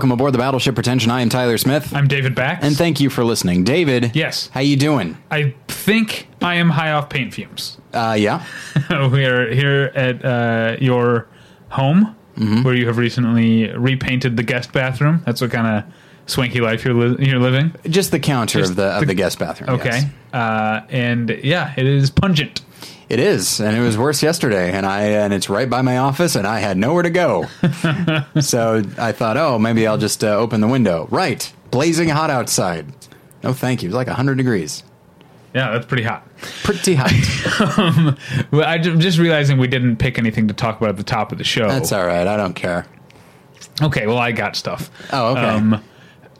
welcome aboard the Battleship Pretension. I am Tyler Smith, I'm David Bax. and thank you for listening, David. Yes. how you doing? I think I am high off paint fumes. Uh, yeah, we are here at uh, your home, Mm-hmm. where you have recently repainted the guest bathroom. That's what kind of swanky life you're li- you're living. just the counter Just of the of the, the- guest bathroom. Okay, yes. uh, and yeah, it is pungent. It is, and it was worse yesterday, and I and it's right by my office, and I had nowhere to go. so I thought, oh, maybe I'll just uh, open the window. Right, blazing hot outside. No, thank you. It was like hundred degrees. Yeah, that's pretty hot. Pretty hot. Well, I ju- I'm just realizing we didn't pick anything to talk about at the top of the show. That's all right. I don't care. Okay, well, I got stuff. Oh, okay. Um,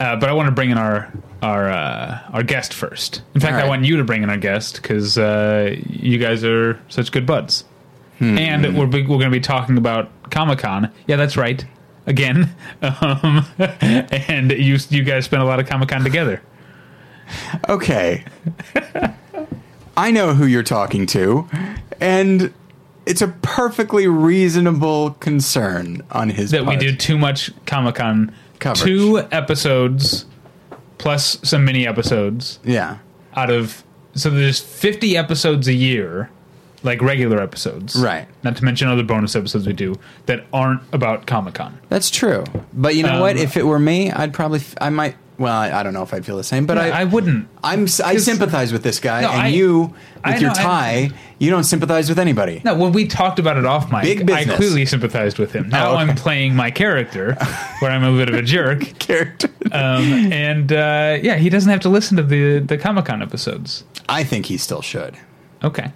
uh, but I want to bring in our our uh, our guest first. In fact, right. I want you to bring in our guest because uh, you guys are such good buds. Hmm. And we're we're going to be talking about Comic Con. Yeah, that's right. Again, um, and you you guys spent a lot of Comic Con together. Okay. I know who you're talking to, and it's a perfectly reasonable concern on his part. That we do too much Comic Con. Coverage. Two episodes plus some mini episodes Yeah. out of so there's 50 episodes a year like regular episodes Right. not to mention other bonus episodes we do that aren't about comic-con That's true. But you know Um, what? If it were me, I'd probably, f- I might, well, I, I don't know if I'd feel the same, but I, I, I wouldn't I'm, I sympathize with this guy, No, and I- you, with I your know, I- tie, you don't sympathize with anybody. no when we talked about it off mic Big i clearly sympathized with him now Oh, okay. i'm playing my character where i'm a bit of a jerk Character. um, and uh, yeah he doesn't have to listen to the the comic-con episodes I think he still should. okay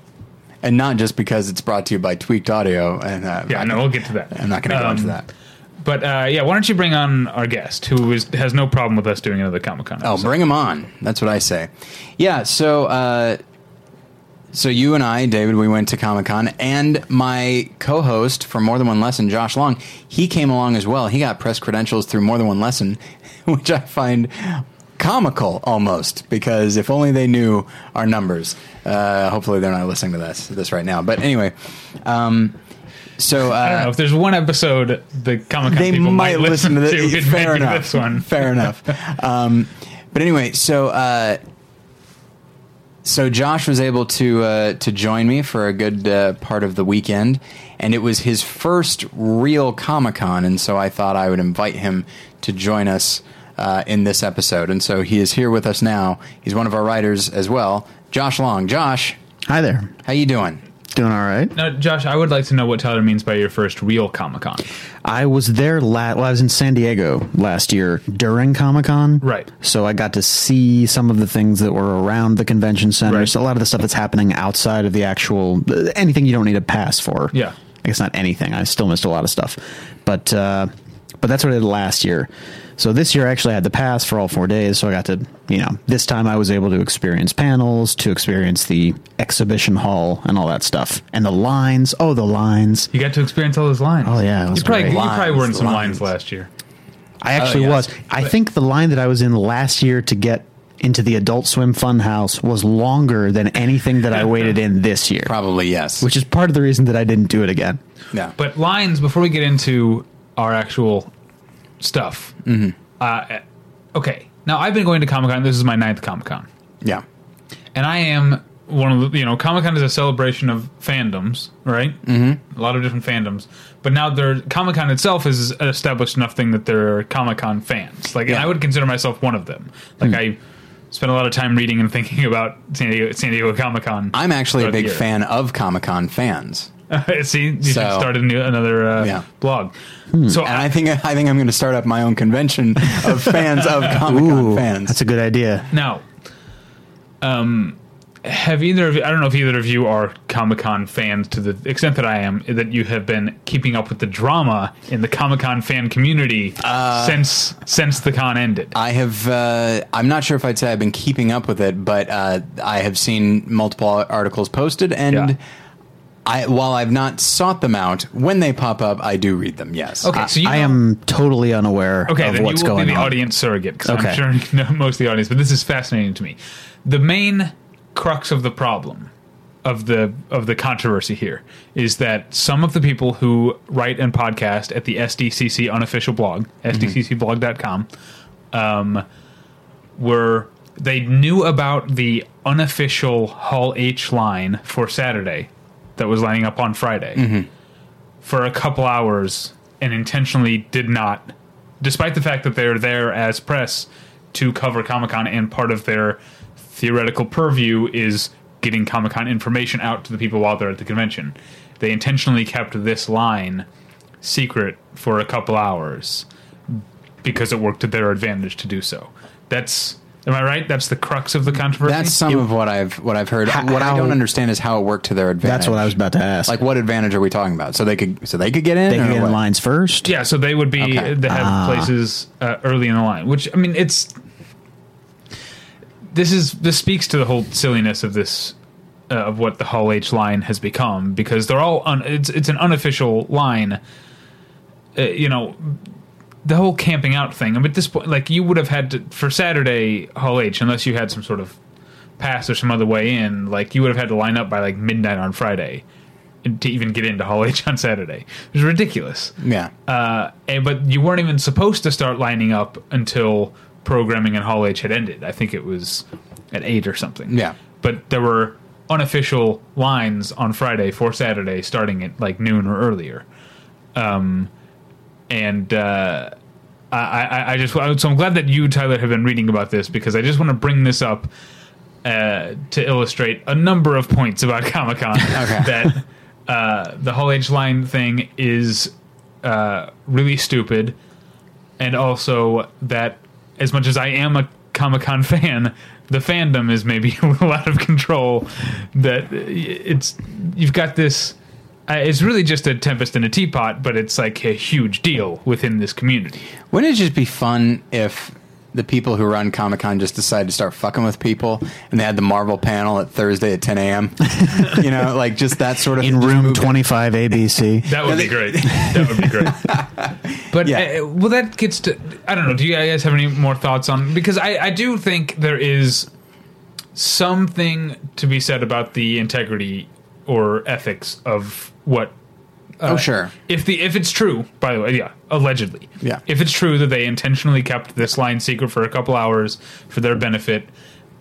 And not just because it's brought to you by Tweaked Audio. And uh, yeah I- no we'll get to that I'm not going to go Um, into that. But uh, yeah why don't you bring on our guest who is, has no problem with us doing another comic-con Oh, bring him on. That's what I say. Yeah. So, uh, so you and I, David, we went to Comic Con, and my co-host for More Than One Lesson, Josh Long, he came along as well. He got press credentials through More Than One Lesson, which I find comical almost because if only they knew our numbers. Uh, hopefully, they're not listening to this this right now. But anyway, um, so uh, I don't know if there's one episode the Comic Con they people might listen to to. this. it Fair enough. This one. Fair enough. Um, but anyway, so uh, so Josh was able to uh, to join me for a good uh, part of the weekend, and it was his first real Comic Con, and so I thought I would invite him to join us uh, in this episode, and so he is here with us now. He's one of our writers as well, Josh Long. Josh, Hi there. how you doing? Doing all right. Now, Josh, I would like to know what Tyler means by your first real Comic Con. I was there. La- well, I was in San Diego last year during Comic Con. Right. So I got to see some of the things that were around the convention center. Right. So a lot of the stuff that's happening outside of the actual uh, anything you don't need a pass for. Yeah. I guess not anything. I still missed a lot of stuff, but uh, but that's what I did last year. So this year I actually had the pass for all four days. So I got to you know this time I was able to experience panels, to experience the exhibition hall and all that stuff, and the lines. Oh, the lines. You got to experience all those lines. Oh, yeah, it was you probably great. you probably were in some lines. lines last year. I actually Oh, yes. was. I think the line that I was in last year to get into the Adult Swim Funhouse was longer than anything that I waited in this year, Probably yes. which is part of the reason that I didn't do it again. yeah. But lines. Before we get into our actual stuff. Mm-hmm. Uh, okay. Now I've been going to Comic Con. This is my ninth Comic Con, yeah. and I am one of the you know Comic Con is a celebration of fandoms, right? Mm-hmm. A lot of different fandoms. But now there Comic Con itself is an established enough thing that there are Comic Con fans. Like, and I would consider myself one of them. Like I. Spent a lot of time reading and thinking about San Diego, San Diego Comic Con. I'm actually a big fan of Comic Con fans. See, you So- should start a new, another uh, Yeah. blog. So And I think I think I'm going to start up my own convention of fans of Comic Con fans. that's a good idea. now, um, have either of you, I don't know if either of you are Comic Con fans to the extent that I am, that you have been keeping up with the drama in the Comic Con fan community Uh, since since the con ended. I have. Uh, I'm not sure if I'd say I've been keeping up with it, but uh, I have seen multiple articles posted, and Yeah. I, while I've not sought them out, when they pop up, I do read them. Yes. okay, so you I know- am totally unaware Okay, of then what's you will going be the on. audience surrogate because Okay. I'm sure you know most of the audience, but this is fascinating to me. The main crux of the problem of the of the controversy here is that some of the people who write and podcast at the SDCC unofficial blog, sdccblog.com, um, were they knew about the unofficial Hall H line for Saturday that was lining up on Friday mm-hmm. for a couple hours and intentionally did not, despite the fact that they're there as press to cover Comic Con and part of their theoretical purview is getting Comic Con information out to the people while they're at the convention. They intentionally kept this line secret for a couple hours because it worked to their advantage to do so. That's am I right? That's the crux of the controversy. That's some of what I've what I've heard. How- what I don't understand is how it worked to their advantage. That's what I was about to ask. Like, what advantage are we talking about? So they could so they could get in. they or can get in lines first. Yeah, so they would be Okay. they have Ah. places uh, early in the line, which I mean, it's this is this speaks to the whole silliness of this uh, of what the Hall H line has become because they're all un, it's it's an unofficial line. Uh, you know, the whole camping out thing. I mean, at this point, like you would have had to for Saturday Hall H, unless you had some sort of pass or some other way in, like you would have had to line up by like midnight on Friday to even get into Hall H on Saturday. It was ridiculous Yeah. uh, and, but you weren't even supposed to start lining up until programming in Hall H had ended. I think it was at eight or something. Yeah. But there were unofficial lines on Friday for Saturday starting at like noon or earlier. Um, and uh, I, I, I just so I'm glad that you Tyler have been reading about this because I just want to bring this up uh, to illustrate a number of points about Comic Con that uh, the Hall H line thing is uh, really stupid, and also that as much as I am a Comic Con fan, the fandom is maybe a little out of control. That it's you've got this. Uh, it's really just a tempest in a teapot, but it's like a huge deal within this community. Wouldn't it just be fun if the people who run Comic Con just decided to start fucking with people and they had the Marvel panel at Thursday at 10 a.m.? you know, like just that sort of In room 25 ABC. That would be great. That would be great. But Yeah. uh, well, that gets to. I don't know. Do you guys have any more thoughts on? Because I, I do think there is something to be said about the integrity or ethics of what. Oh, sure. If the if it's true, by the way, yeah, allegedly, Yeah. If it's true that they intentionally kept this line secret for a couple hours for their benefit,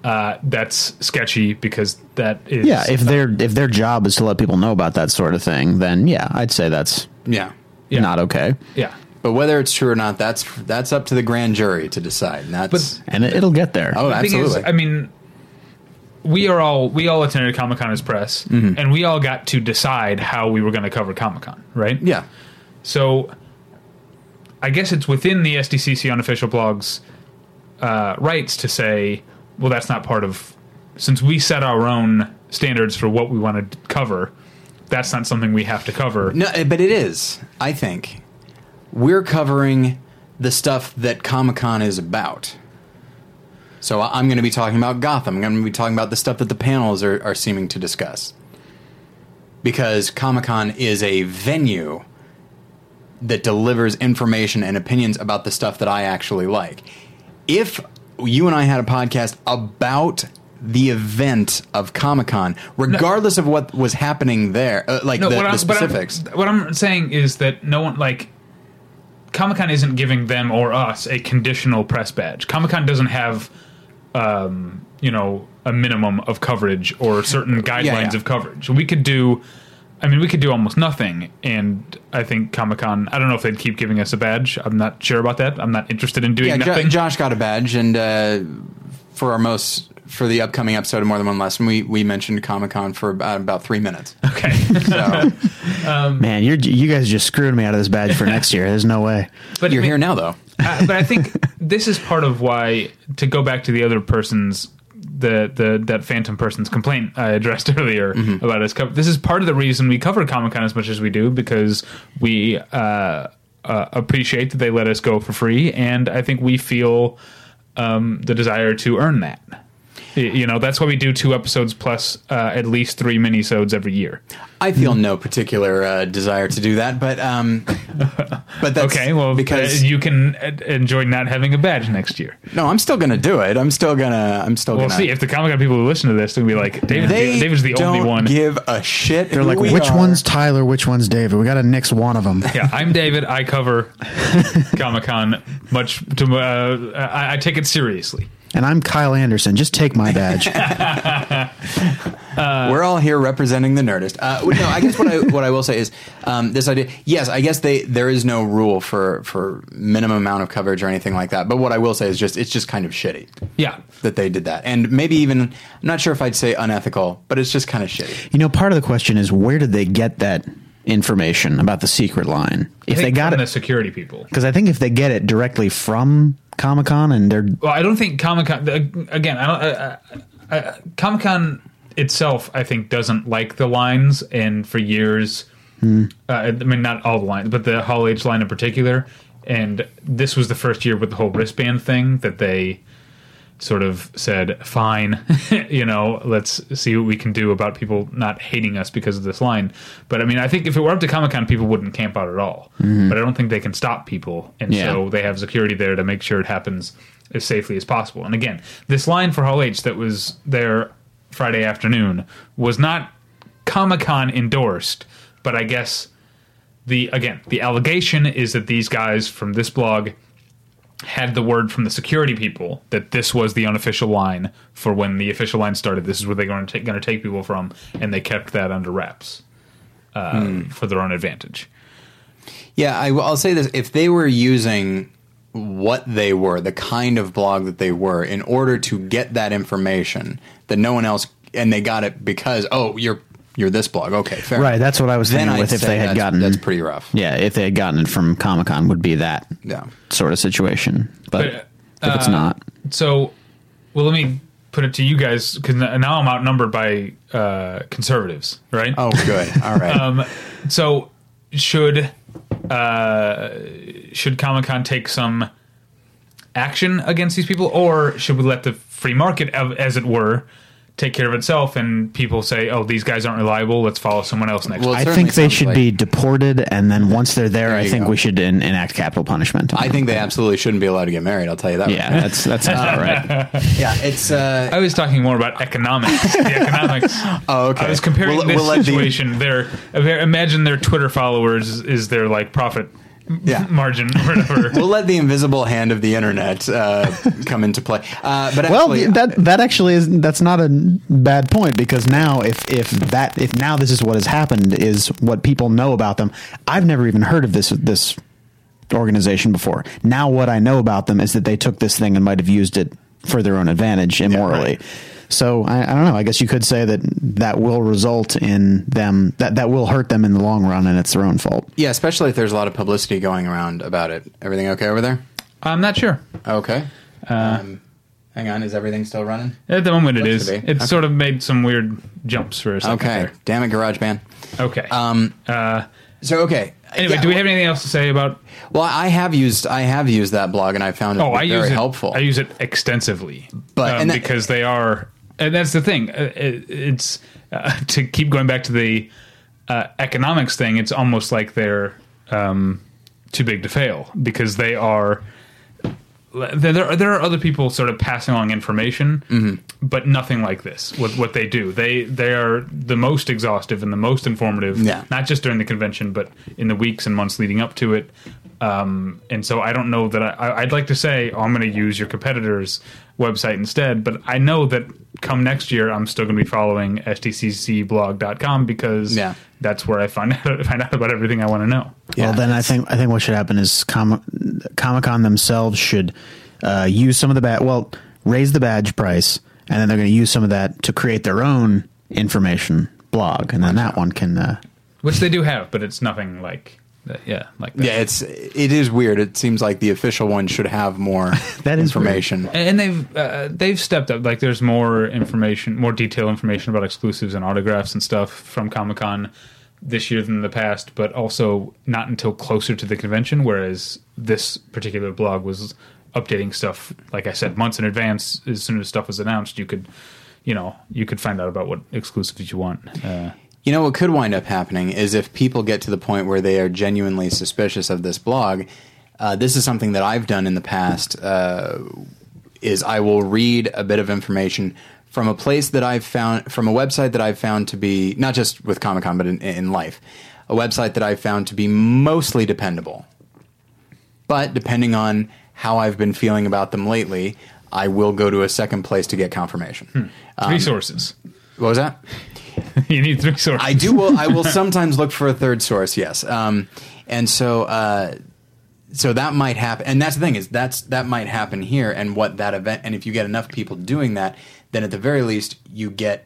uh, that's sketchy because that is Yeah, if their if their job is to let people know about that sort of thing, then yeah, I'd say that's Yeah. Yeah. not okay. yeah. But whether it's true or not, that's that's up to the grand jury to decide. And that's And it, it'll get there. oh, the thing absolutely. is, I mean, we are all we all attended Comic Con as press, and we all got to decide how we were going to cover Comic Con, right? yeah, So, I guess it's within the SDCC unofficial blogs uh, rights to say, well, that's not part of since we set our own standards for what we want to cover. That's not something we have to cover. no, but it is. I think we're covering the stuff that Comic Con is about. So I'm going to be talking about Gotham. I'm going to be talking about the stuff that the panels are, are seeming to discuss. Because Comic Con is a venue that delivers information and opinions about the stuff that I actually like. If you and I had a podcast about the event of Comic Con, regardless of what was happening there, uh, like the, what the but I'm- specifics. what I'm saying is that no one like Comic Con isn't giving them or us a conditional press badge. Comic Con doesn't have, um, you know, a minimum of coverage or certain guidelines yeah. of coverage. We could do. I mean, we could do almost nothing, and I think Comic Con. I don't know if they'd keep giving us a badge. I'm not sure about that. I'm not interested in doing Yeah, Jo- Josh got a badge, and uh, for our most for the upcoming episode of More Than One Lesson, we we mentioned Comic Con for about, about three minutes. okay. So Man, you're you guys just screwed me out of this badge for next year. There's no way. but you're I mean- here now, though. Uh, but I think this is part of why to go back to the other person's the the that phantom person's complaint I addressed earlier about us. This is part of the reason we cover Comic Con as much as we do because we uh, uh, appreciate that they let us go for free, and I think we feel um, the desire to earn that. Y- You know, that's why we do two episodes plus uh, at least three minisodes every year. I feel no particular uh, desire to do that, but um, but that's Okay, well, because uh, you can uh, enjoy not having a badge next year. no, I'm still gonna do it. I'm still gonna. I'm still We'll gonna. see if the Comic Con people who listen to this will be like, David, they David's the don't only one. give a shit. They're like, which one's Tyler? Which one's David? We got to nix one of them. yeah, I'm David. I cover Comic Con much. To uh, I, I take it seriously. And I'm Kyle Anderson. Just take my badge. We're all here representing the Nerdist. Uh, no, I guess what I what I will say is um, this idea. Yes, I guess they there is no rule for for minimum amount of coverage or anything like that. But what I will say is just it's just kind of shitty Yeah, that they did that, and maybe even I'm not sure if I'd say unethical, but it's just kind of shitty. you know, part of the question is where did they get that information about the secret line? If I they think got from the it, security people. because I think if they get it directly from Comic Con and they're Well, I don't think Comic Con. Again, I don't. Uh, uh, Comic Con itself, I think, doesn't like the lines, and for years, uh, I mean, not all the lines, but the Hall H line in particular. And this was the first year with the whole wristband thing that they sort of said, "Fine, you know, let's see what we can do about people not hating us because of this line." But I mean, I think if it were up to Comic Con, people wouldn't camp out at all. Mm-hmm. But I don't think they can stop people, and Yeah. so they have security there to make sure it happens as safely as possible. And again, this line for Hall H that was there Friday afternoon was not Comic Con endorsed, but I guess the again the allegation is that these guys from this blog had the word from the security people that this was the unofficial line for when the official line started. This is where they're going to take, going to take people from, and they kept that under wraps uh, for their own advantage. Yeah, I, will say this: if they were using what they were, the kind of blog that they were, in order to get that information that no one else, and they got it because oh, you're you're this blog, okay, fair. right. That's what I was Then thinking I'd with if they had that's- gotten that's pretty rough. Yeah, if they had gotten it from Comic Con, would be that Yeah. sort of situation. But, But, if it's uh, not, So, well, let me put it to you guys because now I'm outnumbered by uh, conservatives, right? Oh, good. All right. Um, so should uh, should Comic Con take some action against these people, or should we let the free market, as it were, take care of itself? And people say, "Oh, these guys aren't reliable. Let's follow someone else next." Well, I think they should like- be deported, and then once they're there, There I think go. we should en- enact capital punishment. I think they absolutely shouldn't be allowed to get married. I'll tell you that. yeah, that's that's not right. yeah. It's uh, I was talking more about economics. the economics. oh, okay. I was comparing We'll- this we'll let the- situation. their imagine their Twitter followers is, is their like profit Yeah. margin or whatever. we'll let the invisible hand of the internet uh, come into play. Uh, but Well, that that actually is that's not a bad point because now if if that if now this is what has happened is what people know about them. I've never even heard of this this organization before. Now what I know about them is that they took this thing and might have used it for their own advantage immorally. So I, I don't know. I guess you could say that that will result in them that that will hurt them in the long run, and it's their own fault. yeah, especially if there's a lot of publicity going around about it. Everything okay over there? I'm not sure. Okay. um, hang on, is everything still running? At the moment, it Looks is. It Okay. sort of made some weird jumps for a second. Okay. Damn it, GarageBand. There. Okay. Um, uh, so okay. anyway, Yeah, do we have anything else to say about? Well, I have used I have used that blog and I found it Oh, I very use it. helpful. I use it extensively, But- um, that- because they are, and that's the thing. Uh, it, it's uh, to keep going back to the uh, economics thing. It's almost like they're um, too big to fail because they are. There, there are- there are other people sort of passing along information, Mm-hmm. but nothing like this. What what they do, they they are the most exhaustive and the most informative. Yeah. not just during the convention, but in the weeks and months leading up to it. Um, and so I don't know that I, I- I'd like to say oh, I'm going to use your competitor's website instead, but I know that come next year I'm still going to be following sdccblog.com because Yeah. that's where I find out, find out about everything I want to know. Yeah, well, then I think I think what should happen is Com- Comic Con themselves should uh, use some of the badge. Well, raise the badge price, and then they're going to use some of that to create their own information blog, and then that one can. Uh, Which they do have, but it's nothing like that. Yeah, like that. yeah, it's it is weird. It seems like the official one should have more that information. and they've uh, they've stepped up. Like there's more information, more detailed information about exclusives and autographs and stuff from Comic Con this year than the past, but also not until closer to the convention. Whereas this particular blog was updating stuff. Like I said, months in advance, as soon as stuff was announced, you could, you know, you could find out about what exclusives you want. Uh, You know what could wind up happening is if people get to the point where they are genuinely suspicious of this blog. Uh, this is something that I've done in the past. Uh, is I will read a bit of information from a place that I've found, from a website that I've found to be not just with Comic Con, but in, in life, a website that I've found to be mostly dependable. But depending on how I've been feeling about them lately, I will go to a second place to get confirmation. three sources. What was that? you need three sources. I do. Will I will sometimes look for a third source. Yes, um, and so uh, so that might happen. And that's the thing is that's that might happen here. And what that event and if you get enough people doing that, then at the very least you get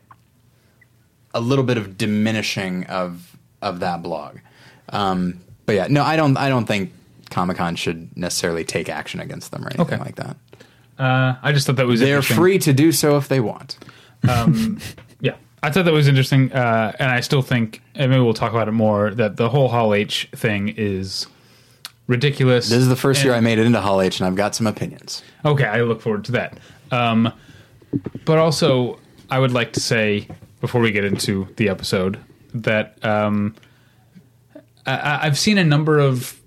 a little bit of diminishing of of that blog. Um, but yeah, no, I don't. I don't think Comic Con should necessarily take action against them or anything Okay. like that. Uh, I just thought that was They're free to do so if they want. Yeah, I thought that was interesting, uh, and I still think, and maybe we'll talk about it more. That the whole Hall H thing is ridiculous. This is the first year I made it into Hall H, and I've got some opinions. Okay, I look forward to that. Um, but also, I would like to say before we get into the episode that um, I, I've seen a number of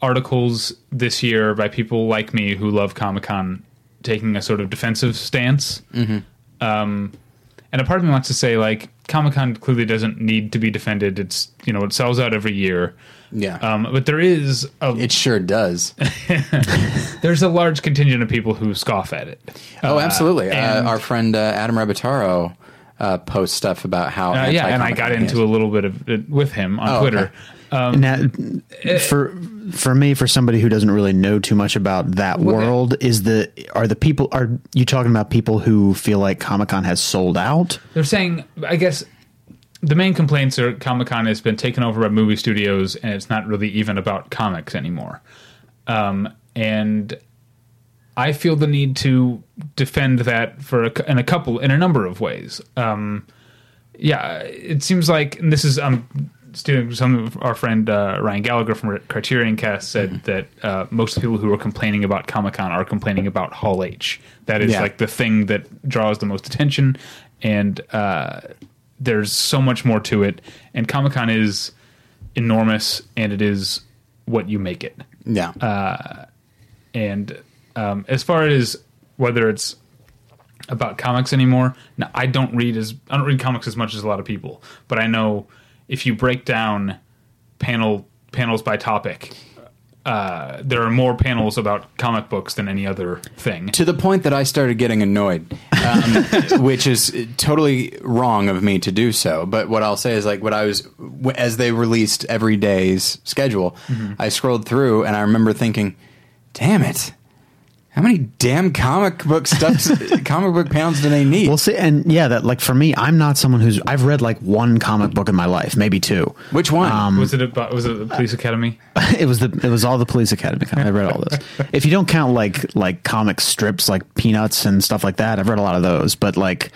articles this year by people like me who love Comic Con taking a sort of defensive stance. Mm-hmm. Um, and a part of me wants to say, like, Comic Con clearly doesn't need to be defended. It's you know it sells out every year. Yeah, Um, but there is a it sure does. there's a large contingent of people who scoff at it. Oh, absolutely. Uh, our friend uh, Adam Rabataro uh, posts stuff about how. Uh, yeah, and I got into is. a little bit of it with him on Oh, Twitter. Now, for for me, for somebody who doesn't really know too much about that Well, world, is the are the people are you talking about people who feel like Comic Con has sold out? They're saying, I guess, the main complaints are Comic Con has been taken over by movie studios, and it's not really even about comics anymore. Um, and I feel the need to defend that for a, in a couple in a number of ways. Um, yeah, it seems like and this is I'm stealing some of our friend uh, Ryan Gallagher from Criterion Cast said that uh, most of the people who are complaining about Comic Con are complaining about Hall H. That is Yeah. like the thing that draws the most attention, and uh, there's so much more to it. And Comic Con is enormous, and it is what you make it. Yeah, Uh, And um, as far as whether it's about comics anymore, now, I don't read as I don't read comics as much as a lot of people, but I know if you break down panel panels by topic, uh, there are more panels about comic books than any other thing. to the point that I started getting annoyed, um, which is totally wrong of me to do so. But what I'll say is, like, what I was as they released every day's schedule, Mm-hmm. I scrolled through and I remember thinking, "Damn it." How many damn comic book stuff, comic book pounds do they need? Well, see, and yeah, that like for me, I'm not someone who's I've read like one comic book in my life, maybe two. Which one? Um, was it about was it the Police Academy? it was the it was all the Police Academy. comic. I read all those. if you don't count like like comic strips like Peanuts and stuff like that, I've read a lot of those. But like,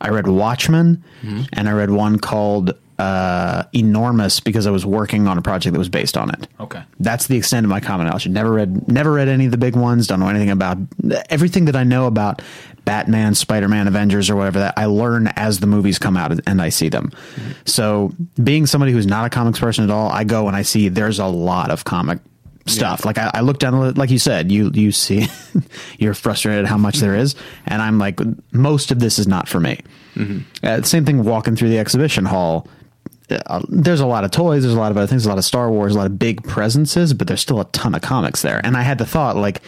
I read Watchmen, mm-hmm. and I read one called uh, Enormous because I was working on a project that was based on it. Okay. That's the extent of my comic knowledge. Never read, never read any of the big ones. Don't know anything about everything that I know about Batman, Spider Man, Avengers, or whatever. That I learn as the movies come out and I see them. So, being somebody who's not a comics person at all, I go and I see there's a lot of comic stuff. Like I, I look down, like you said, you you see, you're frustrated how much there is, and I'm like, most of this is not for me. Uh, same thing walking through the exhibition hall uh, there's a lot of toys, there's a lot of other things, a lot of Star Wars, a lot of big presences, but there's still a ton of comics there. And I had the thought, like,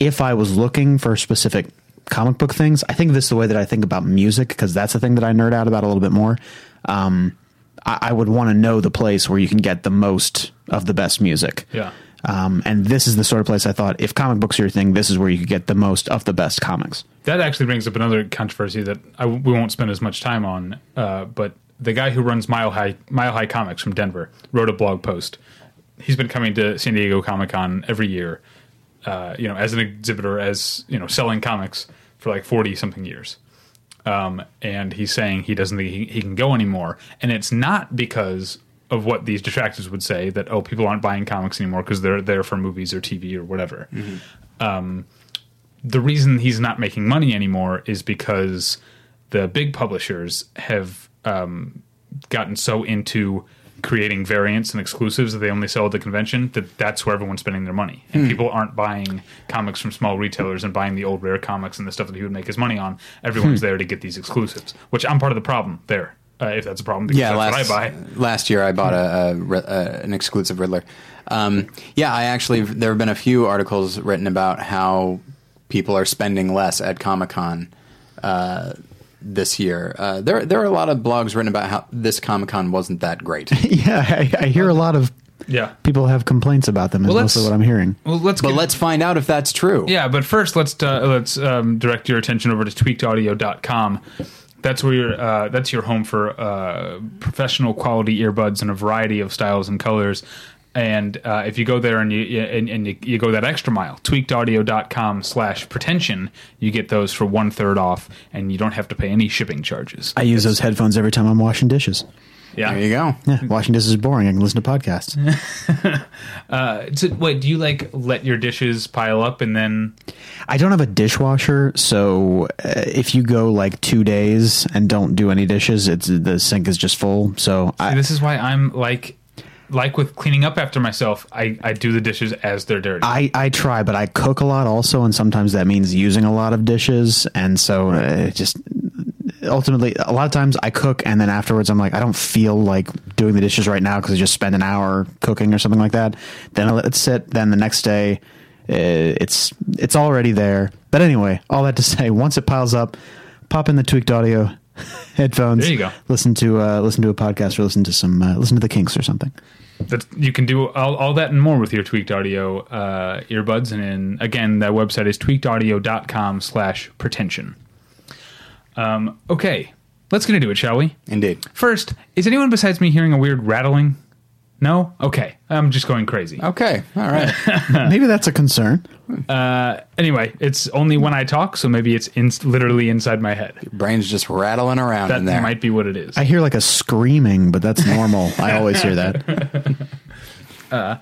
if I was looking for specific comic book things, I think this is the way that I think about music because that's the thing that I nerd out about a little bit more. Um, I, I would want to know the place where you can get the most of the best music. Yeah. Um, and this is the sort of place I thought if comic books are your thing, this is where you could get the most of the best comics. That actually brings up another controversy that I, we won't spend as much time on. Uh, but the guy who runs Mile High Mile High Comics from Denver wrote a blog post. He's been coming to San Diego Comic Con every year, uh, you know, as an exhibitor, as you know, selling comics for like forty something years. Um, and he's saying he doesn't think he, he can go anymore, and it's not because of what these detractors would say that oh people aren't buying comics anymore because they're there for movies or TV or whatever. um, the reason he's not making money anymore is because the big publishers have um, gotten so into creating variants and exclusives that they only sell at the convention that that's where everyone's spending their money. And people aren't buying comics from small retailers and buying the old rare comics and the stuff that he would make his money on. Everyone's there to get these exclusives which i'm part of the problem there uh, if that's a problem because Yeah, that's last what i buy. last year I bought a, a, a an exclusive Riddler. Um, yeah, I actually there have been a few articles written about how people are spending less at Comic Con uh, this year. Uh, there there are a lot of blogs written about how this Comic Con wasn't that great. yeah, I, I hear a lot of yeah people have complaints about them. Is Well, let's- mostly what I'm hearing. well let's but get- let's find out if that's true. Yeah, but first let's uh, let's um, direct your attention over to tweakedaudio.com. That's where your uh, that's your home for uh, professional quality earbuds in a variety of styles and colors. And uh, if you go there and you you- and, and you, you go that extra mile, tweakedaudio.com slash pretension, you get those for one third off, and you don't have to pay any shipping charges. I use those headphones every time I'm washing dishes. Yeah. There you go. Yeah, washing dishes is boring. I can listen to podcasts. So, wait, do you like let your dishes pile up and then? I don't have a dishwasher, so uh, if you go like two days and don't do any dishes, it's the sink is just full. So I, this is why I'm like. Like with cleaning up after myself, I, I do the dishes as they're dirty. I, I try, but I cook a lot also, and sometimes that means using a lot of dishes, and so uh, it just ultimately a lot of times I cook, and then afterwards I'm like I don't feel like doing the dishes right now because I just spend an hour cooking or something like that. Then I let it sit. Then the next day, uh, it's it's already there. But anyway, all that to say, once it piles up, pop in the tweaked audio headphones. There you go. Listen to uh, listen to a podcast or listen to some uh, listen to the Kinks or something. That's, you can do all, all that and more with your tweaked audio uh, earbuds and in, again that website is tweakedaudio.com slash pretension um, okay let's get into it shall we Indeed. first is anyone besides me hearing a weird rattling no okay i'm just going crazy Okay. All right. Maybe that's a concern. Uh, anyway it's only when i talk so maybe it's in, literally inside my head Your Brain's just rattling around that in there. might be what it is I hear like a screaming, but that's normal. I always hear that.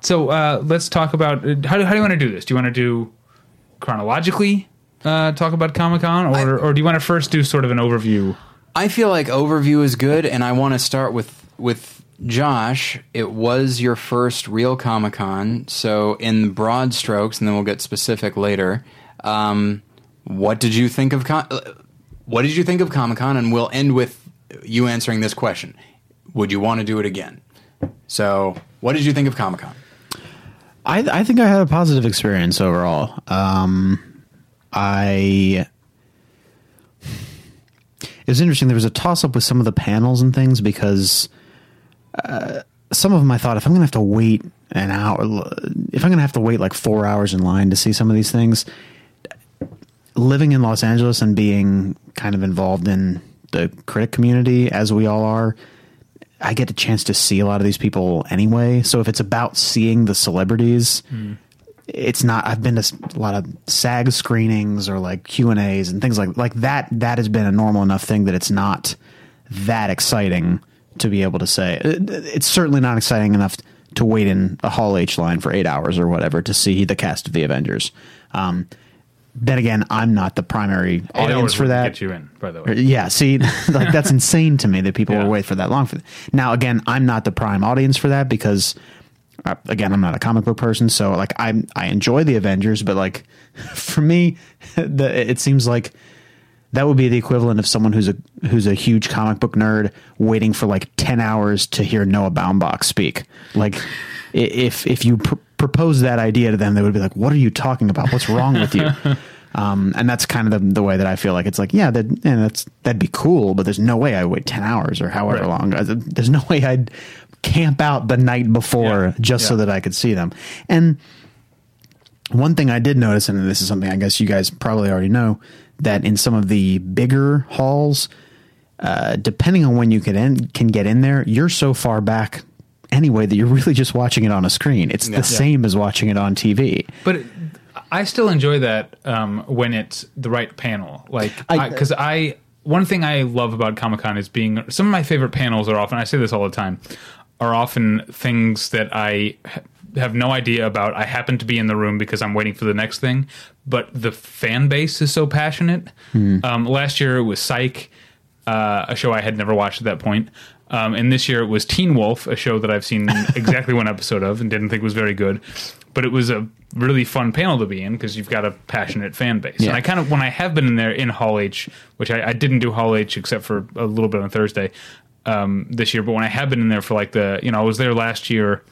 so uh, let's talk about how do, how do you want to do this do you want to do chronologically uh, talk about comic-con or, or do you want to first do sort of an overview I feel like overview is good, and I want to start with with Josh. It was your first real Comic Con, so in broad strokes, and then we'll get specific later. Um, what did you think of Con- uh, What did you think of Comic Con? And we'll end with you answering this question: Would you want to do it again? So, what did you think of Comic Con? I, I think I had a positive experience overall. Um, I it was interesting. There was a toss up with some of the panels and things because some of them I thought if I'm going to have to wait an hour, if I'm going to have to wait like four hours in line to see some of these things, living in Los Angeles and being kind of involved in the critic community as we all are, I get a chance to see a lot of these people anyway. So if it's about seeing the celebrities, it's not. I've been to a lot of SAG screenings or like Q and A's and things like like that. That has been a normal enough thing that it's not that exciting to be able to say. It's certainly not exciting enough to wait in a Hall H line for eight hours or whatever to see the cast of the Avengers. Um, then again, I'm not the primary Eight audience for that. Get you in, by the way. Yeah, see, like that's insane to me that people Yeah. will wait for that long for. Now, again, I'm not the prime audience for that because, uh, again, I'm not a comic book person. So, like, I I enjoy the Avengers, but like, for me, the, it seems like that would be the equivalent of someone who's a who's a huge comic book nerd waiting for like ten hours to hear Noah Baumbach speak. Like, if if you pr- propose that idea to them, they would be like, "What are you talking about? What's wrong with you?" Um, and that's kind of the, the way that I feel like it's like, yeah, that yeah, that's that'd be cool, but there's no way I wait ten hours or however Right. long. Uh, There's no way I'd camp out the night before Yeah. just so that I could see them. And one thing I did notice, and this is something I guess you guys probably already know, that in some of the bigger halls, uh, depending on when you can in, can get in there, you're so far back anyway that you're really just watching it on a screen. It's Yeah. the same as watching it on TV. But it- I still enjoy that um, when it's the right panel. Like, I- because I, one thing I love about Comic Con is being some of my favorite panels are often. I say this all the time. Are often things that I have no idea about. I happen to be in the room because I'm waiting for the next thing, but the fan base is so passionate. Um, last year it was Psych, uh, a show I had never watched at that point. Um, and this year it was Teen Wolf, a show that I've seen exactly one episode of and didn't think was very good. But it was a really fun panel to be in because you've got a passionate fan base. Yeah. And I kind of, when I have been in there in Hall H, which I, I didn't do Hall H except for a little bit on Thursday um, this year, but when I have been in there for like the, you know, I was there last year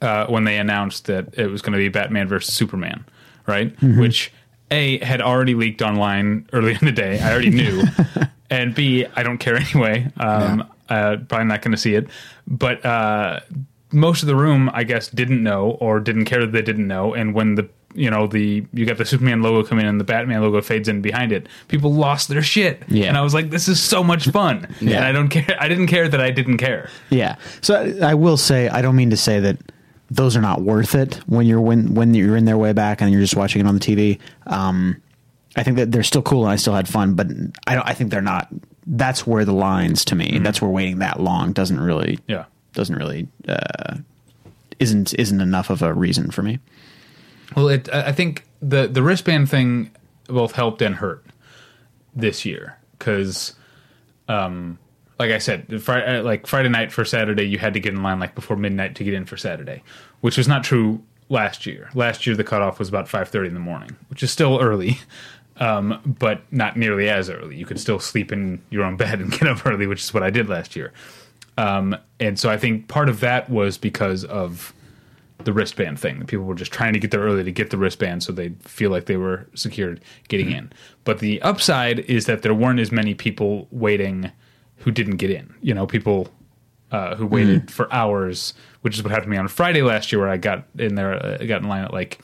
uh, when they announced that it was going to be Batman versus Superman, right? Which A had already leaked online early in the day. I already knew. and B, I don't care anyway. Um, uh, probably not going to see it. But uh, most of the room, I guess, didn't know or didn't care that they didn't know. And when the you know the you got the Superman logo come in and the Batman logo fades in behind it, people lost their shit. Yeah. And I was like, this is so much fun. Yeah. And I don't care. I didn't care that I didn't care. Yeah. So I, I will say I don't mean to say that those are not worth it when you're when when you're in their way back and you're just watching it on the TV. Um, I think that they're still cool and I still had fun, but I don't. I think they're not. That's where the lines to me. That's where waiting that long doesn't really. Yeah. Doesn't really uh, isn't isn't enough of a reason for me. Well, it, I I think the the wristband thing both helped and hurt this year because, um, like I said, Friday, like Friday night for Saturday, you had to get in line like before midnight to get in for Saturday, which was not true last year. Last year, the cutoff was about five thirty in the morning, which is still early. Um, but not nearly as early. You could still sleep in your own bed and get up early, which is what I did last year. Um, and so I think part of that was because of the wristband thing. People were just trying to get there early to get the wristband so they'd feel like they were secured getting in. But the upside is that there weren't as many people waiting who didn't get in. You know, people uh, who waited for hours, which is what happened to me on Friday last year, where I got in there, uh, I got in line at like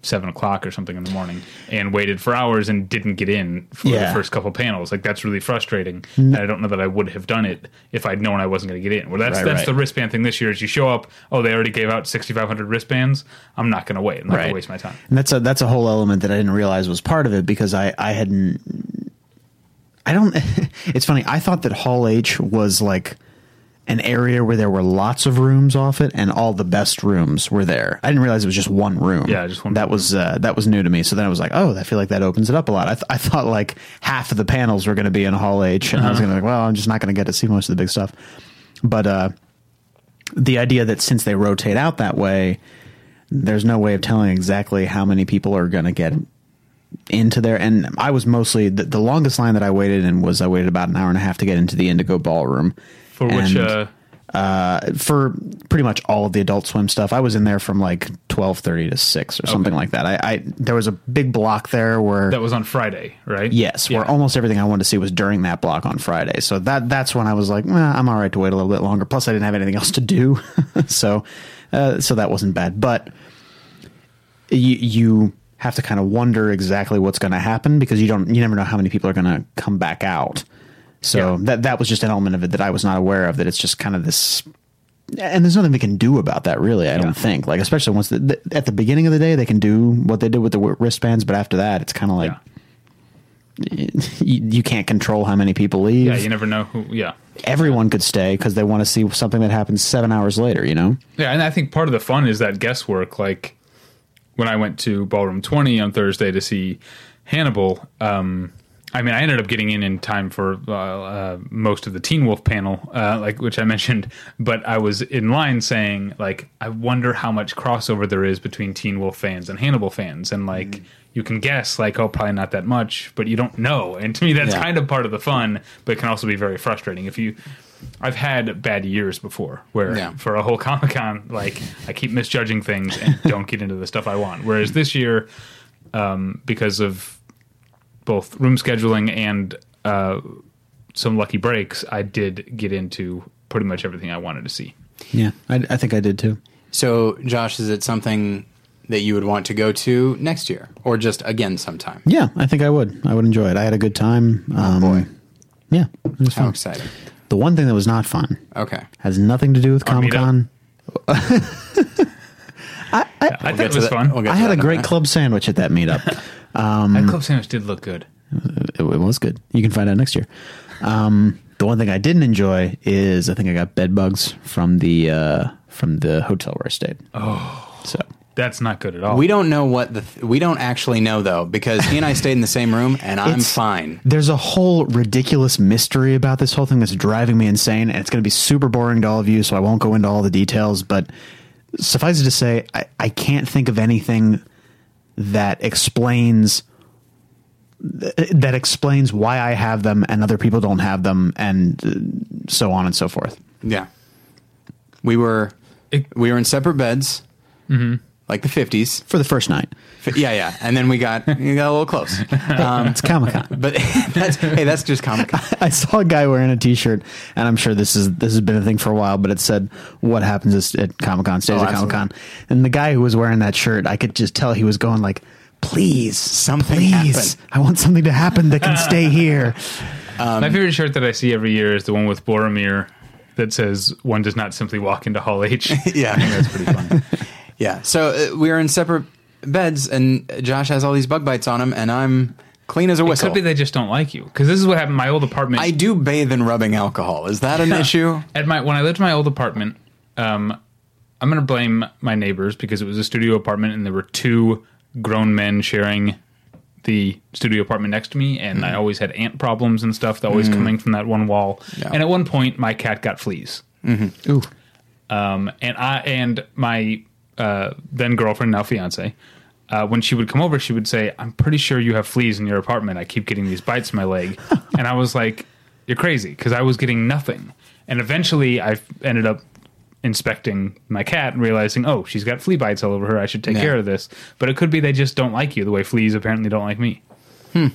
seven o'clock or something in the morning and waited for hours and didn't get in for Yeah. the first couple panels. Like that's really frustrating. And I don't know that I would have done it if I'd known I wasn't going to get in. Well, that's Right, that's right. the wristband thing this year. Is you show up, oh, they already gave out sixty five hundred wristbands. I'm not going to wait. I'm not going Right. to waste my time. And that's a that's a whole element that I didn't realize was part of it because I I hadn't. I don't. It's funny. I thought that Hall H was like an area where there were lots of rooms off it, and all the best rooms were there. I didn't realize it was just one room. Yeah, just one That room. was uh, that was new to me. So then I was like, oh, I feel like that opens it up a lot. I, th- I thought like half of the panels were going to be in Hall H, and I was going to like, well, I'm just not going to get to see most of the big stuff. But uh, the idea that since they rotate out that way, there's no way of telling exactly how many people are going to get into there. And I was mostly the, the longest line that I waited in was I waited about an hour and a half to get into the Indigo Ballroom. For which, uh, uh, for pretty much all of the Adult Swim stuff, I was in there from like twelve thirty to six or something Okay. like that. I, I there was a big block there where that was on Friday, right? Yes, Yeah. where almost everything I wanted to see was during that block on Friday. So that that's when I was like, well, I'm all right to wait a little bit longer. Plus, I didn't have anything else to do, so uh, so that wasn't bad. But you you have to kind of wonder exactly what's going to happen because you don't you never know how many people are going to come back out. So Yeah. that that was just an element of it that I was not aware of. That it's just kind of this. And there's nothing we can do about that, really. I Yeah. don't think. Like, especially once the, the, at the beginning of the day, they can do what they did with the wristbands, but after that, it's kind of like Yeah. you, you can't control how many people leave. Yeah, you never know who. Yeah. Everyone could stay because they want to see something that happens seven hours later. You know? Yeah, and I think part of the fun is that guesswork. Like when I went to Ballroom 20 on Thursday to see Hannibal, um, I mean, I ended up getting in in time for uh, uh, most of the Teen Wolf panel, uh, like which I mentioned. But I was in line saying, like, I wonder how much crossover there is between Teen Wolf fans and Hannibal fans, and like. You can guess, like, oh, probably not that much, but you don't know. And to me, that's Yeah. kind of part of the fun, but it can also be very frustrating. If you, I've had bad years before where Yeah. for a whole Comic Con, like I keep misjudging things and don't get into the stuff I want. Whereas this year, um, because of both room scheduling and uh, some lucky breaks, I did get into pretty much everything I wanted to see. Yeah, I, I think I did too. So, Josh, is it something that you would want to go to next year, or just again sometime? Yeah, I think I would. I would enjoy it. I had a good time. Um, boy. Yeah, it was How fun. exciting! The one thing that was not fun Okay, has nothing to do with Our Comic Con. I thought get it was that- fun. we'll get I to had that a in great minute. club sandwich at that meetup. that club sandwich did look good. it, it was good. You can find out next year. Um, the one thing I didn't enjoy is I think I got bed bugs from the uh, from the hotel where I stayed. Oh, so That's not good at all. We don't know what the th- we don't actually know though because he and I stayed in the same room and I'm It's- fine. There's a whole ridiculous mystery about this whole thing that's driving me insane, and it's going to be super boring to all of you, so I won't go into all the details. But suffice it to say, I, I can't think of anything that explains that explains why I have them and other people don't have them, and uh, so on and so forth. Yeah, we were It- we were in separate beds, mm-hmm. Like the fifties. For the first night, Yeah, yeah, and then we got we got a little close. Um, it's Comic Con. but that's hey, that's just Comic Con. I saw a guy wearing a T-shirt, and I'm sure this is this has been a thing for a while, but it said "What happens is- at Comic Con stays Oh, at Comic Con." And the guy who was wearing that shirt, I could just tell he was going like, "Please, Something please, happen." I want something to happen that can stay here." My favorite shirt that I see every year is the one with Boromir that says, "One does not simply walk into Hall H." Yeah, that's pretty fun. Yeah. So uh, we are in separate beds, and Josh has all these bug bites on him, and I'm clean as a It whistle. could be they just don't like you because this is what happened. in My old apartment. I do bathe in rubbing alcohol. Is that an issue? At my when I lived in my old apartment, um, I'm going to blame my neighbors because it was a studio apartment and there were two grown men sharing the studio apartment next to me, and I always had ant problems and stuff that always coming from that one wall. Yeah. And at one point, my cat got fleas. Ooh, Um, and I and my uh, then girlfriend, now fiance, uh, when she would come over, she would say, "I'm pretty sure you have fleas in your apartment. I keep getting these bites in my leg." and I was like, "You're crazy," because I was getting nothing. And eventually, I ended up inspecting my cat and realizing, oh, she's got flea bites all over her. I should take Yeah. care of this. But it could be they just don't like you the way fleas apparently don't like me. Hmm.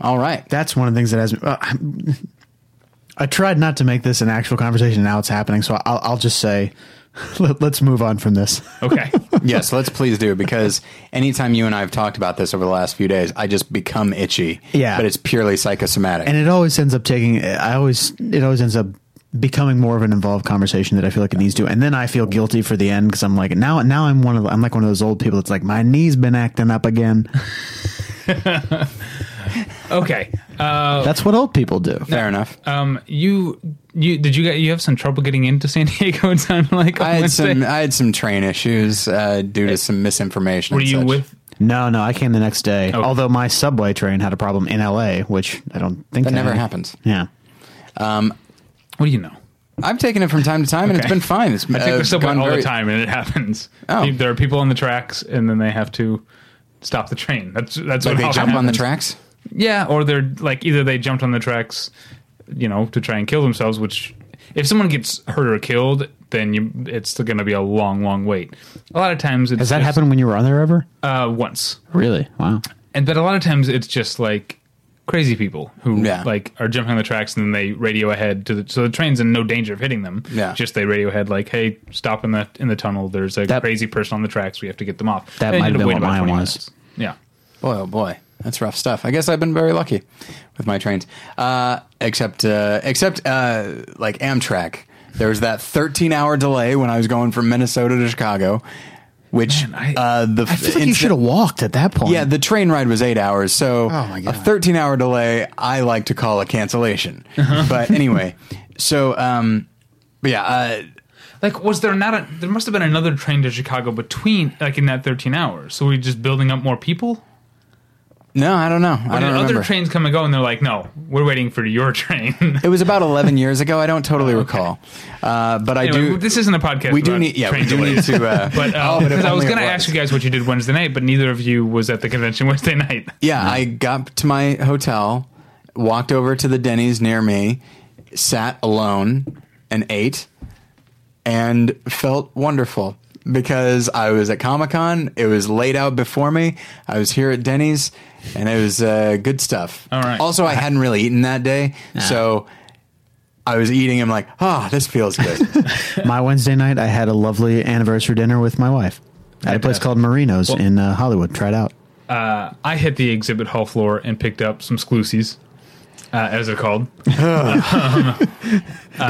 All right. that's one of the things that has me. Uh, I tried not to make this an actual conversation. Now it's happening, so I'll, I'll just say, let, let's move on from this. Okay. yes, let's please do because anytime you and I have talked about this over the last few days, I just become itchy. Yeah. but it's purely psychosomatic. and it always ends up taking i always it always ends up becoming more of an involved conversation that i feel like it needs to and then i feel guilty for the end because i'm like now now i'm one of i'm like one of those old people that's like my knee's been acting up again okay. Uh, that's what old people do Fair enough. um, you you did you get you have some trouble getting into San Diego? It sounded like on I had Wednesday? some I had some train issues uh, due to some misinformation. Were and you such. with no no i came the next day Okay. although my subway train had a problem in la which i don't think That they never had. happens. yeah What do you know? I've taken it from time to time, and it's Okay. been fine. It's I take uh, the subway gone all very- the time, and it happens. Oh. There are people on the tracks, and then they have to stop the train. That's that's Like what they often jump on the happens. tracks. Yeah, or they're like either they jumped on the tracks, you know, to try and kill themselves. Which, if someone gets hurt or killed, then you it's still going to be a long, long wait. A lot of times, it's has that just, happened when you were on there ever Uh, once, really wow and but a lot of times it's just like crazy people who Yeah. like are jumping on the tracks and then they radio ahead to the so the train's in no danger of hitting them. Yeah. Just they radio ahead like, hey, stop in the in the tunnel. There's a That- crazy person on the tracks. We have to get them off. That And might you have been wait what mine was. minutes. Yeah. Boy, oh boy, that's rough stuff. I guess I've been very lucky with my trains, uh, except uh, except uh, like Amtrak. There was that 13 hour delay when I was going from Minnesota to Chicago, which Man, I- uh, the i feel like you should have walked at that point Yeah, the train ride was eight hours, so Oh, my a 13 hour delay I like to call a cancellation. but anyway, so um, but yeah, uh, Like, was there not a? There must have been another train to Chicago between, like, in that 13 hours. So we just building up more people. No, I don't know. I don't other remember. trains come and go, and they're like, no, we're waiting for your train. it was about 11 years ago. I don't totally recall, uh, but I anyway, do. this isn't a podcast. we do about need, yeah, we train do delays. need to. Uh, But oh, if because I was only going to ask you guys what you did Wednesday night, but neither of you was at the convention Wednesday night. Yeah, I got to my hotel, walked over to the Denny's near me, sat alone, and ate, and felt wonderful because I was at Comic Con. It was laid out before me. I was here at Denny's, and it was uh, good stuff. All right. Also, I hadn't really eaten that day, so. I was eating. I'm like, ah, this feels good. my wednesday night i had a lovely anniversary dinner with my wife at a place Fantastic. called marino's Well- in uh, hollywood try it out Uh, I hit the exhibit hall floor and picked up some Sclusies, uh, as they're called. Did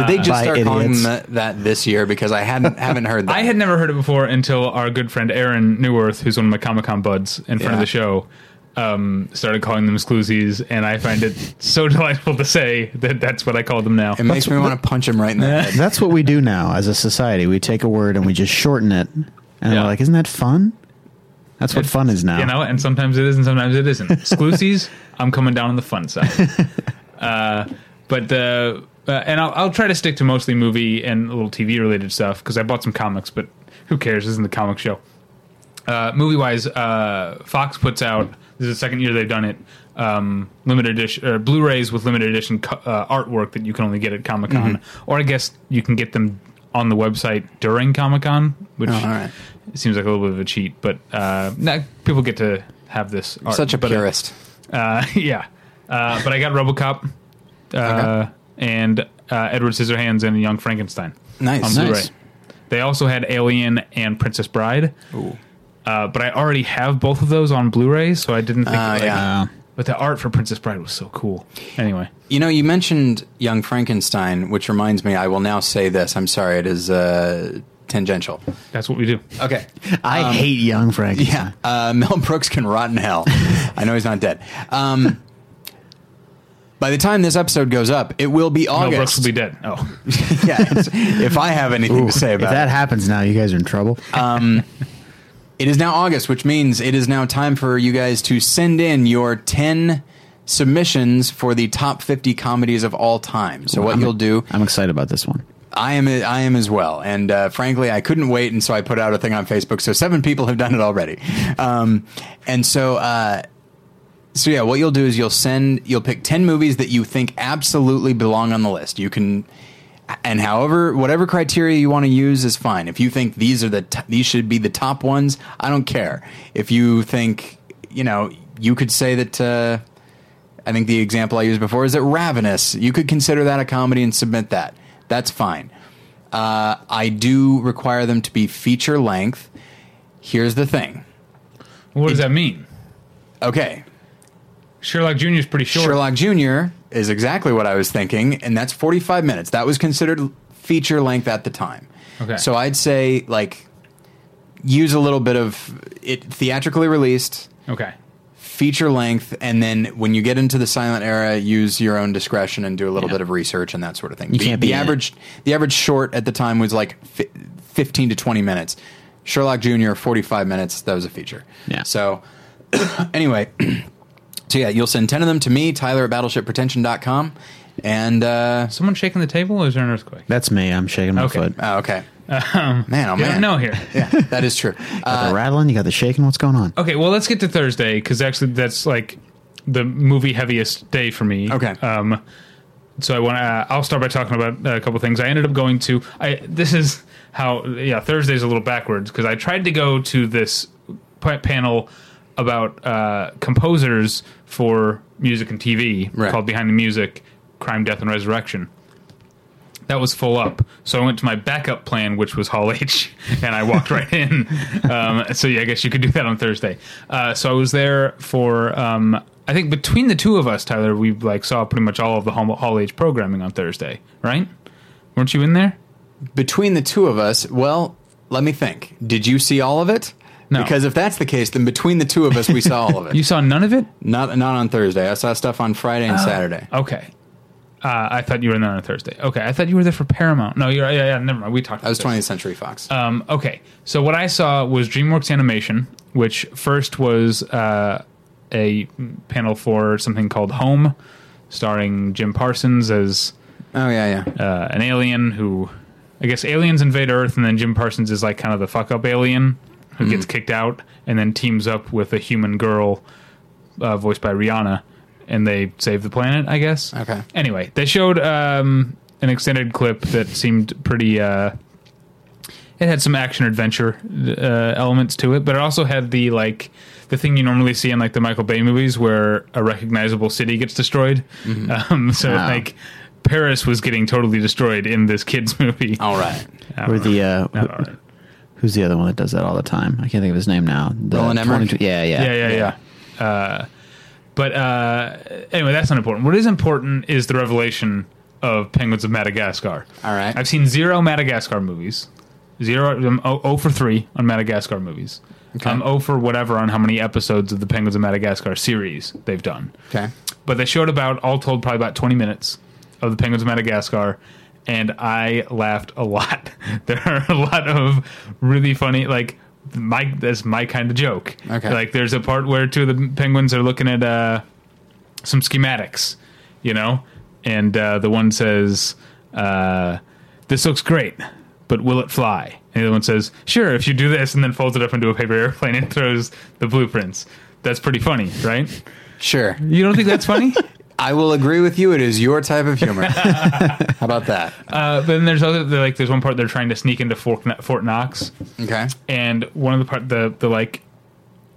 they just By start calling idiots. them that, that this year? Because I hadn't haven't heard that. I had never heard it before until our good friend Aaron Newworth, who's one of my Comic Con buds in front Yeah. of the show, um, started calling them Scloozies, and I find it so delightful to say that that's what I call them now. It makes me want to punch him right in the head. That's what we do now as a society. We take a word and we just shorten it, and Yeah. we're like, "Isn't that fun?" That's what fun is now. You know, and sometimes it is, and sometimes it isn't. Scloozies, I'm coming down on the fun side. Uh, but the uh, and I'll, I'll try to stick to mostly movie and a little TV related stuff because I bought some comics, but who cares? This isn't the comic show. Uh, movie wise, uh, Fox puts out. This is the second year they've done it. Um, limited edition uh, Blu-rays with limited edition co- uh, artwork that you can only get at Comic Con, or I guess you can get them on the website during Comic Con, which Oh, all right. seems like a little bit of a cheat. But uh, nah, people get to have this. Art. Such a But, uh, purist. uh, yeah, uh, but I got RoboCop uh, Okay. and uh, Edward Scissorhands and Young Frankenstein Nice. on Blu-ray. Nice. They also had Alien and Princess Bride, Ooh. Uh, but I already have both of those on Blu-ray, so I didn't think. Ah, like, yeah. Uh, But the art for Princess Bride was so cool. Anyway, You know, you mentioned Young Frankenstein, which reminds me, I will now say this. I'm sorry, it is uh, tangential. that's what we do. Okay. I hate young Frankenstein. Yeah. Uh, Mel Brooks can rot in hell. I know he's not dead. Um, by the time this episode goes up, it will be Mel August. Brooks will be dead. Oh, yeah, if I have anything to say if about that it. happens now, you guys are in trouble. It is now August, which means it is now time for you guys to send in your 10 submissions for the top 50 comedies of all time. So what I'm- you'll do, I'm excited about this one. I am I am as well. And uh, frankly, I couldn't wait, and so I put out a thing on Facebook. So seven people have done it already. Um, and so uh, so yeah, what you'll do is you'll send you'll pick 10 movies that you think absolutely belong on the list. You can and however whatever criteria you want to use is fine. If you think these are the t- these should be the top ones, I don't care. If you think, you know, you could say that uh, I think the example I used before is that Ravenous. You could consider that a comedy and submit that. That's fine. Uh, I do require them to be feature length. Here's the thing. what does that mean? Okay, Sherlock Jr. is pretty short. Sherlock Jr. is exactly what I was thinking, and that's 45 minutes. That was considered feature length at the time. Okay. So I'd say, like, use a little bit of it theatrically released, Okay. feature length, and then when you get into the silent era, use your own discretion and do a little Yeah. bit of research and that sort of thing. You the, can't the be it. average the average short at the time was like fi- 15 to 20 minutes. Sherlock Jr. 45 minutes. That was a feature. Yeah. So anyway, so yeah, you'll send 10 of them to me, Tyler at battleshippretension.com. And uh, Someone shaking the table, or is there an earthquake? That's me. I'm shaking my Okay. foot. oh, okay, Um, man, oh you man, don't know here. yeah, that is true. Got the rattling. You got the shaking. What's going on? Okay, well, let's get to Thursday because actually that's like the movie heaviest day for me. Okay. Um, so I want to. Uh, I'll start by talking about uh, a couple things. I ended up going to. I this is how. Yeah, Thursday's a little backwards because I tried to go to this pa- panel about uh, composers for music and TV Right. called Behind the Music: Crime, Death, and Resurrection. That was full up, so I went to my backup plan, which was Hall H, and I walked right in. Um, so yeah, I guess you could do that on Thursday. Uh, so I was there for. Um, I think between the two of us, Tyler, we like saw pretty much all of the Hall, Hall H programming on Thursday, right? Weren't you in there? between the two of us, well, let me think. Did you see all of it? No. Because if that's the case, then between the two of us, we saw all of it. You saw none of it? Not not on Thursday. I saw stuff on Friday Oh. and Saturday. Okay. Uh, I thought you were there on Thursday. Okay, I thought you were there for Paramount. No, you're yeah, yeah. Never mind. We talked. I was about this. 20th Century Fox. Um, okay, so what I saw was DreamWorks Animation, which first was uh, a panel for something called Home, starring Jim Parsons as oh yeah, yeah. uh, an alien who, I guess, aliens invade Earth, and then Jim Parsons is like kind of the fuck up alien who gets kicked out, and then teams up with a human girl, uh, voiced by Rihanna, and they save the planet. I guess. Okay. Anyway, they showed um, an extended clip that seemed pretty. Uh, it had some action adventure uh, elements to it, but it also had the like the thing you normally see in like the Michael Bay movies, where a recognizable city gets destroyed. Um, so Wow. like Paris was getting totally destroyed in this kids movie. All right. I don't the uh, Not all right. Who's the other one that does that all the time? I can't think of his name now. The Roland Emmerich? 22 Yeah, yeah, yeah, yeah, yeah. Uh, but uh, anyway, that's not important. What is important is the revelation of Penguins of Madagascar. All right. I've seen zero Madagascar movies. Zero, um, oh, oh for three on Madagascar movies. Okay. Um, oh for whatever on how many episodes of the Penguins of Madagascar series they've done. Okay. But they showed about all told probably about twenty minutes of the Penguins of Madagascar, and I laughed a lot. there are a lot of really funny like. My that's my kind of joke. Okay. Like there's a part where two of the penguins are looking at uh, some schematics, you know, and uh, the one says, uh, "This looks great, but will it fly?" And the other one says, "Sure, if you do this," and then folds it up into a paper airplane and throws the blueprints. That's pretty funny, right? Sure. You don't think that's funny? I will agree with you. It is your type of humor. How about that? uh, then there's other like there's one part they're trying to sneak into Fort, Fort Knox, Okay. and one of the part the the like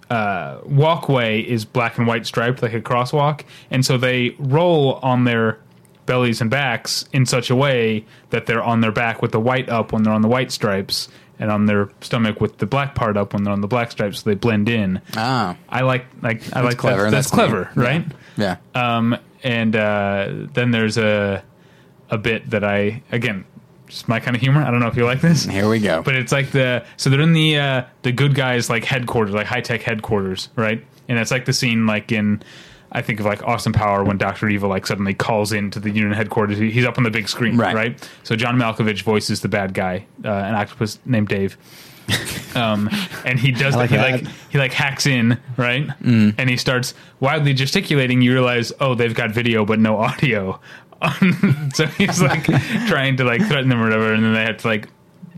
uh, walkway is black and white striped like a crosswalk, and so they roll on their bellies and backs in such a way that they're on their back with the white up when they're on the white stripes, and on their stomach with the black part up when they're on the black stripes, so they blend in. Ah. I like like I like clever. That. That's, That's neat. clever, right? Yeah. Um, and uh, then there's a a bit that I again just my kind of humor. I don't know if you like this. Here we go. But it's like the so they're in the uh, the good guys like headquarters, like high tech headquarters, right? And it's like the scene like in I think of like Austin Power when Doctor Evil like suddenly calls into the Union headquarters. He's up on the big screen, Right. right? So John Malkovich voices the bad guy, uh, an octopus named Dave. um, and he does like he like he like hacks in right, and he starts wildly gesticulating. You realize, oh, they've got video but no audio. so he's like trying to like threaten them or whatever, and then they have to like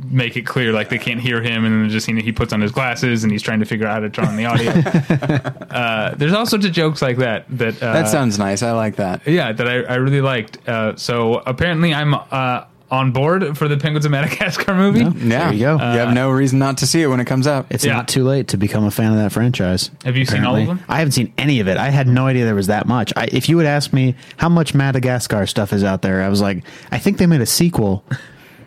make it clear like they can't hear him, and then just you know, he puts on his glasses and he's trying to figure out how to turn on the audio. uh, there's all sorts of jokes like that that uh, that sounds nice. I like that. yeah that I, I really liked. Uh, so apparently I'm uh, on board for the Penguins of Madagascar movie. Yeah. There you go. you have no uh, reason not to see it when it comes out. It's Yeah. not too late to become a fan of that franchise. Have you seen all of them? I haven't seen any of it. I had no idea there was that much. I, if you would ask me how much Madagascar stuff is out there, I was like, I think they made a sequel,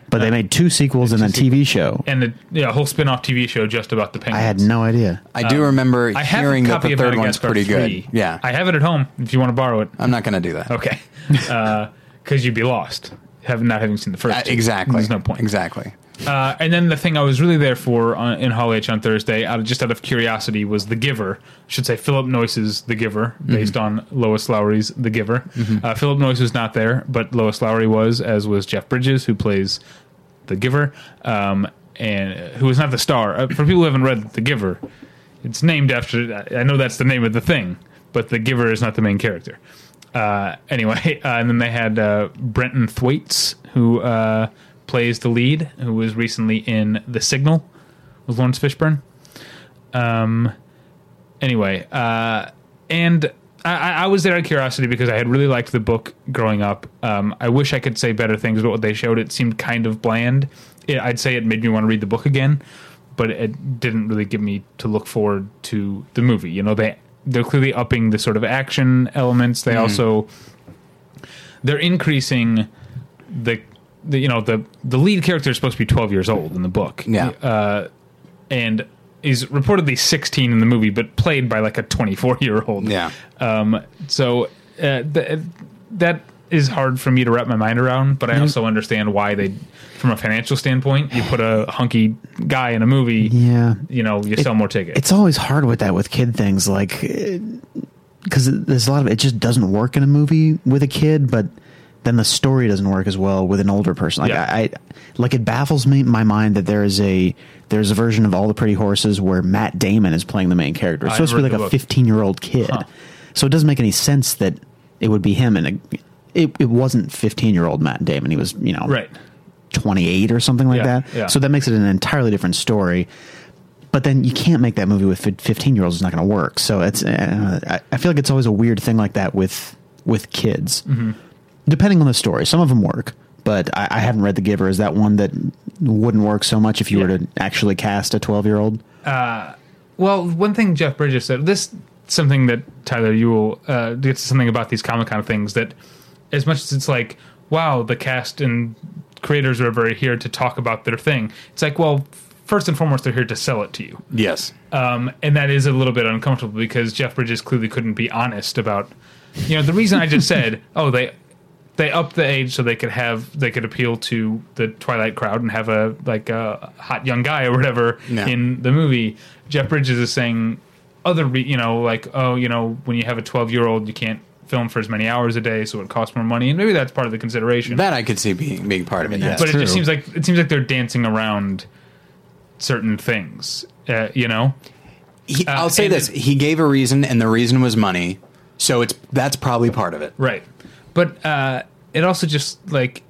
but they uh, made two sequels and a TV show. And the yeah, a whole spin-off TV show just about the penguins. I had no idea. I do um, remember Um, I hearing a that the third one's pretty 3. good. Yeah. I have it at home if you want to borrow it. I'm not going to do that. Okay, uh, because you'd be lost, have not having seen the first. Uh, exactly. There's no point. Exactly. Uh, and then the thing I was really there for on, in Hall H on Thursday, out of, just out of curiosity, was The Giver. I should say Philip Noyce's The Giver, based on Lois Lowry's The Giver. Uh, Philip Noyce was not there, but Lois Lowry was, as was Jeff Bridges, who plays The Giver, um, and who is not the star. Uh, for people who haven't read The Giver, it's named after. I know that's the name of the thing, but The Giver is not the main character. Uh, anyway, uh, and then they had uh, Brenton Thwaites, who uh, plays the lead, who was recently in The Signal with Laurence Fishburne. Um, anyway, uh, and I, I was there out of curiosity because I had really liked the book growing up. Um, I wish I could say better things about what they showed. It seemed kind of bland. It, I'd say it made me want to read the book again, but it didn't really give me to look forward to the movie. You know, they they're clearly upping the sort of action elements. They also they're increasing the, the you know the the lead character is supposed to be 12 years old in the book Yeah. uh, and is reportedly 16 in the movie but played by like a 24 year old Yeah. um so uh, th- that is hard for me to wrap my mind around but i also understand why they from a financial standpoint you put a hunky guy in a movie Yeah. you know you sell more tickets It's always hard with that with kid things, like uh, because there's a lot of it just doesn't work in a movie with a kid, but then the story doesn't work as well with an older person. Like Yeah. I, I, like it baffles me my mind that there is a there's a version of All the Pretty Horses where Matt Damon is playing the main character. It's supposed to be like a 15 year old kid, Huh. so it doesn't make any sense that it would be him. And a, it it wasn't 15 year old Matt Damon. He was you know right 28 or something like Yeah, that. yeah. So that makes it an entirely different story. But then you can't make that movie with 15 year olds. It's not going to work. So it's, uh, I- I feel like it's always a weird thing like that with, with kids, Mm-hmm. depending on the story. Some of them work, but I, I haven't read The Giver. Is that one that wouldn't work so much if you were to actually cast a 12 year old? Well, one thing Jeff Bridges said this something that Tyler you will uh, get to something about these Comic Con things that as much as it's like wow the cast and creators are very here to talk about their thing. It's like well first and foremost they're here to sell it to you, Yes. um, and that is a little bit uncomfortable because Jeff Bridges clearly couldn't be honest about you know the reason I just said oh they they upped the age so they could have they could appeal to the Twilight crowd and have a like a hot young guy or whatever Yeah. in the movie. Jeff Bridges is saying other re- you know like oh you know when you have a 12 year old you can't film for as many hours a day so it costs more money and maybe that's part of the consideration. That I could see being being part of it. But it just seems like it seems like they're dancing around certain things. Uh, you know, He, Uh, I'll say this: he gave a reason, and the reason was money. So it's that's probably part of it. Right. But uh, it also just like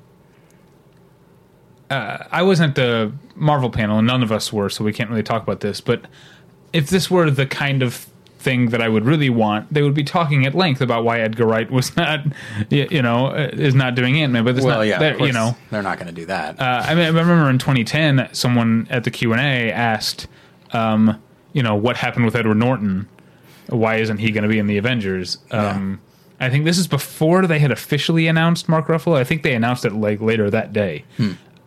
uh, I wasn't at the Marvel panel, and none of us were, so we can't really talk about this. But if this were the kind of thing that I would really want, they would be talking at length about why Edgar Wright was not, you know, uh, is not doing Ant Man. But it's Well, not, yeah, there, of course, you know. they're not going to do that. Uh, I mean, I remember in 2010, someone at the Q and A asked, um, you know, what happened with Edward Norton? Why isn't he going to be in the Avengers? Um, I think this is before they had officially announced Mark Ruffalo. I think they announced it like later that day.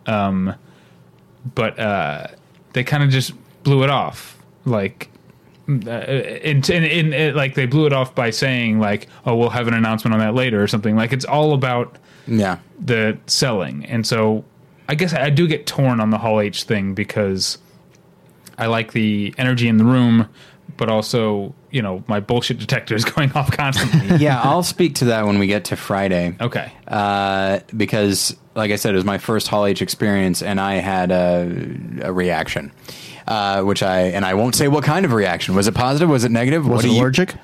Um, but uh, they kind of just blew it off, like. Uh, in, in, in, in- like they blew it off by saying like oh we'll have an announcement on that later or something like it's all about yeah, the selling. And so I guess I do get torn on the Hall H thing because I like the energy in the room, but also, you know, my bullshit detector is going off constantly. yeah. I'll speak to that when we get to Friday. okay. uh, because, like I said, it was my first Hall H experience, and I had a, a reaction, uh, which I and I won't say what kind of reaction. Was it positive? Was it negative? Was what it do you- allergic?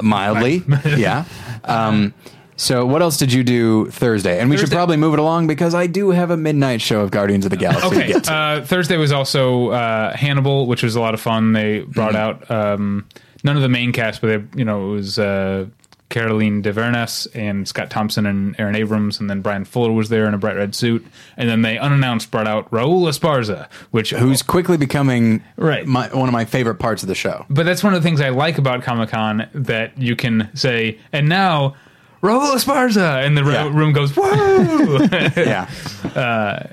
Mildly, yeah. Um, so, what else did you do Thursday? And we should probably move it along because I do have a midnight show of Guardians of the Galaxy. to Okay. get to. Uh, Thursday was also uh, Hannibal, which was a lot of fun. They brought Mm-hmm. out um, none of the main cast, but they, you know, it was uh, Caroline Dhavernas and Scott Thompson and Aaron Abrams, and then Bryan Fuller was there in a bright red suit. And then they unannounced brought out Raul Esparza, which Who's quickly becoming Right. my, one of my favorite parts of the show. But that's one of the things I like about Comic Con that you can say, and now Raul Esparza, and the Yeah. room goes whoa. Yeah, uh,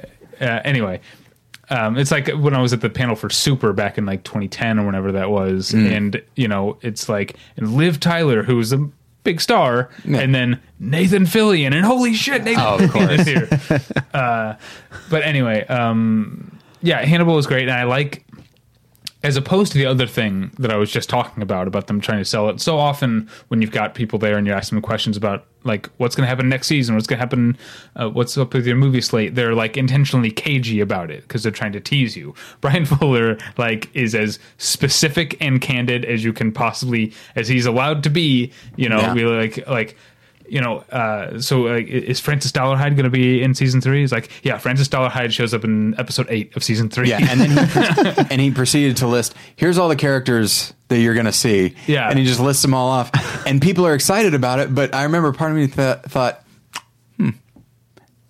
anyway, um, it's like when I was at the panel for Super back in like 2010 or whenever that was, Mm. and you know, it's like and Liv Tyler, who's a big star, Yeah. and then Nathan Fillion, and holy shit, Nathan Oh, of Fillion is here. uh, but anyway, um, yeah, Hannibal is great, and I like. As opposed to the other thing that I was just talking about, about them trying to sell it. So often, when you've got people there and you're asking them questions about like what's going to happen next season, what's going to happen, uh, what's up with your movie slate, they're like intentionally cagey about it because they're trying to tease you. Bryan Fuller like is as specific and candid as you can possibly, as he's allowed to be. You know, Yeah. be like like you know, uh, so uh, is Francis Dolarhyde going to be in season three? He's like, yeah, Francis Dolarhyde shows up in episode eight of season three. yeah. And then he, and he proceeded to list. Here's all the characters that you're going to see. Yeah. and he just lists them all off, and people are excited about it. But I remember part of me th- thought, hmm,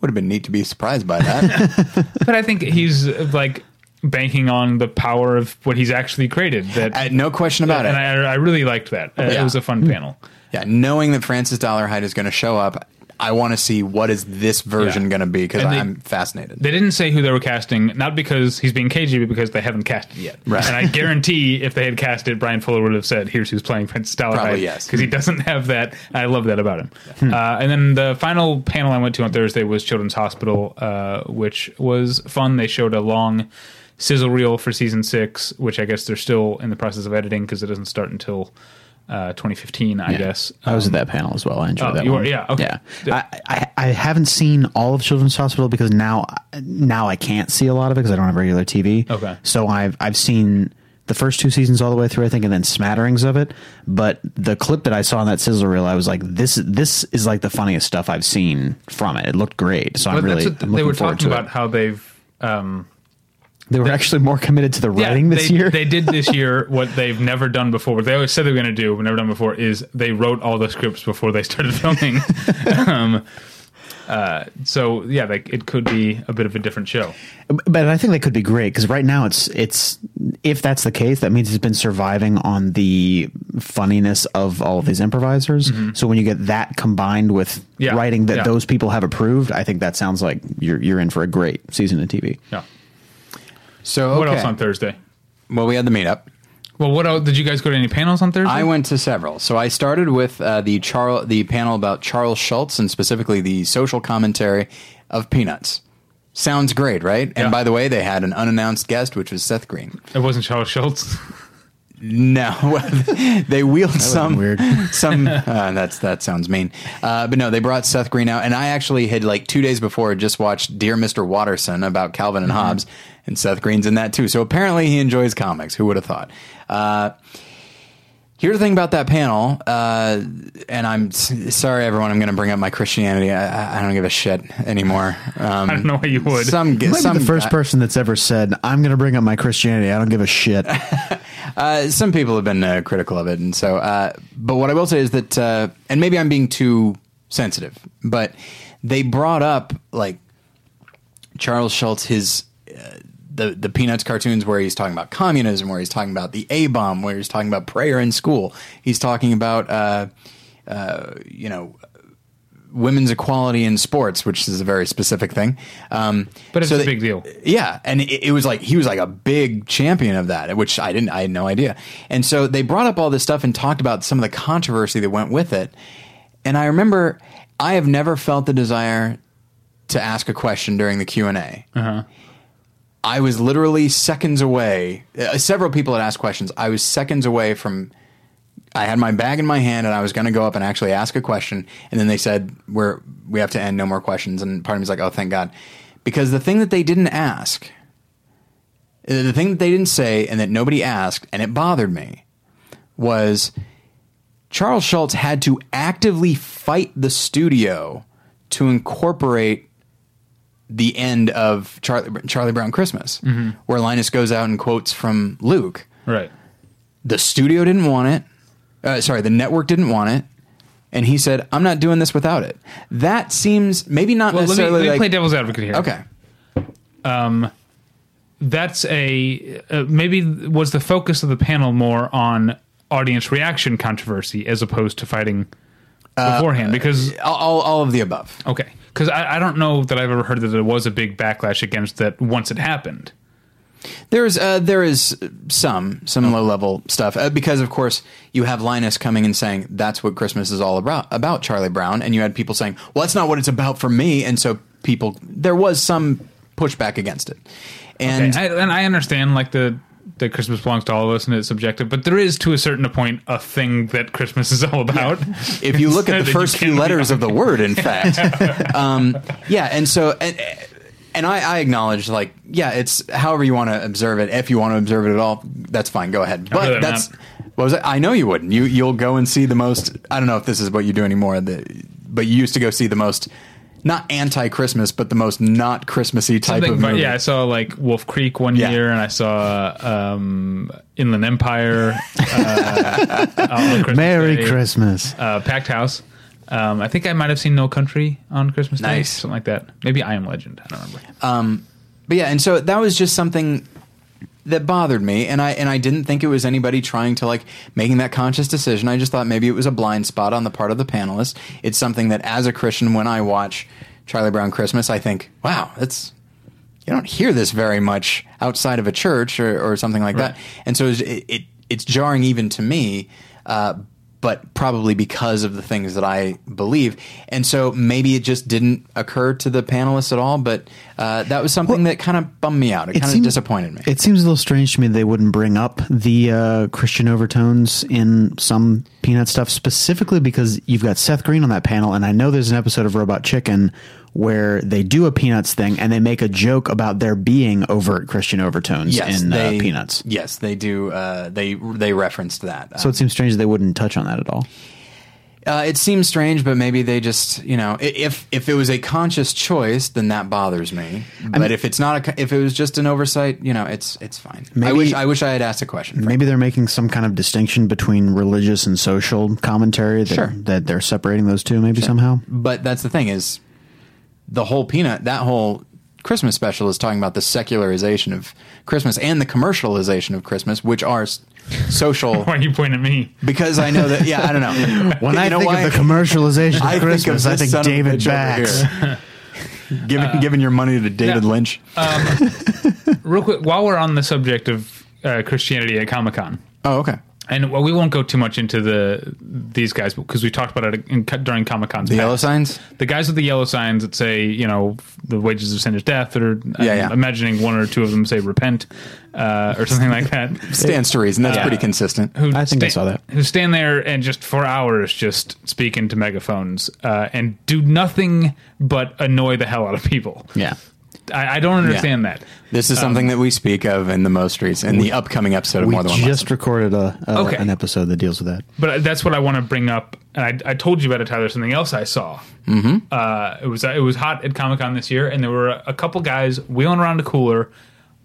would have been neat to be surprised by that. but I think he's like banking on the power of what he's actually created. That Uh, no question about and it. I, I really liked that. Uh, Yeah. It was a fun panel. Yeah, knowing that Francis Dolarhyde is going to show up, I want to see what is this version Yeah. going to be because I'm fascinated. They didn't say who they were casting, not because he's being cagey, but because they haven't cast it yet. Right. And I guarantee if they had cast it, Bryan Fuller would have said, "Here's who's playing Francis Dolarhyde." Probably, yes. because he doesn't have that. I love that about him. Uh, and then the final panel I went to on Thursday was Children's Hospital, uh, which was fun. They showed a long sizzle reel for season six, which I guess they're still in the process of editing because it doesn't start until uh, 2015, I guess. I was at that panel as well. I enjoyed Oh, that you one. were? Yeah, okay. Yeah. I, I, I haven't seen all of Children's Hospital because now now I can't see a lot of it because I don't have regular TV. Okay. So I've I've seen the first two seasons all the way through, I think, and then smatterings of it. But the clip that I saw in that sizzle reel, I was like, this this is like the funniest stuff I've seen from it. It looked great. So But I'm really what I'm they were talking about it. how they've. Um, They were actually more committed to the writing this they, year. They did this year what they've never done before. They always said they were going to do, but never done before, is they wrote all the scripts before they started filming. um, uh, so yeah, like it could be a bit of a different show. but I think that could be great because right now it's it's if that's the case, that means it's been surviving on the funniness of all of these improvisers. So when you get that combined with Mm-hmm. Yeah, writing that yeah. those people have approved, I think that sounds like you're you're in for a great season of TV. Yeah. So What else on Thursday? Well, we had the meetup, Well, what else, did you guys go to any panels on Thursday? I went to several. So I started with uh, the Charles, the panel about Charles Schulz and specifically the social commentary of Peanuts. Sounds great, right? Yeah. And by the way, they had an unannounced guest, which was Seth Green. It wasn't Charles Schulz. No, they wheeled some weird. Some uh, that's that sounds mean, uh, but no, they brought Seth Green out, and I actually had like two days before just watched Dear Mister Watterson about Calvin and Hobbes, and Seth Green's in that too. So apparently he enjoys comics. Who would have thought? Uh, Here's the thing about that panel, uh, and I'm sorry, everyone. I'm going to bring up my Christianity. I, I- I don't give a shit anymore. Um, I don't know why you would. Some, You might some be the first person that's ever said, "I'm going to bring up my Christianity. I don't give a shit." Uh, some people have been uh, critical of it, and so. Uh, but what I will say is that, uh, and maybe I'm being too sensitive, but they brought up like Charles Schulz, his uh, the the Peanuts cartoons where he's talking about communism, where he's talking about the A bomb, where he's talking about prayer in school. He's talking about uh, uh, you know women's equality in sports, which is a very specific thing. Um, But it's so a they- big deal. yeah, and it, it was like he was like a big champion of that, which I didn't, I had no idea. And so they brought up all this stuff and talked about some of the controversy that went with it. And I remember I have never felt the desire to ask a question during the Q and A. Uh-huh. I was literally seconds away. Uh, several people had asked questions. I was seconds away from. I had my bag in my hand and I was going to go up and actually ask a question, and then they said we're we have to end, no more questions. And part of me was like, oh, thank God, because the thing that they didn't ask, uh, the thing that they didn't say, and that nobody asked, and it bothered me, was Charles Schulz had to actively fight the studio to incorporate the end of Charlie, Charlie Brown Christmas, where Linus goes out and quotes from Luke. Right. The studio didn't want it. Uh, sorry, the network didn't want it. And he said, I'm not doing this without it. That seems maybe not Well, let me, necessarily let me like. play devil's advocate here. okay. Um, That's a uh, maybe was the focus of the panel more on audience reaction controversy as opposed to fighting beforehand because All, all, all of the above. okay because I, I don't know that I've ever heard that there was a big backlash against that once it happened. There's uh, there is some some low level stuff uh, because of course you have Linus coming and saying that's what Christmas is all about about Charlie Brown, and you had people saying, well, that's not what it's about for me, and so people there was some pushback against it, and I, and I understand like the that Christmas belongs to all of us and it's subjective, but there is to a certain point a thing that Christmas is all about. if you look at the first few letters of the word, in fact, um, yeah, and so and and I, I acknowledge like yeah, it's however you want to observe it. If you want to observe it at all, that's fine. Go ahead. But that's not. what was it? I know you wouldn't. You you'll go and see the most. I don't know if this is what you do anymore. The, but you used to go see the most. Not anti-Christmas, but the most not Christmassy type Something, of movie. yeah, I saw like Wolf Creek one Yeah. year, and I saw um, Inland Empire. Uh, on Christmas Merry Day, Christmas. Uh, Packed House. Um, I think I might have seen No Country on Christmas Day, something like that. Maybe I Am Legend. I don't remember. Um, but yeah, and so that was just something that bothered me, and I and I didn't think it was anybody trying to like making that conscious decision. I just thought maybe it was a blind spot on the part of the panelists. It's something that, as a Christian, when I watch Charlie Brown Christmas, I think, wow, that's you don't hear this very much outside of a church or, or something like that. And so it, it it's jarring even to me. Uh, but probably because of the things that I believe, and so maybe it just didn't occur to the panelists at all. But uh, that was something that kind of bummed me out. It, kind of disappointed me. It seems a little strange to me they wouldn't bring up the uh, Christian overtones in some peanut stuff, specifically because you've got Seth Green on that panel, and I know there's an episode of Robot Chicken where they do a Peanuts thing and they make a joke about there being overt Christian overtones in they, uh, Peanuts. Yes, they do. Uh, they they referenced that. So it seems strange they wouldn't touch on that at all. Uh, it seems strange, but maybe they just, you know, if if it was a conscious choice, then that bothers me. But if it's not, a, if it was just an oversight, you know, it's it's fine. I wish I wish I had asked a question. Maybe they're making some kind of distinction between religious and social commentary that, Sure. that they're separating those two maybe somehow. But that's the thing is, the whole peanut that whole Christmas special is talking about the secularization of Christmas and the commercialization of Christmas, which are s- social. Why are you pointing at me? because I know that. Yeah, I don't know. When You I know think why? of the commercialization of I Christmas, think I of think son of a David bitch over Bax. giving giving your money to David Yeah. Lynch. Real quick, while we're on the subject of uh, Christianity at Comic Con, Oh, okay. And well, we won't go too much into the these guys because we talked about it in, during Comic Con. The yellow signs. the guys with the yellow signs that say, you know, the wages of sin is death, or Yeah, I'm yeah. imagining one or two of them say repent, uh, or something like that. Stands to reason. That's pretty consistent. Who I think I saw that. Who stand there and just for hours just speak into megaphones uh, and do nothing but annoy the hell out of people. Yeah. I, I don't understand that. This is something that we speak of in the most recent, in the upcoming episode of More Than One We just Lesson. recorded a, a Okay. an episode that deals with that. But that's what I want to bring up. And I, I told you about it, Tyler. Something else I saw. Mm-hmm. Uh, it was it was hot at Comic Con this year, and there were a couple guys wheeling around a cooler,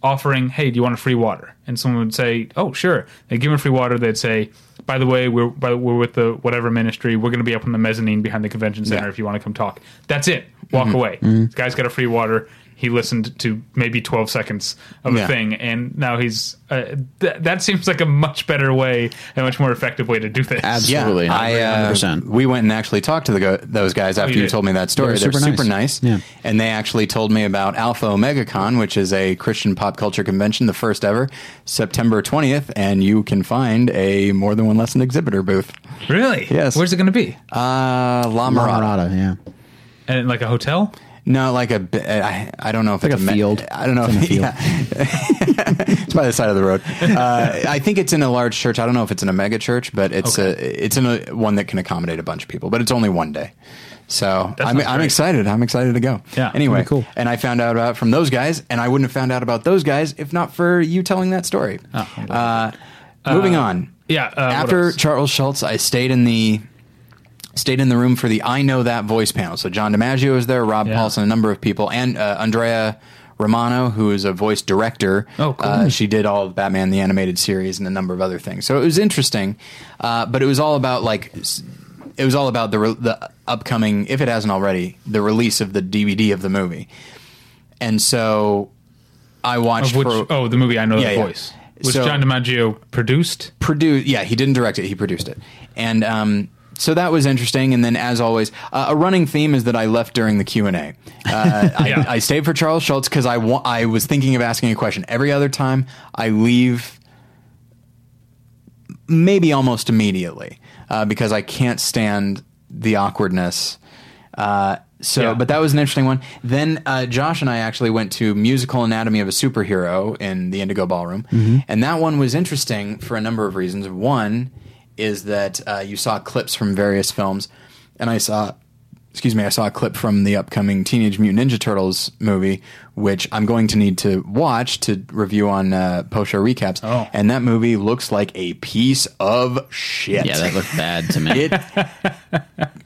offering, "Hey, do you want a free water?" And someone would say, "Oh, sure." They give them free water. They'd say, "By the way, we're by, we're with the whatever ministry. We're going to be up on the mezzanine behind the convention center Yeah. if you want to come talk." That's it. Walk away. This guy's got a free water. He listened to maybe 12 seconds of Yeah. a thing, and now he's. Uh, th- that seems like a much better way, a much more effective way to do this. Absolutely. Yeah, I, uh, we went and actually talked to the go- those guys after you you told me that story. They were They're super super nice. nice, Yeah. and they actually told me about Alpha Omega Con, which is a Christian pop culture convention, the first ever, September twentieth, and you can find a more than one lesson exhibitor booth. Really? Yes. Where's it going to be? Uh, La Mirada. Marada, yeah. And like a hotel? No, like a. I, I don't know if Like it's a me- field. I don't know. It's in If, a field. yeah. it's by the side of the road. Uh, I think it's in a large church. I don't know if it's in a mega church, but it's a it's in a one that can accommodate a bunch of people. But it's only one day, so I'm I'm excited. I'm excited to go. Yeah, Anyway, cool. and I found out about from those guys, and I wouldn't have found out about those guys if not for you telling that story. Oh, uh, moving on. Yeah. Uh, After? Charles Schulz, I stayed in the stayed in the room for the I Know That voice panel. So John DiMaggio was there, Rob Yeah. Paulsen, a number of people, and uh, Andrea Romano, who is a voice director. Oh, cool. Uh, she did all of Batman the animated series and a number of other things. So it was interesting, uh, but it was all about like. It was all about the re- the upcoming, if it hasn't already, the release of the DVD of the movie, and so I watched which, for oh, the movie I Know Yeah, the yeah. Voice. Was So- John DiMaggio produced? produced. Yeah, he didn't direct it; he produced it, and um, so that was interesting. And then, as always, uh, a running theme is that I left during the Q and A. Uh, I, I stayed for Charles Schulz because I wa- I was thinking of asking a question. Every other time, I leave maybe almost immediately uh, because I can't stand the awkwardness. Uh, so, Yeah. but that was an interesting one. Then uh, Josh and I actually went to Musical Anatomy of a Superhero in the Indigo Ballroom, and that one was interesting for a number of reasons. One is that uh, you saw clips from various films, and I saw. Excuse me, I saw a clip from the upcoming Teenage Mutant Ninja Turtles movie, which I'm going to need to watch to review on uh, post show recaps. Oh. And that movie looks like a piece of shit. Yeah, that looked bad to me. It.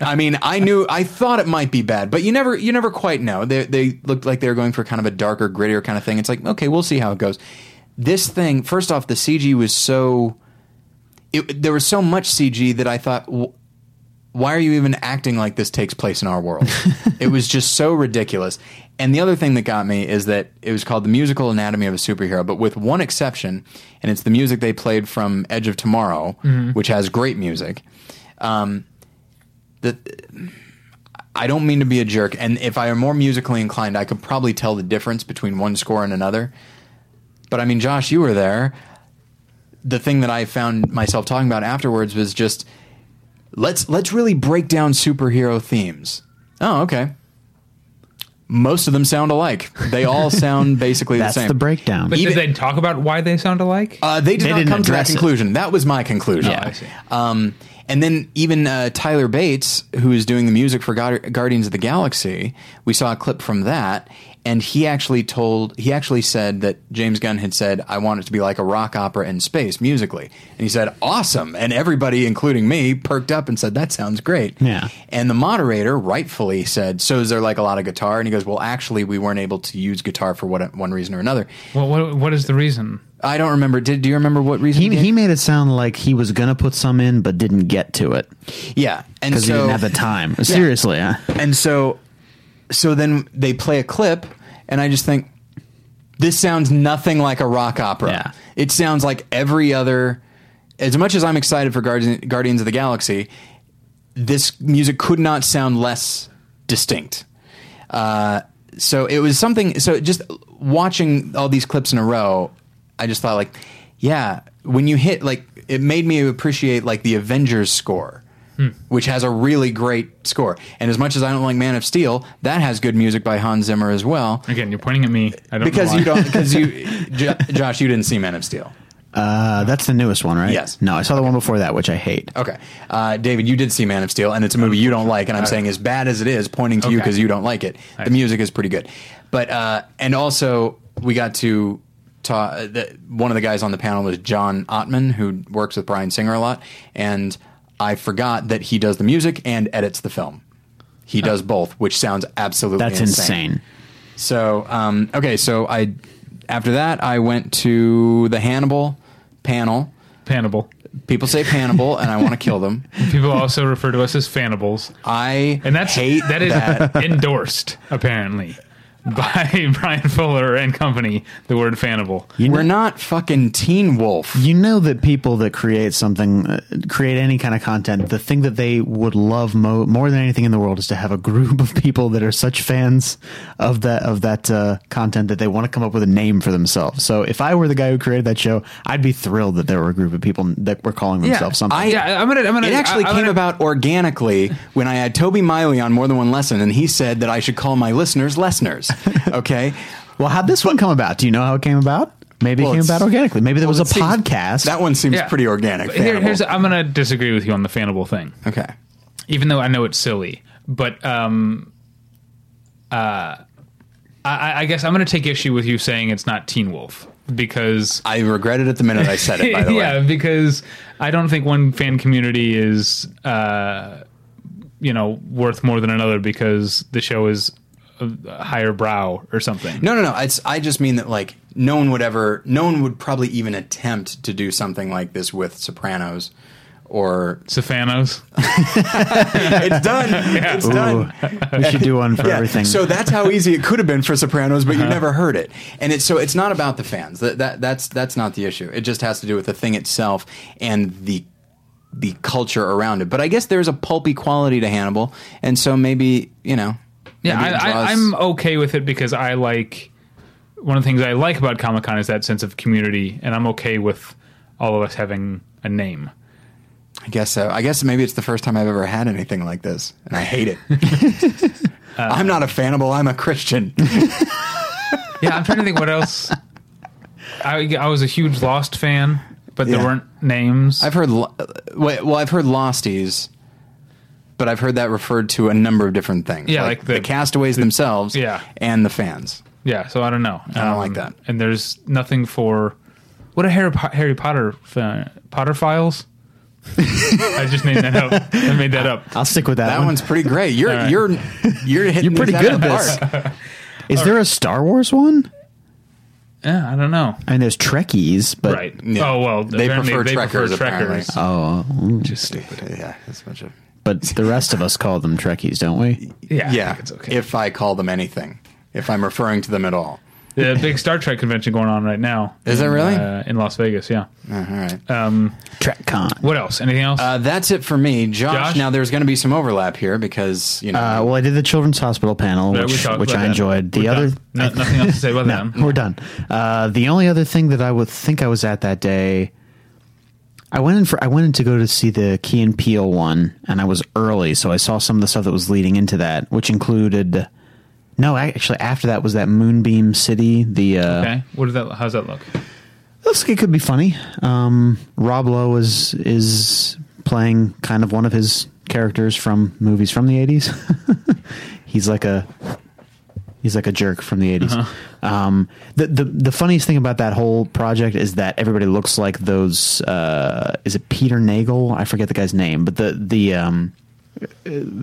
I mean, I knew, I thought it might be bad, but you never, you never quite know. They they looked like they were going for kind of a darker, grittier kind of thing. It's like, okay, we'll see how it goes. This thing, first off, the CG was so. It, there was so much CG that I thought, why are you even acting like this takes place in our world? it was just so ridiculous. And the other thing that got me is that it was called the musical anatomy of a superhero, but with one exception, and it's the music they played from Edge of Tomorrow, which has great music. Um, the, I don't mean to be a jerk, and if I am more musically inclined, I could probably tell the difference between one score and another. But I mean, Josh, you were there. The thing that I found myself talking about afterwards was just let's let's really break down superhero themes. Oh, okay. Most of them sound alike. They all sound basically That's the same. That's the breakdown. But Even- did they talk about why they sound alike? Uh, they did They not didn't come to that address it. conclusion. That was my conclusion. Oh, I see. Um, and then even uh, Tyler Bates, who is doing the music for Guar- Guardians of the Galaxy, we saw a clip from that, and he actually told, he actually said that James Gunn had said, "I want it to be like a rock opera in space musically," and he said, "Awesome!" And everybody, including me, perked up and said, "That sounds great." Yeah. And the moderator rightfully said, "So is there like a lot of guitar?" And he goes, "Well, actually, we weren't able to use guitar for what, one reason or another." Well, what, what is the reason? I don't remember. Did do you remember what reason? he gave? he made it sound like he was gonna put some in, but didn't get to it yeah, and because so he didn't have the time. Seriously, huh? and so so then they play a clip and i just think this sounds nothing like a rock opera Yeah. it sounds like every other as much as i'm excited for Guardian, guardians of the galaxy this music could not sound less distinct uh, so it was something so just watching all these clips in a row i just thought like yeah, when you hit like it made me appreciate like the Avengers score. Hmm. Which has a really great score, and as much as I don't like Man of Steel, that has good music by Hans Zimmer as well. Again, you're pointing at me. I don't Because know you don't, because you, Jo- Josh, you didn't see Man of Steel. Uh, that's the newest one, right? Yes. No, I saw the one before that, which I hate. Okay, uh, David, you did see Man of Steel, and it's a movie you don't like, and I'm saying as bad as it is, pointing to you Okay. because you don't like it. The music is pretty good, but uh, and also we got to talk. The, one of the guys on the panel was John Ottman, who works with Bryan Singer a lot, and I forgot that he does the music and edits the film. He does both, which sounds absolutely That's insane. So, um, okay, so I after that I went to the Hannibal panel. Panable. People say Hannibal, and I want to kill them. People also refer to us as Fannibals. I And that's hate that is that. endorsed apparently by Bryan Fuller and company. The word Fannibal. You know, We're not fucking Teen Wolf. you know that people that create something, uh, create any kind of content, the thing that they would love mo- more than anything in the world is to have a group of people that are such fans of that of that uh, content that they want to come up with a name for themselves. So if I were the guy who created that show, I'd be thrilled that there were a group of people that were calling themselves something. I- Yeah, I'm gonna. I'm gonna. It actually I- I'm came gonna- about organically when I had Toby Miley on more than one lesson, and he said that I should call my listeners listeners. Okay. well, how'd this one come about? Do you know how it came about? Maybe Well, it came about organically. Maybe there Well, was a seems- podcast. That one seems Yeah. pretty organic. Here, here's. I'm gonna disagree with you on the Fannibal thing. okay. even though I know it's silly. But um, uh, I, I guess I'm going to take issue with you saying it's not Teen Wolf because I regretted it the minute I said it. By the way. yeah, way, because I don't think one fan community is uh, you know worth more than another because the show is a higher brow or something. no, no, no. It's I just mean that like no one would ever, no one would probably even attempt to do something like this with Sopranos. Or Sofanos. it's done. It's done. we should do one for Yeah, everything. So that's how easy it could have been for Sopranos, but you uh-huh. never heard it. And it's so it's not about the fans. That, that that's that's not the issue. It just has to do with the thing itself and the the culture around it. But I guess there's a pulpy quality to Hannibal, and so maybe you know. Yeah, I, I, I'm okay with it because I like one of the things I like about Comic Con is that sense of community, and I'm okay with all of us having a name. I guess so. I guess maybe it's the first time I've ever had anything like this, and I hate it. Uh, I'm not a Fannibal. I'm a Christian. Yeah, I'm trying to think what else. I, I was a huge Lost fan, but there weren't names. I've heard. uh, Wait, well, I've heard Losties, but I've heard that referred to a number of different things. Yeah, like the- the castaways themselves. yeah. and the fans. yeah, so I don't know. I don't like um, that. And there's nothing for what a Harry, Po- Harry Potter fa- Potter files. I just made that up. I made that up. I'll stick with that, That one. one's pretty great. You're All right. you're you're hitting You're pretty good at this. park. Is there a Star Wars one? Yeah, I don't know. I mean, there's Trekkies, but right. Yeah. Oh well, They prefer they Trekkers, prefer apparently. Trekkers. oh, Just stupid. Yeah, that's a bunch of but the rest of us call them Trekkies, don't we? Yeah, I yeah. think it's okay. If I call them anything, if I'm referring to them at all. the big Star Trek convention going on right now. Is in, that really? uh, in Las Vegas? Yeah. Uh, all right. Um, TrekCon. what else? Anything else? Uh, that's it for me, Josh. Josh? Now there's going to be some overlap here because you know. Uh, well, I did the Children's Hospital panel, Yeah, which, which I that. enjoyed. The We're other, done. No- nothing else to say about no, that. we're done. Uh, the only other thing that I would think I was at that day, I went in for I went in to go to see the Key and Peele one, and I was early, so I saw some of the stuff that was leading into that, which included. No, actually, after that was that Moonbeam City. The uh, Okay. What does that? How's that look? looks like it could be funny. Um, Rob Lowe is is playing kind of one of his characters from movies from the eighties. he's like a he's like a jerk from the 80s Um, the, the the funniest thing about that whole project is that everybody looks like those. Uh, is it Peter Nagel? I forget the guy's name, but the the um, uh,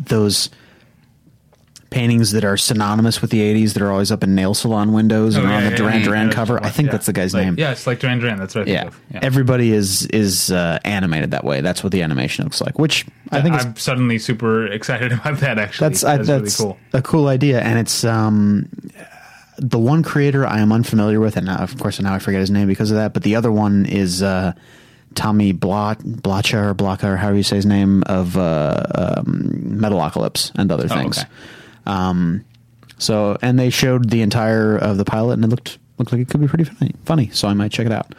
those paintings that are synonymous with the 80s that are always up in nail salon windows and Oh, are on the yeah, Duran yeah, Duran yeah, cover. I think Yeah. that's the guy's Like- name. Yeah, it's like Duran Duran. That's right. Yeah. Yeah. Everybody is is uh, animated that way. That's what the animation looks like, which I think is I'm suddenly super excited about that. Actually, that's I, that's, that's really cool. a cool idea, and it's um, the one creator I am unfamiliar with, and now, of course now I forget his name because of that. But the other one is uh, Tommy Blot Blacha or or however you say his name of uh, um, Metalocalypse and other Oh, things. okay. Um, so and they showed the entire of the pilot, and it looked looked like it could be pretty funny. Funny, so I might check it out.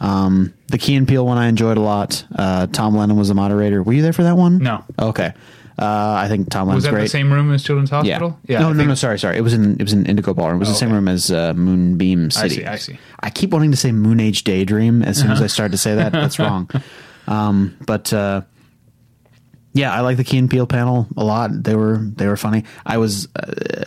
Um, the Key and Peele one I enjoyed a lot. Uh, Tom Lennon was the moderator. Were you there for that one? No. Okay. Uh, I think Tom Lennon's Was that great. the same room as Children's Hospital? yeah. Hospital? no, I no, think- no. Sorry, sorry. It was in it was in Indigo Ballroom. It was Oh, the same okay. room as uh, Moonbeam City. I see, I see. I keep wanting to say Moon Age Daydream as soon as I start to say that. That's wrong. Um, but uh, yeah, I like the Key and Peele panel a lot. They were they were funny. I was uh,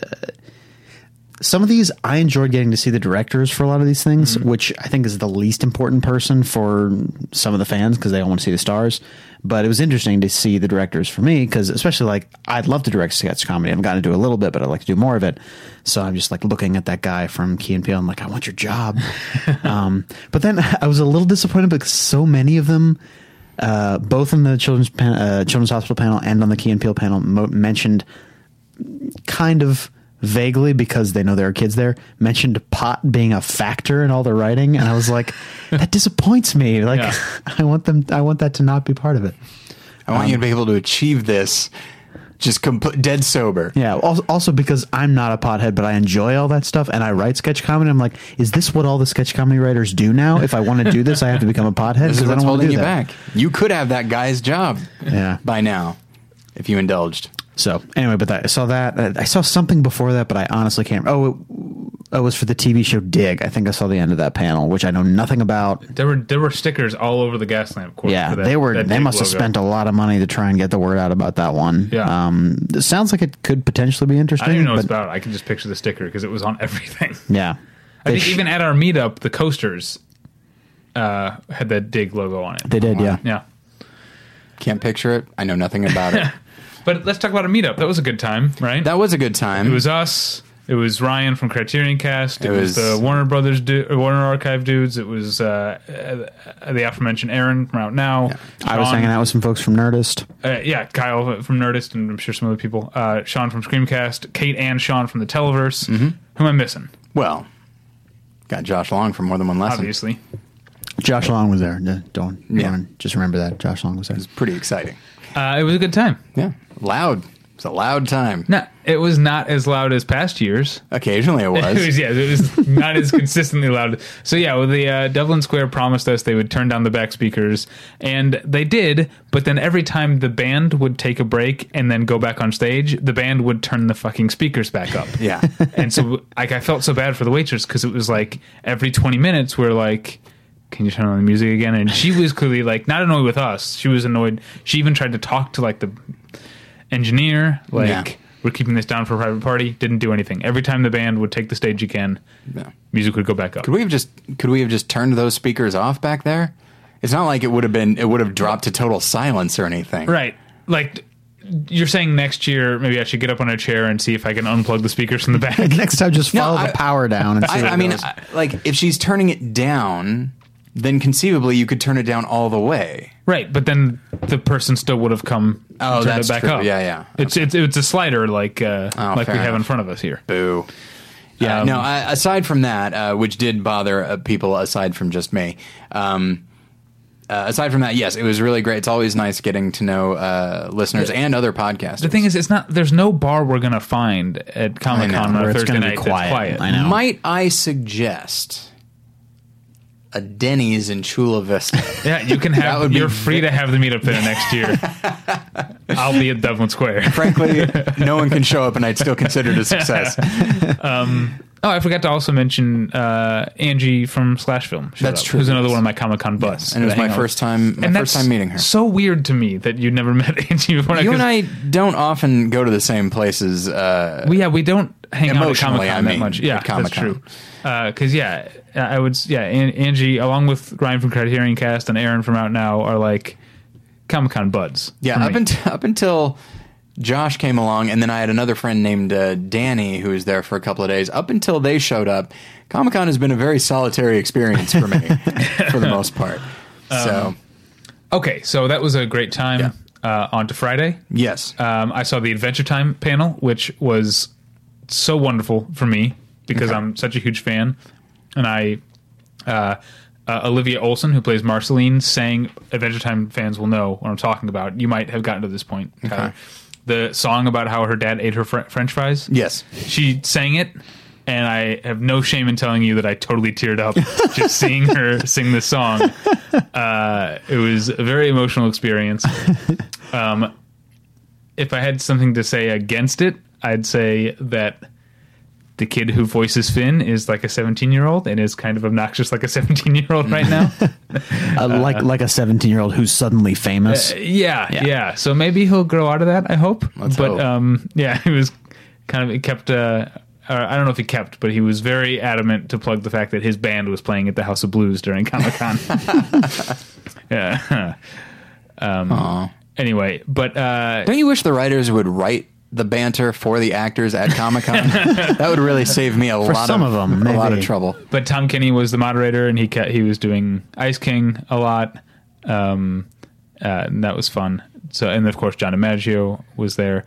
some of these I enjoyed getting to see the directors for a lot of these things, which I think is the least important person for some of the fans because they all want to see the stars. But it was interesting to see the directors for me because, especially like I'd love to direct sketch comedy. I've gotten to do a little bit, but I'd like to do more of it. So I'm just like looking at that guy from Key and Peele. I'm like, I want your job. um, but then I was a little disappointed because so many of them uh, both in the children's pan- uh, children's hospital panel and on the Key and Peele panel mo- mentioned kind of vaguely because they know there are kids there mentioned pot being a factor in all the writing and I was like that disappoints me like Yeah. I want them I want that to not be part of it I want you to be able to achieve this just compl- dead sober. yeah also, also because I'm not a pothead but I enjoy all that stuff and I write sketch comedy I'm like is this what all the sketch comedy writers do now if I want to do this I have to become a pothead This is what's don't want to holding you that back. You could have that guy's job yeah by now if you indulged. So anyway, but that, I saw that. uh, I saw something before that, but I honestly can't. Oh, it, it was for the TV show Dig. I think I saw the end of that panel, which I know nothing about. There were there were stickers all over the Gaslamp. course Yeah, for that- they were. that They big must have spent a lot of money to try and get the word out about that one. Yeah. Um, it sounds like it could potentially be interesting. I interesting. don't even know what but it's about. I can just picture the sticker because it was on everything. Yeah. I think sh- even at our meetup, the coasters uh, had that dig logo on it. they did. Yeah. yeah. Can't picture it. I know nothing about it. But let's talk about a meetup. That was a good time, right? That was a good time. it was us. It was Ryan from Criterion Cast. It, It was, was- the Warner Brothers, du- Warner Archive dudes. It was uh, uh, the aforementioned Aaron from Out Now. I was Sean- hanging out with some folks from Nerdist. Uh, yeah, Kyle from Nerdist, and I'm sure some other people. Uh, Sean from Screamcast, Kate and Sean from the Televerse. Mm-hmm. Who am I missing? well, got Josh Long from more than one lesson. Obviously, Josh Long was there. No, Don't. Yeah. don't- Just remember that Josh Long was there. It was pretty exciting. Uh, it was a good time. Yeah, loud. It's a loud time. No, it was not as loud as past years. Occasionally it It was was. yeah, it was not as consistently loud. So yeah, well, the uh, Dublin Square promised us they would turn down the back speakers, and they did. But then every time the band would take a break and then go back on stage, the band would turn the fucking speakers back up. yeah. and so like I felt so bad for the waitress because it was like every twenty minutes we're like. Can you turn on the music again? And she was clearly like not annoyed with us. She was annoyed. She even tried to talk to like the engineer, like Yeah. we're keeping this down for a private party. Didn't do anything. Every time the band would take the stage again, Yeah. music would go back up. Could we have just could we have just turned those speakers off back there? It's not like it would have been it would have dropped to total silence or anything. Right. Like you're saying next year maybe I should get up on a chair and see if I can unplug the speakers from the back. Next time, just No, follow I- the power down and see. I, what I mean, goes. I, like if she's turning it down, then conceivably you could turn it down all the way. right, but then the person still would have come Oh, and turned that's it back true. up. Yeah, yeah. It's it's it's a slider like uh, Oh, like we fair have in front of us here. Boo. Yeah. Um, no. I, aside from that, uh, which did bother uh, people aside from just me. Um, uh, aside from that, yes, it was really great. It's always nice getting to know uh, listeners and other podcasters. The thing is, it's not. There's no bar we're gonna find at Comic Con on where a it's Thursday gonna be night that's quiet. quiet. I know. might I suggest a Denny's in Chula Vista? Yeah, you can have. would You're free to have the meetup there next year. I'll be at Dublin Square. Frankly, no one can show up, and I'd still consider it a success. Oh, I forgot to also mention uh, Angie from Slash Film. That's up, true, Who's another one of my Comic Con buds. and it was my first time. My And first time meeting her. So weird to me that you'd never met Angie before. You and I don't often go to the same places. Uh, we, yeah, we don't hang out at Comic Con I that much. Yeah, that's true. Because yeah, I would. Yeah, An- Angie, along with Ryan from Criterion Cast and Aaron from Out Now, are like Comic Con buds. yeah, up until up until Josh came along, and then I had another friend named uh, Danny who was there for a couple of days. Up until they showed up, Comic Con has been a very solitary experience for me, for the most part. So okay, so that was a great time. Yeah. Uh, on to Friday. yes, Um, I saw the Adventure Time panel, which was so wonderful for me because Okay. I'm such a huge fan, and I. Uh, uh, Olivia Olson, who plays Marceline, sang Adventure Time fans will know what I'm talking about. You might have gotten to this point. Tyler. The song about how her dad ate her fr- French fries. yes, She sang it and I have no shame in telling you that I totally teared up just seeing her sing this song. Uh, it was a very emotional experience. Um, if I had something to say against it, I'd say that the kid who voices Finn is like a 17 year old and is kind of obnoxious like a 17 year old right now. Uh, like like a 17 year old who's suddenly famous. yeah, yeah, So maybe he'll grow out of that. I hope. Let's but hope. um, yeah, he was kind of it kept. Uh, or I don't know if he kept, but he was very adamant to plug the fact that his band was playing at the House of Blues during Comic Con. yeah. Um, anyway, but uh, Don't you wish the writers would write the banter for the actors at Comic Con? that would really save me a lot some of, of them, a lot of trouble. but Tom Kenny was the moderator, and he kept, he was doing Ice King a lot. Um, uh, and that was fun. So, and of course, John DiMaggio was there.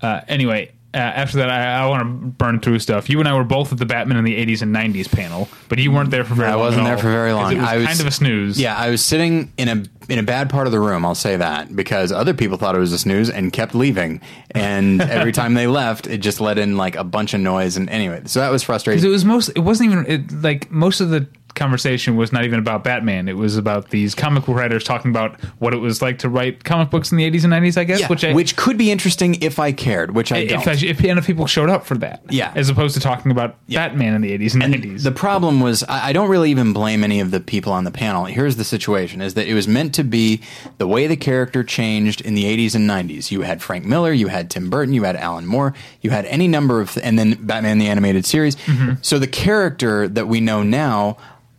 Uh, anyway, uh, after that, I, I want to burn through stuff. You and I were both at the Batman in the '80s and '90s panel, but you weren't there for very I long. wasn't at there all, for very 'cause long. It was, I was- kind of a snooze. Yeah, I was sitting in a in a bad part of the room. I'll say that because other people thought it was a snooze and kept leaving, and every time they left, it just let in like a bunch of noise. And anyway, so that was 'Cause frustrating. it was most. It wasn't even it, like most of the conversation was not even about Batman. It was about these comic book writers talking about what it was like to write comic books in the '80s and '90s. I guess, yeah, which I, which could be interesting if I cared, which I don't. if, I, if enough people showed up for that, Yeah. as opposed to talking about Batman in the '80s and, '90s. The problem was I, I don't really even blame any of the people on the panel. Here's the situation: is that it was meant to be the way the character changed in the 80s and 90s. You had Frank Miller, you had Tim Burton, you had Alan Moore, you had any number of, and then Batman the animated series. Mm-hmm. So the character that we know now,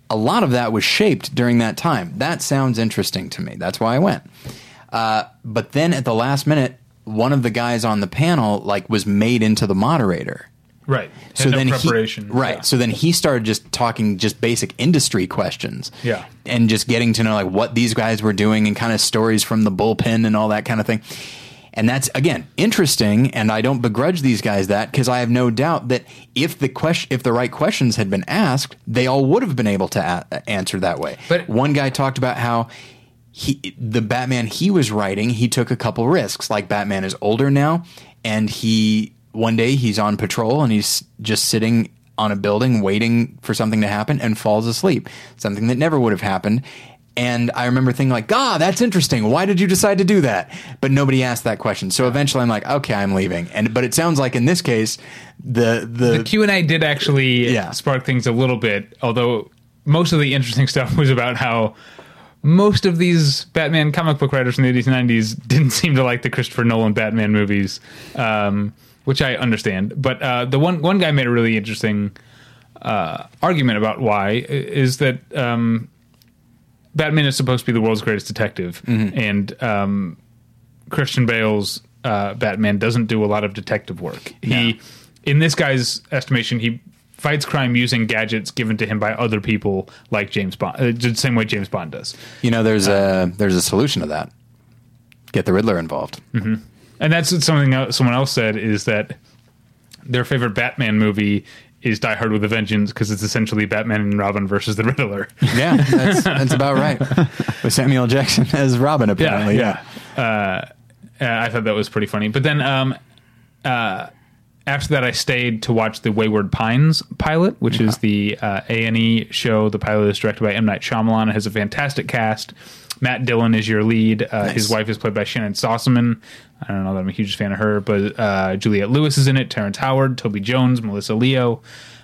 a lot of that was shaped during that time. That sounds interesting to me. That's why I went. Uh, but then at the last minute, one of the guys on the panel like was made into the moderator right. so no then preparation. he, right Yeah. so then he started just talking just basic industry questions Yeah. and just getting to know like what these guys were doing and kind of stories from the bullpen and all that kind of thing and that's again interesting and i don't begrudge these guys that because i have no doubt that if the question if the right questions had been asked they all would have been able to a- answer that way But- one guy talked about how he the Batman he was writing, he took a couple risks. Like Batman is older now, and he one day he's on patrol and he's just sitting on a building waiting for something to happen and falls asleep. Something that never would have happened. And I remember thinking like, "Ah, that's interesting. Why did you decide to do that?" But nobody asked that question. So eventually, I'm like, "Okay, I'm leaving." And but it sounds like in this case, the the, the Q and A did actually Yeah. spark things a little bit, although most of the interesting stuff was about how most of these Batman comic book writers in the 80s and 90s didn't seem to like the Christopher Nolan Batman movies, um, which I understand. But uh, the one one guy made a really interesting uh, argument about why is that um, Batman is supposed to be the world's greatest detective, and um, Christian Bale's uh, Batman doesn't do a lot of detective work. He, in this guy's estimation, he fights crime using gadgets given to him by other people, like James Bond, uh, the same way James Bond does. you know there's a there's a solution to that. Get the Riddler involved. And that's something else, someone else said is that their favorite Batman movie is Die Hard with a Vengeance because it's essentially Batman and Robin versus the Riddler. Yeah, that's that's about right. With Samuel Jackson as Robin, apparently. yeah. Uh, uh, I thought that was pretty funny. But then um, uh, after that, I stayed to watch the Wayward Pines pilot, which is the uh, A and E show. The pilot is directed by M Night Shyamalan. It has a fantastic cast. Matt Dillon is your lead. Uh, His wife is played by Shannyn Sossamon. I don't know that I'm a huge fan of her, but uh, Juliette Lewis is in it. Terrence Howard, Toby Jones, Melissa Leo.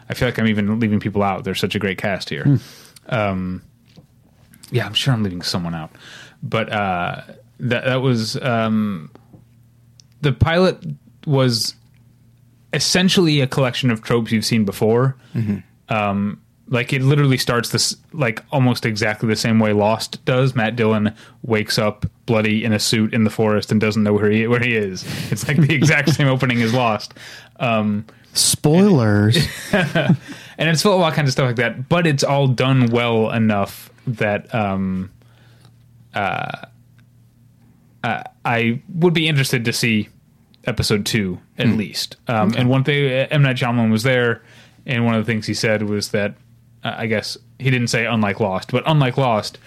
I feel like I'm even leaving people out. There's such a great cast here. Um, yeah, I'm sure I'm leaving someone out, but uh, that that was um, the pilot was essentially a collection of tropes you've seen before. Um, like it literally starts this like almost exactly the same way Lost does. Matt Dillon wakes up bloody in a suit in the forest and doesn't know where he where he is. It's like the exact same opening as Lost. Um, Spoilers. and it's full of all kinds of stuff like that. But it's all done well enough that um, uh, uh, I would be interested to see episode two at least. Um, And one thing, M Night Shyamalan was there, and one of the things he said was that I guess he didn't say unlike Lost, but unlike Lost,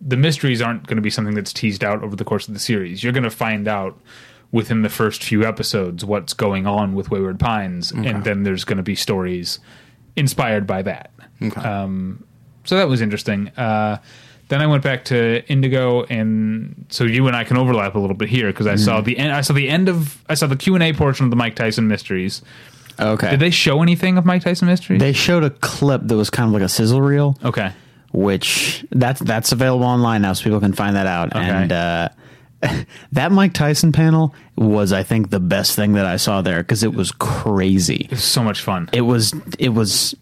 the mysteries aren't going to be something that's teased out over the course of the series. You're going to find out within the first few episodes what's going on with Wayward Pines, and then there's going to be stories inspired by that. Um, so that was interesting. Uh, then I went back to Indigo, and so you and I can overlap a little bit here because I saw the end. I saw the end of I saw the Q and A portion of the Mike Tyson Mysteries. Okay. Did they show anything of Mike Tyson Mysteries? They showed a clip that was kind of like a sizzle reel. okay. which that's that's available online now, so people can find that out. Okay. And uh, that Mike Tyson panel was, I think, the best thing that I saw there because it was crazy. It was so much fun. It was it was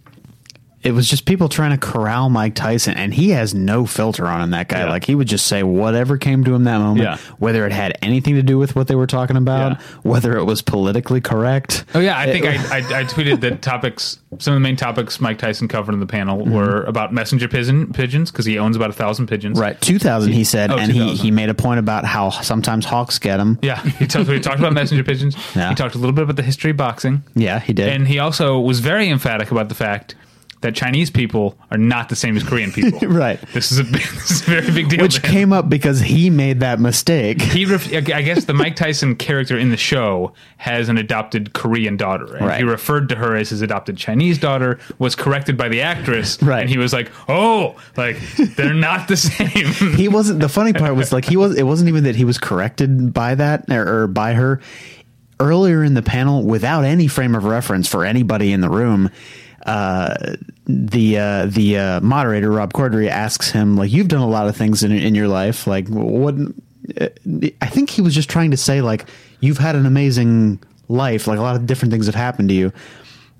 it was just people trying to corral Mike Tyson, and he has no filter on him. That guy, Yeah. like he would just say whatever came to him that moment, Yeah. whether it had anything to do with what they were talking about, Yeah. whether it was politically correct. Oh yeah, I think I, I, I tweeted that topics. Some of the main topics Mike Tyson covered in the panel mm-hmm. were about messenger pigeon, pigeons because he owns about a thousand pigeons. Right, two thousand. He said, Oh, and he he made a point about how sometimes hawks get him. Yeah, he talked. he talked about messenger pigeons. Yeah. He talked a little bit about the history of boxing, Yeah, he did. and he also was very emphatic about the fact that Chinese people are not the same as Korean people. Right. This is a big, this is a very big deal. which came up because he made that mistake. he ref- I guess the Mike Tyson character in the show has an adopted Korean daughter, and Right. he referred to her as his adopted Chinese daughter. Was corrected by the actress, Right. And he was like, "Oh, like they're not the same." He wasn't. The funny part was like he was. It wasn't even that he was corrected by that or, or by her earlier in the panel without any frame of reference for anybody in the room. Uh, the uh, the uh, moderator Rob Corddry asks him like, "You've done a lot of things in in your life. Like, what?" I think he was just trying to say like, "You've had an amazing life. Like, a lot of different things have happened to you."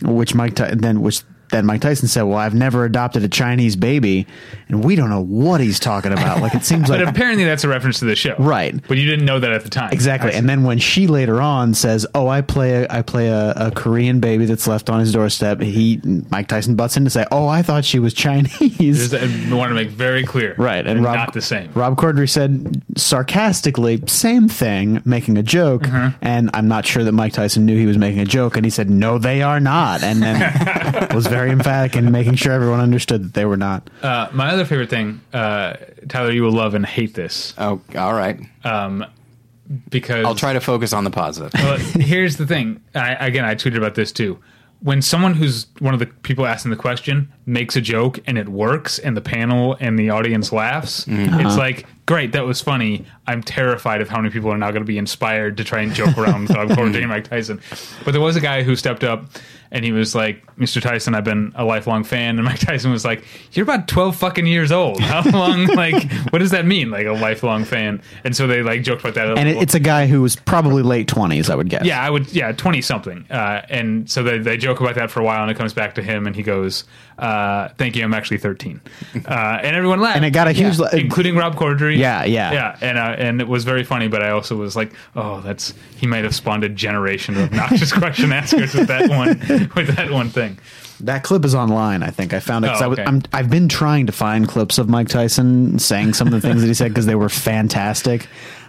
Which Mike then which then Mike Tyson said, "Well, I've never adopted a Chinese baby," and we don't know what he's talking about. Like it seems but like apparently, that's a reference to the show, Right. But you didn't know that at the time, exactly. And then when she later on says, "Oh, I play a, I play a, a Korean baby that's left on his doorstep," he Mike Tyson butts in to say, "Oh, I thought she was Chinese." Just, I want to make very clear, Right, and Rob, not the same. Rob Corddry said sarcastically, "Same thing," making a joke, Mm-hmm. and I'm not sure that Mike Tyson knew he was making a joke, and he said, "No, they are not," and then was very emphatic in making sure everyone understood that they were not. Uh, my other favorite thing, uh, Tyler, you will love and hate this Oh, all right. because I'll try to focus on the positive. Well, here's the thing. I, again, I tweeted about this too. When someone who's one of the people asking the question makes a joke and it works, and the panel and the audience laughs, it's like, great, that was funny. I'm terrified of how many people are now going to be inspired to try and joke around with Corddry and Mike Tyson. But there was a guy who stepped up and he was like, Mr. Tyson, I've been a lifelong fan. And Mike Tyson was like, You're about 12 fucking years old. How long, like, what does that mean? Like, a lifelong fan. And so they, like, joked about that. And it, it's a guy who was probably late twenties, I would guess. Yeah, I would. Yeah, twenty something. Uh, and so they, they joke about that for a while, and it comes back to him, and he goes, uh, "Thank you, I'm actually 13. Uh, and everyone laughed, And it got a huge, Yeah, li- including Rob Corddry. Yeah, yeah. yeah. And uh, and it was very funny, but I also was like, oh, that's he might have spawned a generation of obnoxious question askers with that one with that one thing. That clip is online. I think I found it. Oh, I was, okay. I'm, I've been trying to find clips of Mike Tyson saying some of the things that he said because they were fantastic,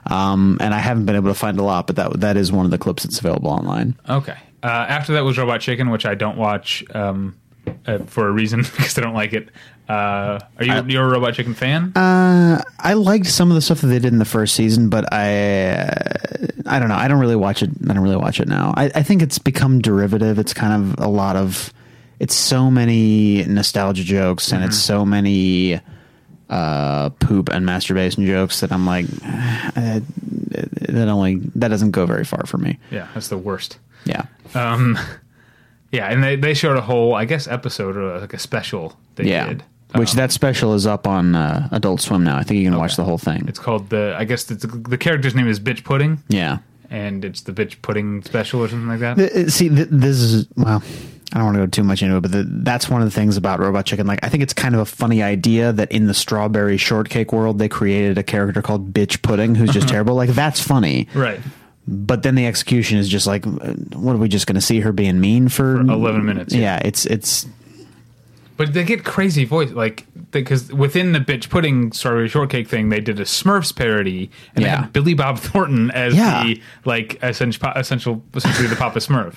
um, and I haven't been able to find a lot. But that that is one of the clips that's available online. Okay. Uh, after that was Robot Chicken, which I don't watch um, uh, for a reason because I don't like it. Uh, are you you're a Robot Chicken fan? Uh, I liked some of the stuff that they did in the first season, but I uh, I don't know. I don't really watch it. I don't really watch it now. I, I think it's become derivative. It's kind of a lot of. It's so many nostalgia jokes and it's so many uh, poop and masturbation jokes that I'm like, eh, that only that doesn't go very far for me. yeah, that's the worst. Yeah. Um, yeah, and they, they showed a whole, I guess, episode or like a special they yeah. did. Which Um, that special is up on uh, Adult Swim now. I think you can watch the whole thing. It's called the, I guess it's, the character's name is Bitch Pudding, yeah. and it's the Bitch Pudding special or something like that. Th- uh, See, th- this is well. I don't want to go too much into it, but the, that's one of the things about Robot Chicken. Like, I think it's kind of a funny idea that in the strawberry shortcake world, they created a character called Bitch Pudding, who's just terrible. Like, that's funny, right. But then the execution is just like, uh, what are we just going to see her being mean for, 11 minutes, Yeah, yeah. it's it's But they get crazy voice, like, because within the Bitch Pudding Strawberry Shortcake thing, they did a Smurfs parody, and they Yeah. had Billy Bob Thornton as Yeah. the, like, essential, essential, essentially the Papa Smurf.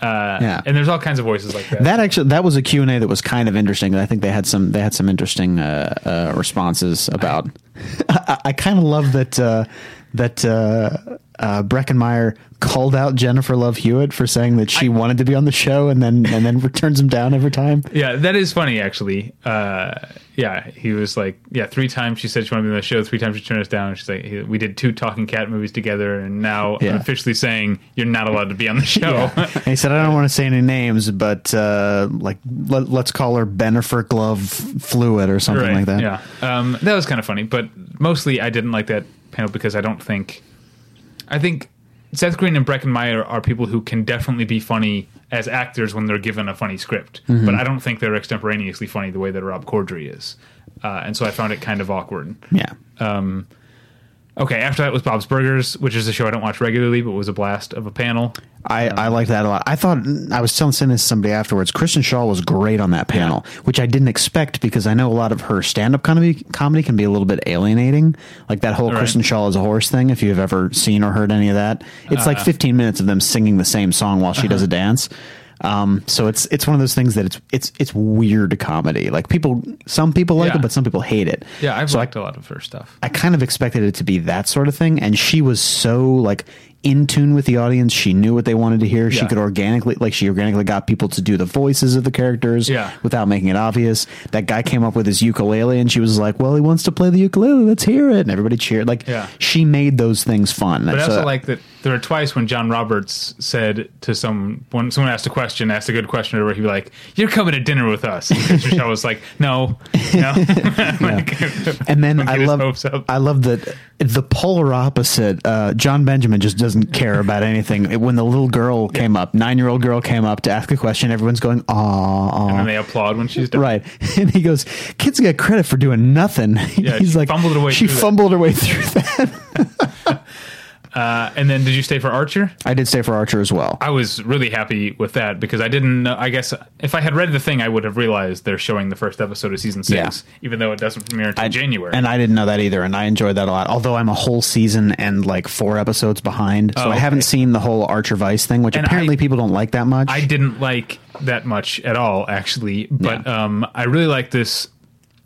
Uh, Yeah. And there's all kinds of voices like that. that actually that was a Q and A that was kind of interesting. I think they had some they had some interesting uh, uh, responses about. I, I kind of love that uh, that uh, Breckin Meyer called out Jennifer Love Hewitt for saying that she wanted to be on the show, and then and then turns him down every time. Yeah, that is funny actually. Uh, yeah, he was like, yeah, three times she said she wanted to be on the show. Three times she turned us down. She's like, we did two Talking Cat movies together, and now Yeah. I'm officially saying you're not allowed to be on the show. And he said, "I don't want to say any names, but uh, like let, let's call her Benifer Glove Fluid or something like that." Yeah, um, that was kind of funny, but mostly I didn't like that panel because I don't think, I think Seth Green and Breckin Meyer are people who can definitely be funny as actors when they're given a funny script, Mm-hmm. but I don't think they're extemporaneously funny the way that Rob Corddry is, uh, and so I found it kind of awkward. yeah. Okay, after that was Bob's Burgers, which is a show I don't watch regularly, but was a blast of a panel. I, I like that a lot. I thought mm, I was telling this to somebody afterwards. Kristen Schaal was great on that panel, which I didn't expect because I know a lot of her stand up comedy comedy can be a little bit alienating. Like that whole Right. Kristen Schaal is a horse thing. If you've ever seen or heard any of that, it's like uh. 15 minutes of them singing the same song while she does a uh-huh. dance. Um, so it's it's one of those things that it's it's it's weird comedy. Like people, some people like Yeah. it, but some people hate it. Yeah, I've so liked a lot of her stuff. I kind of expected it to be that sort of thing, and she was so like in tune with the audience. She knew what they wanted to hear. She could organically, like, she organically got people to do the voices of the characters, Yeah. without making it obvious. That guy came up with his ukulele, and she was like, "Well, he wants to play the ukulele. Let's hear it." And everybody cheered. Like, Yeah. she made those things fun. But I also like that there were twice when John Roberts said to some when someone asked a question, asked a good question, where he'd be like, "You're coming to dinner with us." And Schaal was like, "No, no." Like, And then I love. I love that the polar opposite. Uh, Jon Benjamin just doesn't care about anything. When the little girl came up, nine year old girl came up to ask a question, everyone's going, "Aw, aw." and then they applaud when she's done. Right. And he goes, kids get credit for doing nothing. Yeah, He's she like, fumbled her way she through that." fumbled her way through that. Uh, and then did you stay for Archer? I did stay for Archer as well. I was really happy with that because I didn't know. I guess if I had read the thing, I would have realized they're showing the first episode of season six, even though it doesn't premiere until January. And I didn't know that either. And I enjoyed that a lot. Although I'm a whole season and like four episodes behind. So Oh, I haven't seen the whole Archer Vice thing, which And apparently I- people don't like that much. I didn't like that much at all, actually. But um, I really like this.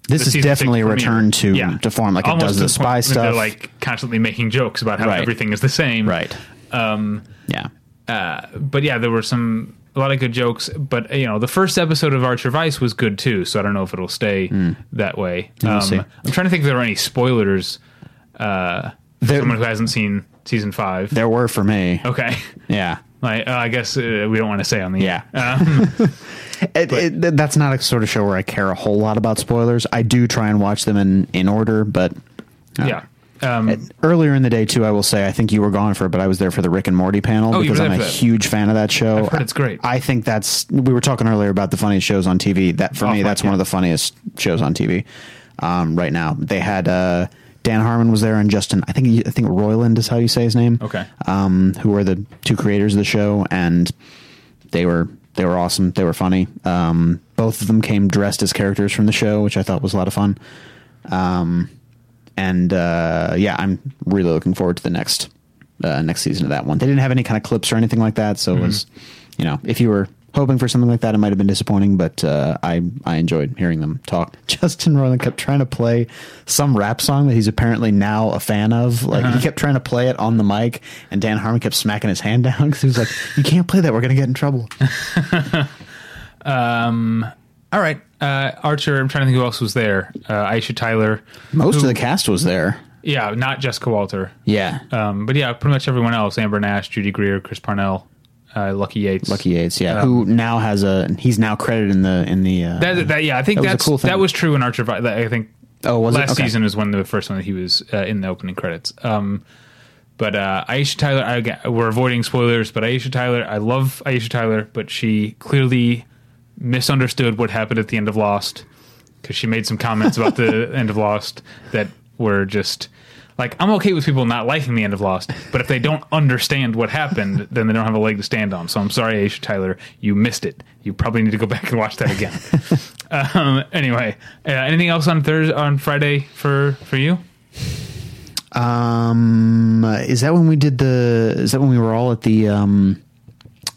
This is definitely a return to, Yeah. to form. Like it does the the spy stuff. Like constantly making jokes about how Right. everything is the same. right. Um, Yeah. uh, but yeah, there were some a lot of good jokes. But you know, the first episode of Archer Vice was good too. So I don't know if it'll stay that way. Um. I'm trying to think if there are any spoilers. Uh, for There- someone who hasn't seen season five. There were for me. Okay. Yeah. Like, uh, I guess uh, we don't want to say on the Yeah. Um, It, it, that's not a sort of show where I care a whole lot about spoilers. I do try and watch them in, in order, but uh, yeah. Um, earlier in the day too. I will say I think you were gone for it, but I was there for the Rick and Morty panel Oh, because I'm a that. huge fan of that show. I've heard it's great. I think that's we were talking earlier about the funniest shows on TV. That for Oh, me, right, that's yeah. one of the funniest shows on TV um, right now. They had uh, Dan Harmon was there and Justin. I think I think Roiland is how you say his name. Okay. um, who are the two creators of the show, and they were they were awesome. They were funny. Um, both of them came dressed as characters from the show, which I thought was a lot of fun. Um, and uh, yeah, I'm really looking forward to the next uh, next season of that one. They didn't have any kind of clips or anything like that, so it was you know if you were hoping for something like that, it might have been disappointing. But uh, I I enjoyed hearing them talk. Justin Roiland kept trying to play some rap song that he's apparently now a fan of. Like he kept trying to play it on the mic, and Dan Harmon kept smacking his hand down because he was like, "You can't play that. We're gonna get in trouble." um, all right. Uh, Archer, I'm trying to think who else was there. Uh, Aisha Tyler. Most who- of the cast was there. Yeah, not Jessica Walter. Yeah, Um, but yeah, pretty much everyone else: Amber Nash, Judy Greer, Chris Parnell, uh, Lucky Yates. Lucky Yates. Yeah, Um, who now has a he's now credited in the in the uh, That, that, yeah, I think That was a cool thing. that was true in Archer. I think Oh, was it? last Okay. season is when the first one that he was uh, in the opening credits. Um, but uh, Aisha Tyler, I, we're avoiding spoilers, but Aisha Tyler, I love Aisha Tyler, but she clearly misunderstood what happened at the end of Lost because she made some comments about the end of Lost that were just like I'm okay with people not liking the end of Lost, but if they don't understand what happened, then they don't have a leg to stand on. So I'm sorry, Aisha Tyler, you missed it. You probably need to go back and watch that again. um, anyway, uh, anything else on Thursday on Friday for for you? Um, is that when we did the? Is that when we were all at the um,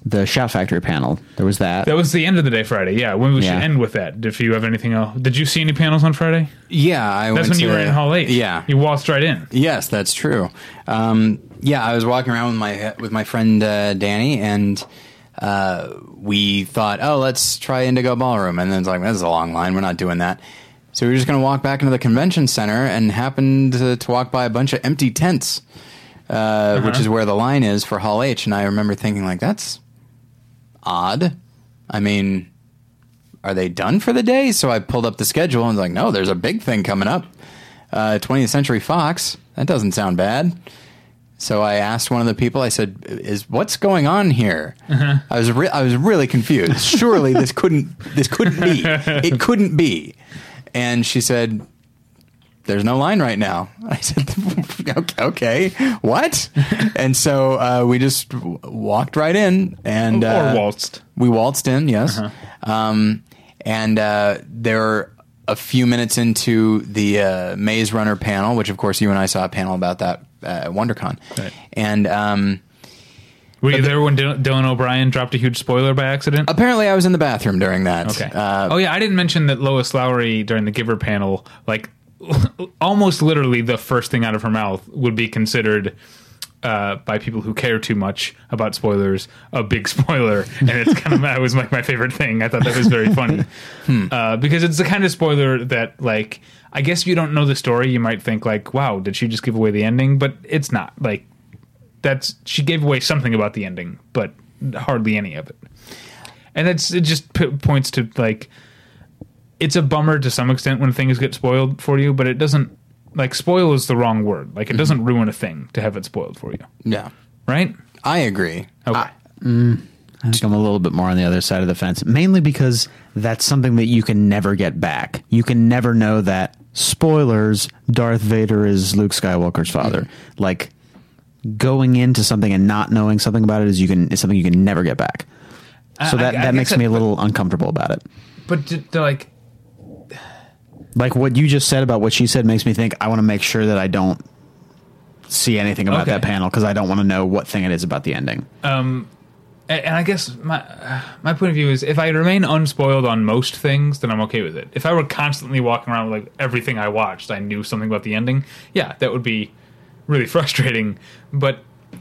the Shout Factory panel. There was that. That was the end of the day Friday. Yeah, when we Yeah. should end with that. If you have anything else, did you see any panels on Friday? Yeah, I That's when you were in Hall H. Yeah, you waltzed right in. Yes, that's true. Um, yeah, I was walking around with my with my friend uh, Danny, and uh, we thought, oh, let's try Indigo Ballroom, and then it's like, this is a long line. We're not doing that. So we were just going to walk back into the convention center, and happened to, to walk by a bunch of empty tents, uh, which is where the line is for Hall H. And I remember thinking, like, that's odd. I mean, are they done for the day? So I pulled up the schedule and was like, no, there's a big thing coming up. Uh, 20th Century Fox. That doesn't sound bad. So I asked one of the people. I said, "Is what's going on here?" I was re- I was really confused. Surely this couldn't this couldn't be. It couldn't be. And she said, "There's no line right now." I said, "Okay, okay. what?" And so uh, we just walked right in and uh, or waltzed. we waltzed in, yes. Um, and uh, there were a few minutes into the uh, Maze Runner panel, which of course you and I saw a panel about that at WonderCon. Right. And um, Were you there when Dylan Dylan O'Brien dropped a huge spoiler by accident? apparently, I was in the bathroom during that. Okay. Uh, oh yeah, I didn't mention that Lois Lowry during the Giver panel, like almost literally the first thing out of her mouth would be considered uh, by people who care too much about spoilers a big spoiler, and it's kind of that was like my favorite thing. I thought that was very funny uh, because it's the kind of spoiler that like I guess if you don't know the story, you might think like, wow, did she just give away the ending? But it's not like that's she gave away something about the ending, but hardly any of it. And that's it. Just p- points to like it's a bummer to some extent when things get spoiled for you, but it doesn't like spoil is the wrong word. Like it mm-hmm. doesn't ruin a thing to have it spoiled for you, yeah, right? I agree. Okay. Mm, I think I'm a little bit more on the other side of the fence, mainly because that's something that you can never get back. You can never know that spoilers. Darth Vader is Luke Skywalker's father. Mm. Like going into something and not knowing something about it is you can is something you can never get back. So I- that I- I that guess makes that- me a little uncomfortable about it. but to, to like Like what you just said about what she said makes me think I want to make sure that I don't see anything about Okay. that panel because I don't want to know what thing it is about the ending. and and I guess my my point of view is if I remain unspoiled on most things, then I'm okay with it. If I were constantly walking around with like everything I watched, I knew something about the ending. Yeah, that would be really frustrating. But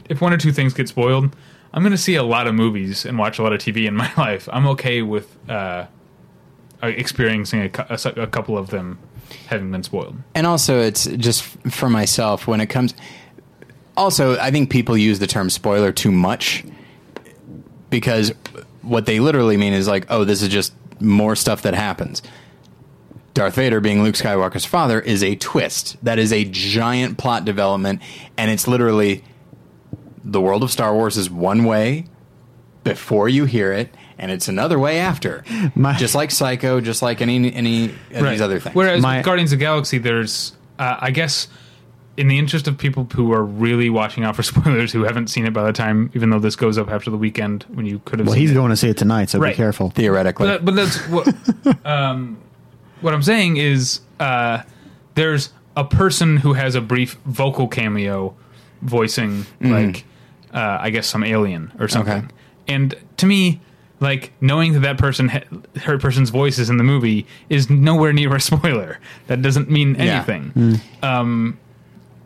if one or two things get spoiled, I'm going to see a lot of movies and watch a lot of TV in my life. I'm okay with uh, Uh, experiencing a, a a couple of them having been spoiled. And also, it's just for myself when it comes. Also, I think people use the term spoiler too much because what they literally mean is like, oh, this is just more stuff that happens. Darth Vader being Luke Skywalker's father is a twist. That is a giant plot development, and it's literally the world of Star Wars is one way before you hear it, and it's another way after. My- just like Psycho, just like any any of these other things. Whereas My- Guardians of the Galaxy, there's, uh, I guess, in the interest of people who are really watching out for spoilers who haven't seen it by the time, even though this goes up after the weekend when you could have. Well, seen he's it. going to see it tonight, so Right. be careful. theoretically, But, but that's what. um, what I'm saying is, uh, there's a person who has a brief vocal cameo, voicing Mm-hmm. like, uh, I guess some alien or something. Okay. And to me, like knowing that that person, ha- her person's voice is in the movie, is nowhere near a spoiler. That doesn't mean Yeah. anything. Mm. Um,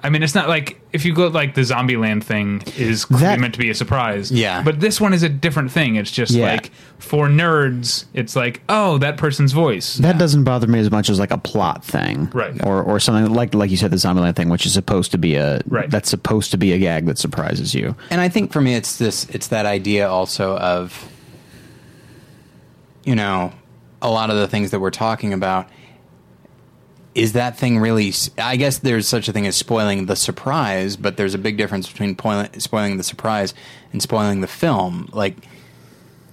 I mean, it's not like if you go like the Zombieland thing is That- meant to be a surprise. Yeah. But this one is a different thing. It's just Yeah. like for nerds, it's like, oh, that person's voice. That doesn't bother me as much as like a plot thing, Right. Or or something like like you said, the Zombieland thing, which is supposed to be a Right. That's supposed to be a gag that surprises you. and I think for me, it's this. It's that idea also of, you know, a lot of the things that we're talking about. Is that thing really? I guess there's such a thing as spoiling the surprise, but there's a big difference between spoiling, the surprise and spoiling the film. Like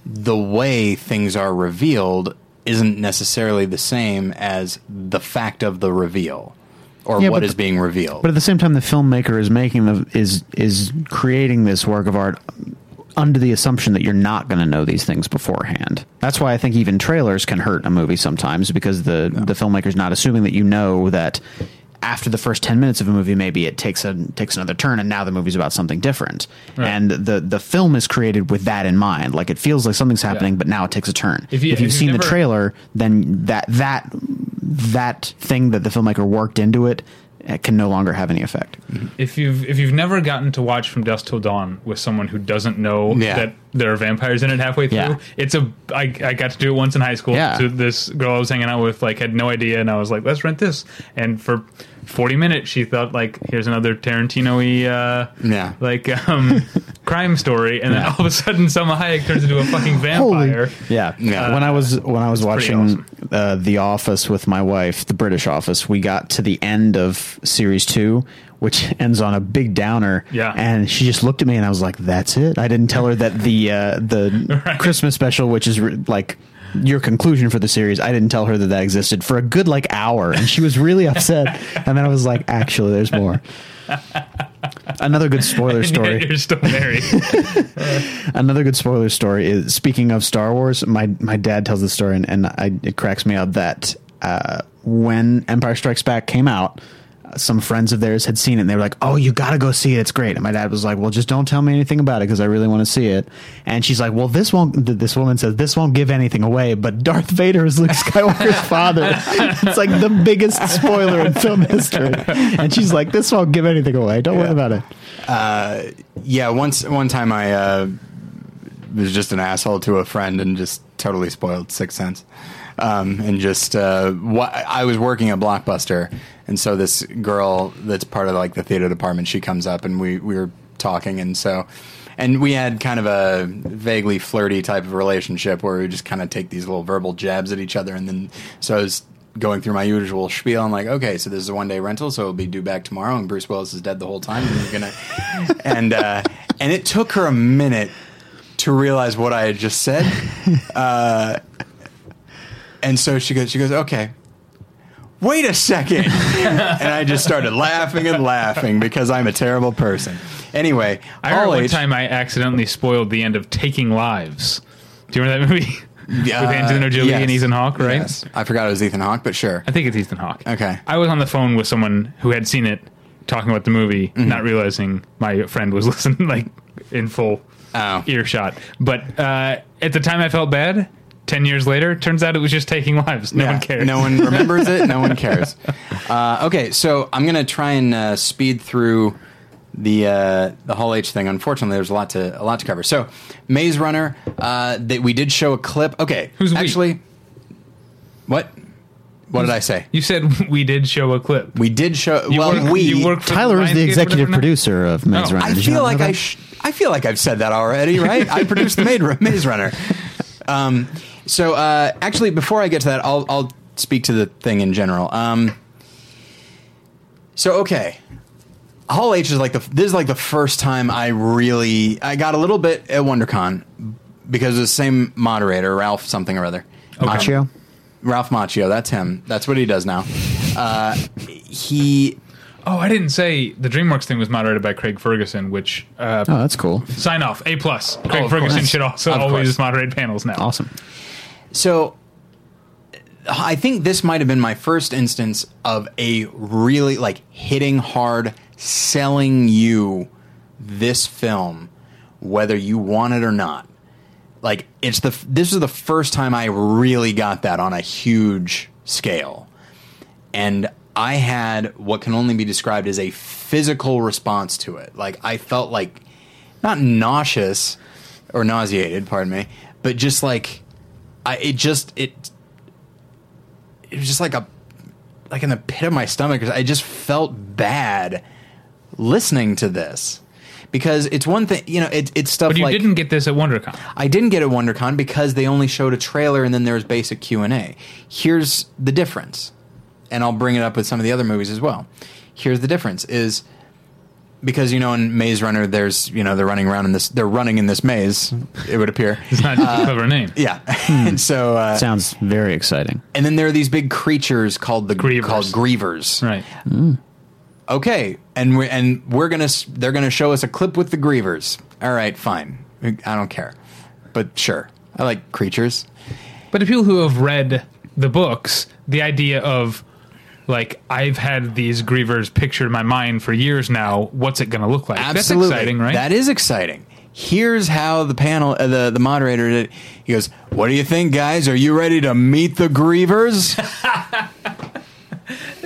the way things are revealed isn't necessarily the same as the fact of the reveal or Yeah, what is the- being revealed. But at the same time, the filmmaker is making the is is creating this work of art under the assumption that you're not going to know these things beforehand. That's why I think even trailers can hurt a movie sometimes because the the filmmaker's not assuming that you know that after the first 10 minutes of a movie maybe it takes a takes another turn and now the movie's about something different Right. and the the film is created with that in mind like it feels like something's happening Yeah. but now it takes a turn If you- if if you've you've seen the trailer then that that that thing that the filmmaker worked into it can no longer have any effect if you've if you've never gotten to watch From Dusk Till Dawn with someone who doesn't know Yeah. that there are vampires in it halfway through, Yeah. it's a I, I got to do it once in high school. Yeah. So this girl I was hanging out with like had no idea, and I was like, let's rent this. And for forty minutes, she thought like, here's another Tarantino-y uh, Yeah. like um, crime story, and then all of a sudden, Salma Hayek turns into a fucking vampire. Yeah. Yeah. When I was when I was pretty watching awesome. uh, The Office with my wife, the British Office, we got to the end of series two, which ends on a big downer. Yeah. And she just looked at me, and I was like, "That's it." I didn't tell her that the uh, the Right. Christmas special, which is re- like. Your conclusion for the series, I didn't tell her that that existed for a good like hour, and she was really upset. and then I was like, "Actually, there's more." Another good spoiler story. you're still married. Another good spoiler story is speaking of Star Wars. My my dad tells the story, and, and I, it cracks me up that uh, when Empire Strikes Back came out, some friends of theirs had seen it, and they were like, "Oh, you got to go see it. It's great." And my dad was like, "Well, just don't tell me anything about it because I really want to see it." And she's like, "Well, this won't." This woman says, "This won't give anything away." But Darth Vader is Luke Skywalker's father. It's like the biggest spoiler in film history. And she's like, "This won't give anything away. Don't worry about it." yeah, once one time I uh, was just an asshole to a friend and just totally spoiled Sixth Sense. Um, and just uh, wha- I was working at Blockbuster, and so this girl that's part of like the theater department, she comes up and we we were talking, and so. And we had kind of a vaguely flirty type of relationship where we just kind of take these little verbal jabs at each other, and then so I was going through my usual spiel. I'm like, okay, so this is a one day rental, so it'll be due back tomorrow, and Bruce Willis is dead the whole time, and gonna, and uh, and it took her a minute to realize what I had just said, uh, and so she goes, she goes, okay. Wait a second, and I just started laughing and laughing because I'm a terrible person. Anyway, I remember one H- time I accidentally spoiled the end of Taking Lives. Do you remember that movie? With Angelina Jolie yes. and Ethan Hawke, right? Yes. I forgot it was Ethan Hawke, but sure. I think it's Ethan Hawke. Okay. I was on the phone with someone who had seen it, talking about the movie, Mm-hmm. not realizing my friend was listening, like in full Oh. earshot. But uh, at the time, I felt bad. Ten years later, turns out it was just Taking Lives. No Yeah, one cares. No one remembers it. No one cares. Uh, okay, so I'm gonna try and uh, speed through the uh, the Hall H thing. Unfortunately, there's a lot to a lot to cover. So, Maze Runner. Uh, that we did show a clip. Okay, Who's we? actually? What? What did I say? You said we did show a clip. We did show. You well, work, we. you work for Tyler is the executive producer of Maze Oh. Runner. I Did you feel like I. Sh- I feel like I've said that already, right? I produced the Maze, Maze Runner. Um, so uh, actually, before I get to that, I'll, I'll speak to the thing in general. Um, so okay, Hall H is like the this is like the first time I really I got a little bit at WonderCon because of the same moderator, Ralph something or other. Machio Ralph Macchio, that's him. That's what he does now. Uh, he Oh, I didn't say the DreamWorks thing was moderated by Craig Ferguson, which uh, Oh, that's cool. sign off A plus. Craig Oh, Ferguson course. should also Of always course. moderate panels now. Awesome. So I think this might have been my first instance of a really like hitting hard, selling you this film, whether you want it or not. Like it's the this is the first time I really got that on a huge scale, and I had what can only be described as a physical response to it. Like I felt like not nauseous or nauseated, pardon me, but just like I it just it it was just like a like in the pit of my stomach. because I just felt bad listening to this because it's one thing you know it, it's stuff But you like didn't get this at WonderCon. I didn't get at WonderCon because they only showed a trailer and then there was basic Q and A. Here's the difference, and I'll bring it up with some of the other movies as well. Here's the difference: is because you know in Maze Runner, there's you know they're running around in this, they're running in this maze. It would appear, It's not just a clever name. yeah. and so, uh, Sounds very exciting. and then there are these big creatures called the Grievers. called grievers. Right. Okay, and we and we're gonna they're gonna show us a clip with the grievers. All right, fine. I don't care, but sure, I like creatures. But to people who have read the books, the idea of like I've had these grievers pictured in my mind for years now. What's it going to look like? Absolutely. That's exciting, right? That is exciting. Here's how the panel, uh, the the moderator did. He goes, "What do you think, guys? Are you ready to meet the grievers?"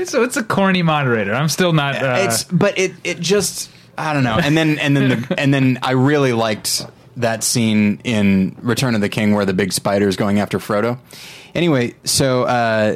so it's a corny moderator. I'm still not. Uh, it's but it it just I don't know. And then and then the, and then I really liked that scene in Return of the King where the big spider is going after Frodo. Anyway, so uh,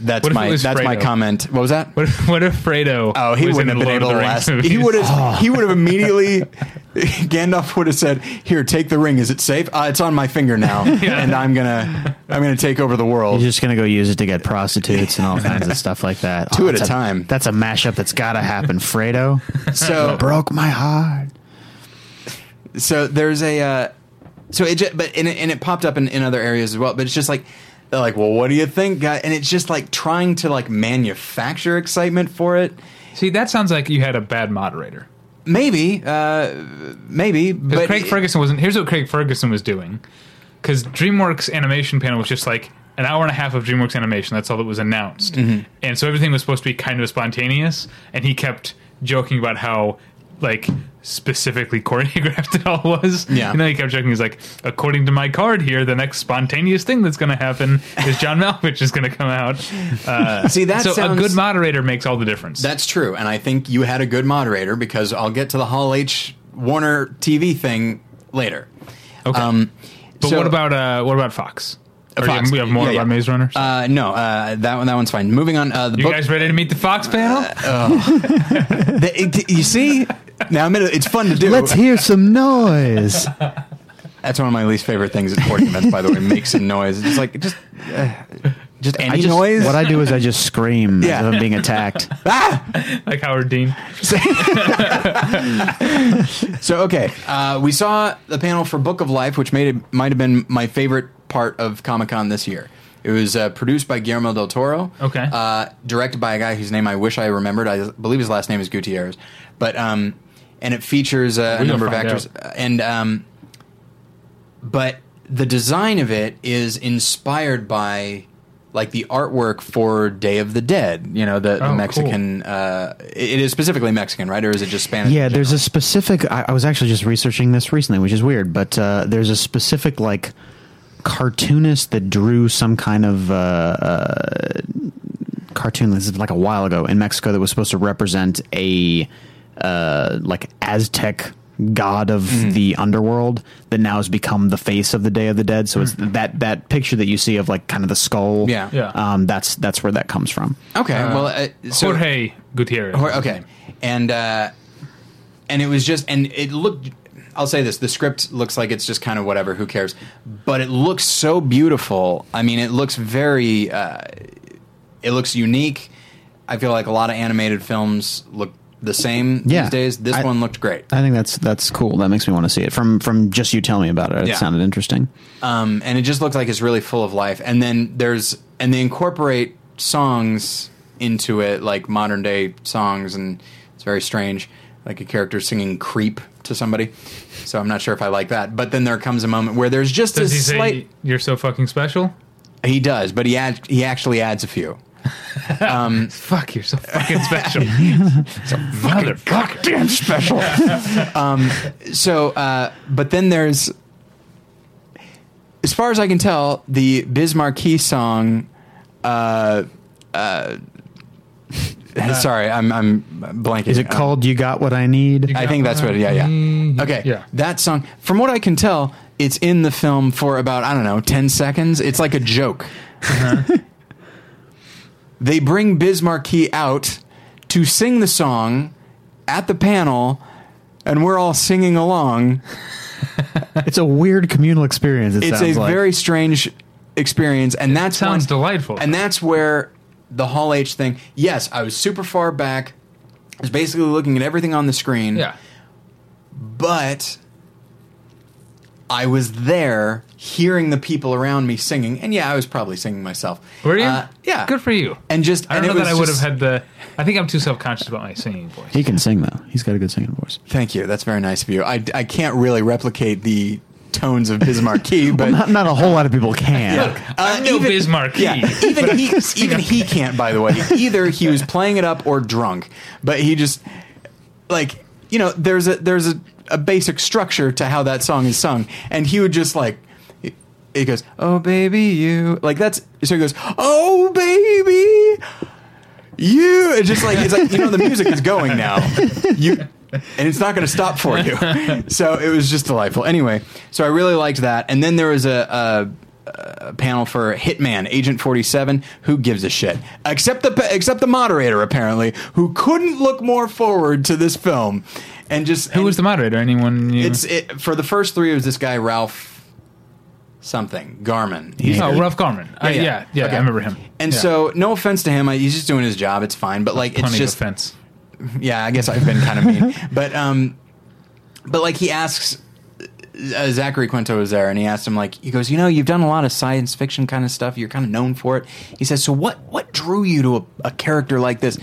that's What my was that's my comment. What was that? what, if- what if Fredo? Oh, he wouldn't have been able to the last. Rings He would have. He would have immediately. Gandalf would have said, "Here, take the ring. Is it safe? Uh, it's on my finger now, and I'm gonna, I'm gonna take over the world." He's just gonna go use it to get prostitutes and all kinds of stuff like that. Two at a that's time. That's a mashup that's gotta happen. Fredo So, broke my heart. so there's a, uh, so it, just, but and it, and it popped up in, in other areas as well. But it's just like they're like, "Well, what do you think, guy?" And it's just like trying to like manufacture excitement for it. See, that sounds like you had a bad moderator. Maybe, uh, maybe, but Craig Ferguson wasn't. Here's what Craig Ferguson was doing. Because DreamWorks animation panel was just like an hour and a half of DreamWorks animation. That's all that was announced, Mm-hmm. and so everything was supposed to be kind of spontaneous. And he kept joking about how like specifically choreographed it all was. Yeah. And then he kept joking. He's like, according to my card here, the next spontaneous thing that's going to happen is John Malkovich is going to come out. Uh, See, that so sounds- a good moderator makes all the difference. That's true, and I think you had a good moderator because I'll get to the Hall H Warner TV thing later. okay. Um, but so- what about uh, what about Fox? Fox. we have more Yeah, about yeah. Maze Runner. Uh, no, uh, that one that one's fine. Moving on. Uh, the you book. guys ready to meet the Fox panel? the- it- you see, now I'm in a, it's fun to do. Let's hear some noise. That's one of my least favorite things at sporting events. By the way, make some noise. It's like just, uh, just any I just, noise. What I do is I just scream Yeah. as if I'm being attacked. ah! like Howard Dean. So okay, uh, we saw the panel for Book of Life, which made it might have been my favorite part of Comic Con this year. It was uh, produced by Guillermo del Toro. Okay. Uh, directed by a guy whose name I wish I remembered. I believe his last name is Gutierrez. But um, and it features uh, a number of actors. out. And um, but the design of it is inspired by like the artwork for Day of the Dead. You know, the, the Oh, cool. Mexican. Uh, it it is specifically Mexican, right? Or is it just Spanish? Yeah, there's a specific. I, I was actually just researching this recently, which is weird, but uh, there's a specific like cartoonist that drew some kind of uh, uh, cartoon. This is like a while ago in Mexico that was supposed to represent a uh, like Aztec god of Mm-hmm. the underworld that now has become the face of the Day of the Dead. So it's that that picture that you see of like kind of the skull. Mm. Yeah. Yeah. Um, that's that's where that comes from. Okay. well, uh, so, Jorge Gutierrez. Okay, and uh, and it was just, and it looked. I'll say this: the script looks like it's just kind of whatever. Who cares? But it looks so beautiful. I mean, it looks very. Uh, it looks unique. I feel like a lot of animated films look the same Yeah. these days. This I- one looked great. I think that's that's cool. That makes me want to see it. From from just you telling me about it, it Yeah. sounded interesting. um, and it just looks like it's really full of life. And then there's and they incorporate songs into it, like modern day songs, and it's very strange, like a character singing "Creep" to somebody. So I'm not sure if I like that. But then there comes a moment where there's just Does a he say slight. you're so fucking special? He does, but he adds, he actually adds a few. Fuck, you're so fucking special. Motherfucker, damn special. um, so, uh, but then there's, as far as I can tell, the Biz Markie song. Uh, uh, sorry, I'm I'm blanking. Is it called "You Got What I Need"? I think that's what. Yeah, yeah. Okay. Yeah. That song, from what I can tell, it's in the film for about I don't know ten seconds. It's like a joke. They bring Biz Markie out to sing the song at the panel, and we're all singing along. It's a weird communal experience. It It's sounds a like. very strange experience, and that's Sounds when- delightful. And that's where the Hall H thing. Yes, I was super far back. I was basically looking at everything on the screen. yeah. but I was there hearing the people around me singing, and yeah, I was probably singing myself. Were you? Uh, yeah, Good for you. And just I don't it know that I would have had the. I think I'm too self conscious about my singing voice. he can sing though. He's got a good singing voice. Thank you. That's very nice of you. I, I can't really replicate the tones of Biz Markie, but Not, not a whole lot of people can. I'm no Bismarck. Uh, Yeah, even he even he can't. By the way, either he was playing it up or drunk, but he just like you know there's a there's a, a basic structure to how that song is sung, and he would just like. he- goes, oh baby, you like that's so he goes, oh baby, you. It's just like it's like you know the music is going now, you, and it's not going to stop for you. So it was just delightful. Anyway, so I really liked that, and then there was a. a panel for Hitman Agent 47 who gives a shit except the except the moderator apparently who couldn't look more forward to this film and just Who and was the moderator? Anyone? You... it's it, for the first three it was this guy Ralph something Garman He's- oh, Ralph Garman. Uh, yeah. yeah, yeah, Okay. I remember him. and Yeah. so no offense to him I, he's just doing his job it's fine but like it's plenty just of offense. yeah, I guess I've been kind of mean, but um, but like he asks, uh, Zachary Quinto was there, and he asked him like, he goes, you know, you've done a lot of science fiction kind of stuff. You're kind of known for it. He says, so what? What drew you to a, a character like this?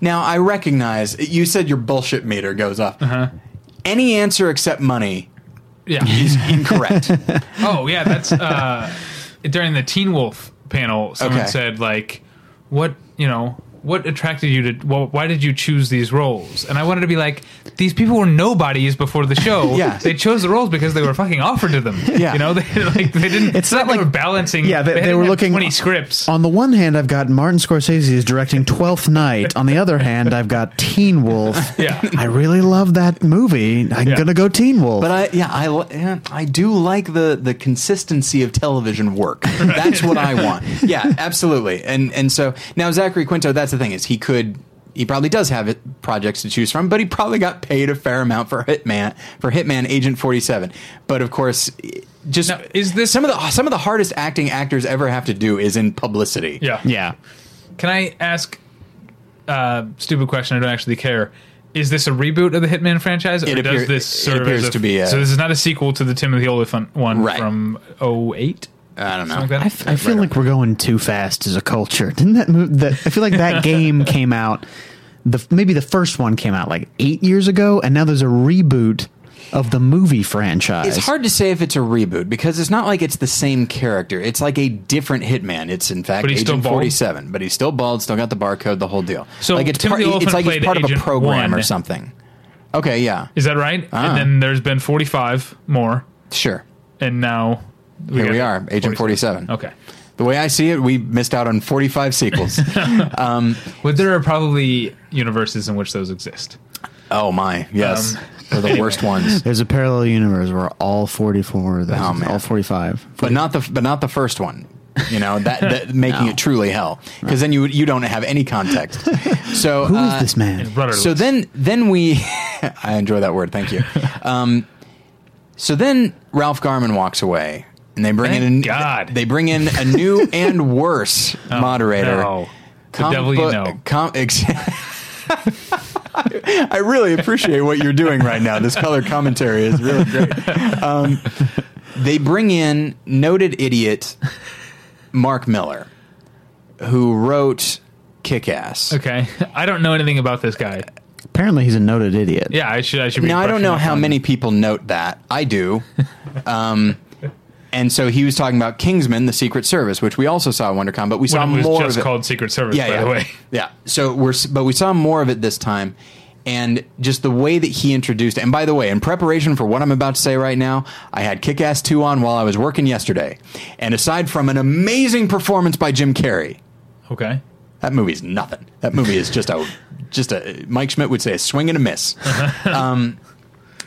Now I recognize you said your bullshit meter goes up. Uh-huh. Any answer except money Yeah. is incorrect. oh, yeah. That's uh, during the Teen Wolf panel. Someone Okay. said like, "What you know." What attracted you to? Well, why did you choose these roles? And I wanted to be like, these people were nobodies before the show. Yeah. they chose the roles because they were fucking offered to them. Yeah. you know, they like they didn't. It's, not, like they were balancing. Yeah, they- they didn't were have looking- twenty scripts. On the one hand, I've got Martin Scorsese is directing Twelfth Night. On the other hand, I've got Teen Wolf. Yeah. I really love that movie. I'm Yeah. gonna go Teen Wolf. But I yeah I I do like the the consistency of television work. That's what I want. Yeah, absolutely. And and so now Zachary Quinto. That's the thing is he could. He probably does have it, projects to choose from, but he probably got paid a fair amount for Hitman for Hitman Agent Forty Seven. But of course, just Now, is this- some of the some of the hardest acting actors ever have to do is in publicity. yeah, yeah, Can I ask uh stupid question? I don't actually care. Is this a reboot of the Hitman franchise, or It does appear- this it appears as a, to be a- so? This is not a sequel to the Timothy Olyphant one Right. from 08? I don't know. Something like I, that? f- I feel like we're going too fast as a culture. Didn't that move? That I feel like that game came out. The maybe the first one came out like eight years ago, and now there's a reboot of the movie franchise. It's hard to say if it's a reboot because it's not like it's the same character. It's like a different hitman. It's in fact But he's still Agent? Forty Seven, but he's still bald, still got the barcode, the whole deal. So like it's Timothy part, it's like he's played part of a Agent program or something. Okay, yeah, Is that right? Ah. And then there's been 45 more, sure. and now Here we are, Agent Forty Seven. Okay. The way I see it, we missed out on forty-five sequels. But there are probably universes in which those exist. oh my, yes, Um, they're the worst ones. There's a parallel universe where all 44, that's Oh, man. all 45. but not the but not the first one. You know that, that making No. it truly hell because then you you don't have any context. So Who is uh, this man? Rudderless. So then, then we, I enjoy that word. Thank you. Um, so then Ralph Garman walks away, and they bring Thank in God. They bring in a new and worse moderator. no. The Comic devil you know. com- ex- I really appreciate what you're doing right now. This color commentary is really great. Um, they bring in noted idiot Mark Millar, who wrote Kick Ass. Okay. I don't know anything about this guy. Apparently, he's a noted idiot. Yeah, I should. I should. Be Now I don't know how many people note that. I do. um, and so he was talking about Kingsman, the Secret Service, which we also saw at WonderCon, but we saw When it was more just of it. called Secret Service, yeah, by yeah, the way. yeah. So we're, but we saw more of it this time, and just the way that he introduced. And by the way, in preparation for what I'm about to say right now, I had Kick Ass Two on while I was working yesterday, and aside from an amazing performance by Jim Carrey, Okay. that movie's nothing. That movie is just a just a Mike Schmidt would say a swing and a miss. um,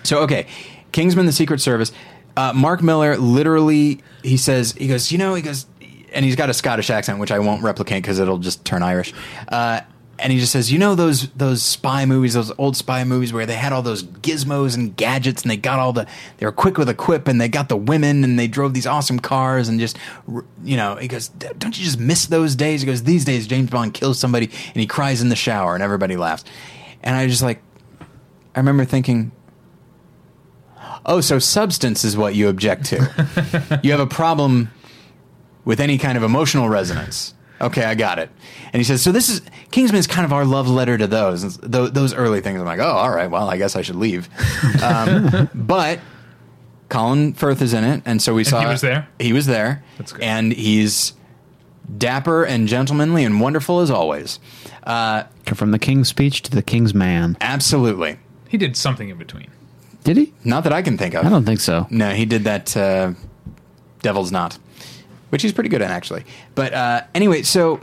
so okay, Kingsman: The Secret Service. Uh, Mark Millar literally he says he goes you know he goes and he's got a Scottish accent which I won't replicate because it'll just turn Irish. Uh, and he just says, you know those those spy movies, those old spy movies where they had all those gizmos and gadgets, and they got all the they were quick with a quip, and they got the women, and they drove these awesome cars, and just you know, he goes, don't you just miss those days? He goes, these days James Bond kills somebody and he cries in the shower, and everybody laughs, and I just like, I remember thinking, oh, so substance is what you object to. you have a problem with any kind of emotional resonance. Okay, I got it. And he says, so this is Kingsman is kind of our love letter to those those, those early things. I'm like, oh, all right. Well, I guess I should leave. Um, but Colin Firth is in it, and so we saw he was there? He was there, That's good. and he's dapper and gentlemanly and wonderful as always. Uh, From the king's speech to the king's man. absolutely, He did something in between. Did he? not that I can think of. I don't think so. No, he did that uh, Devil's Knot, which he's pretty good at actually. But uh, anyway, so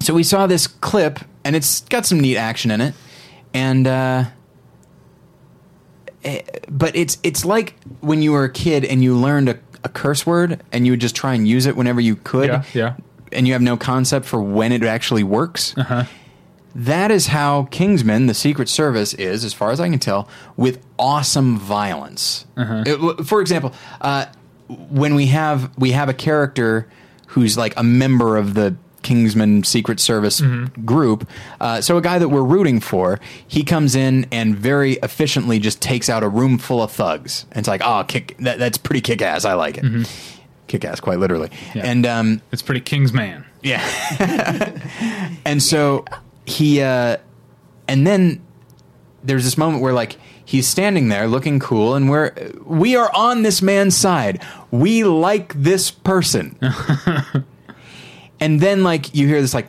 so we saw this clip, and it's got some neat action in it, and uh, eh, but it's it's like when you were a kid and you learned a, a curse word, and you would just try and use it whenever you could. Yeah, yeah. And you have no concept for when it actually works. Uh-huh. That is how Kingsman, the Secret Service, is, as far as I can tell, with awesome violence. Uh-huh. It- for example, uh, when we have we have a character who's like a member of the Kingsman Secret Service Mm-hmm. group, uh, so a guy that we're rooting for, he comes in and very efficiently just takes out a room full of thugs. And it's like, oh, kick, that, that's pretty kick ass. I like it. Kick ass, quite literally. Mm-hmm. Yeah. And um, It's pretty King's man. yeah. and so he uh and then there's this moment where like he's standing there looking cool and we're we are on this man's side. We like this person. and then like you hear this like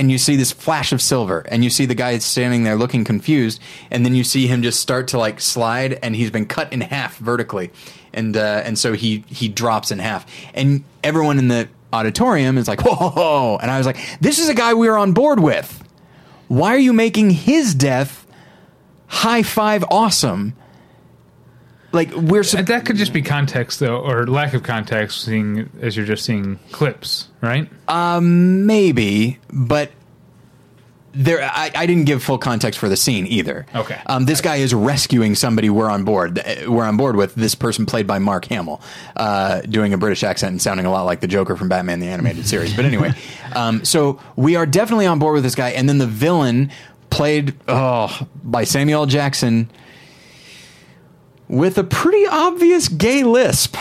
and you see this flash of silver and you see the guy standing there looking confused and then you see him just start to like slide and he's been cut in half vertically and uh, and so he he drops in half and everyone in the auditorium is like whoa, whoa, whoa. and I was like this is a guy we are on board with why are you making his death high five awesome like we're And that could just be context, though, or lack of context, seeing as you're just seeing clips, right? Um, maybe, but there I, I didn't give full context for the scene either. Okay. Um, this guy is rescuing somebody we're on board. We're on board with this person played by Mark Hamill, uh, doing a British accent and sounding a lot like the Joker from Batman the Animated Series. But anyway, um, so we are definitely on board with this guy. And then the villain played oh by Samuel Jackson with a pretty obvious gay lisp.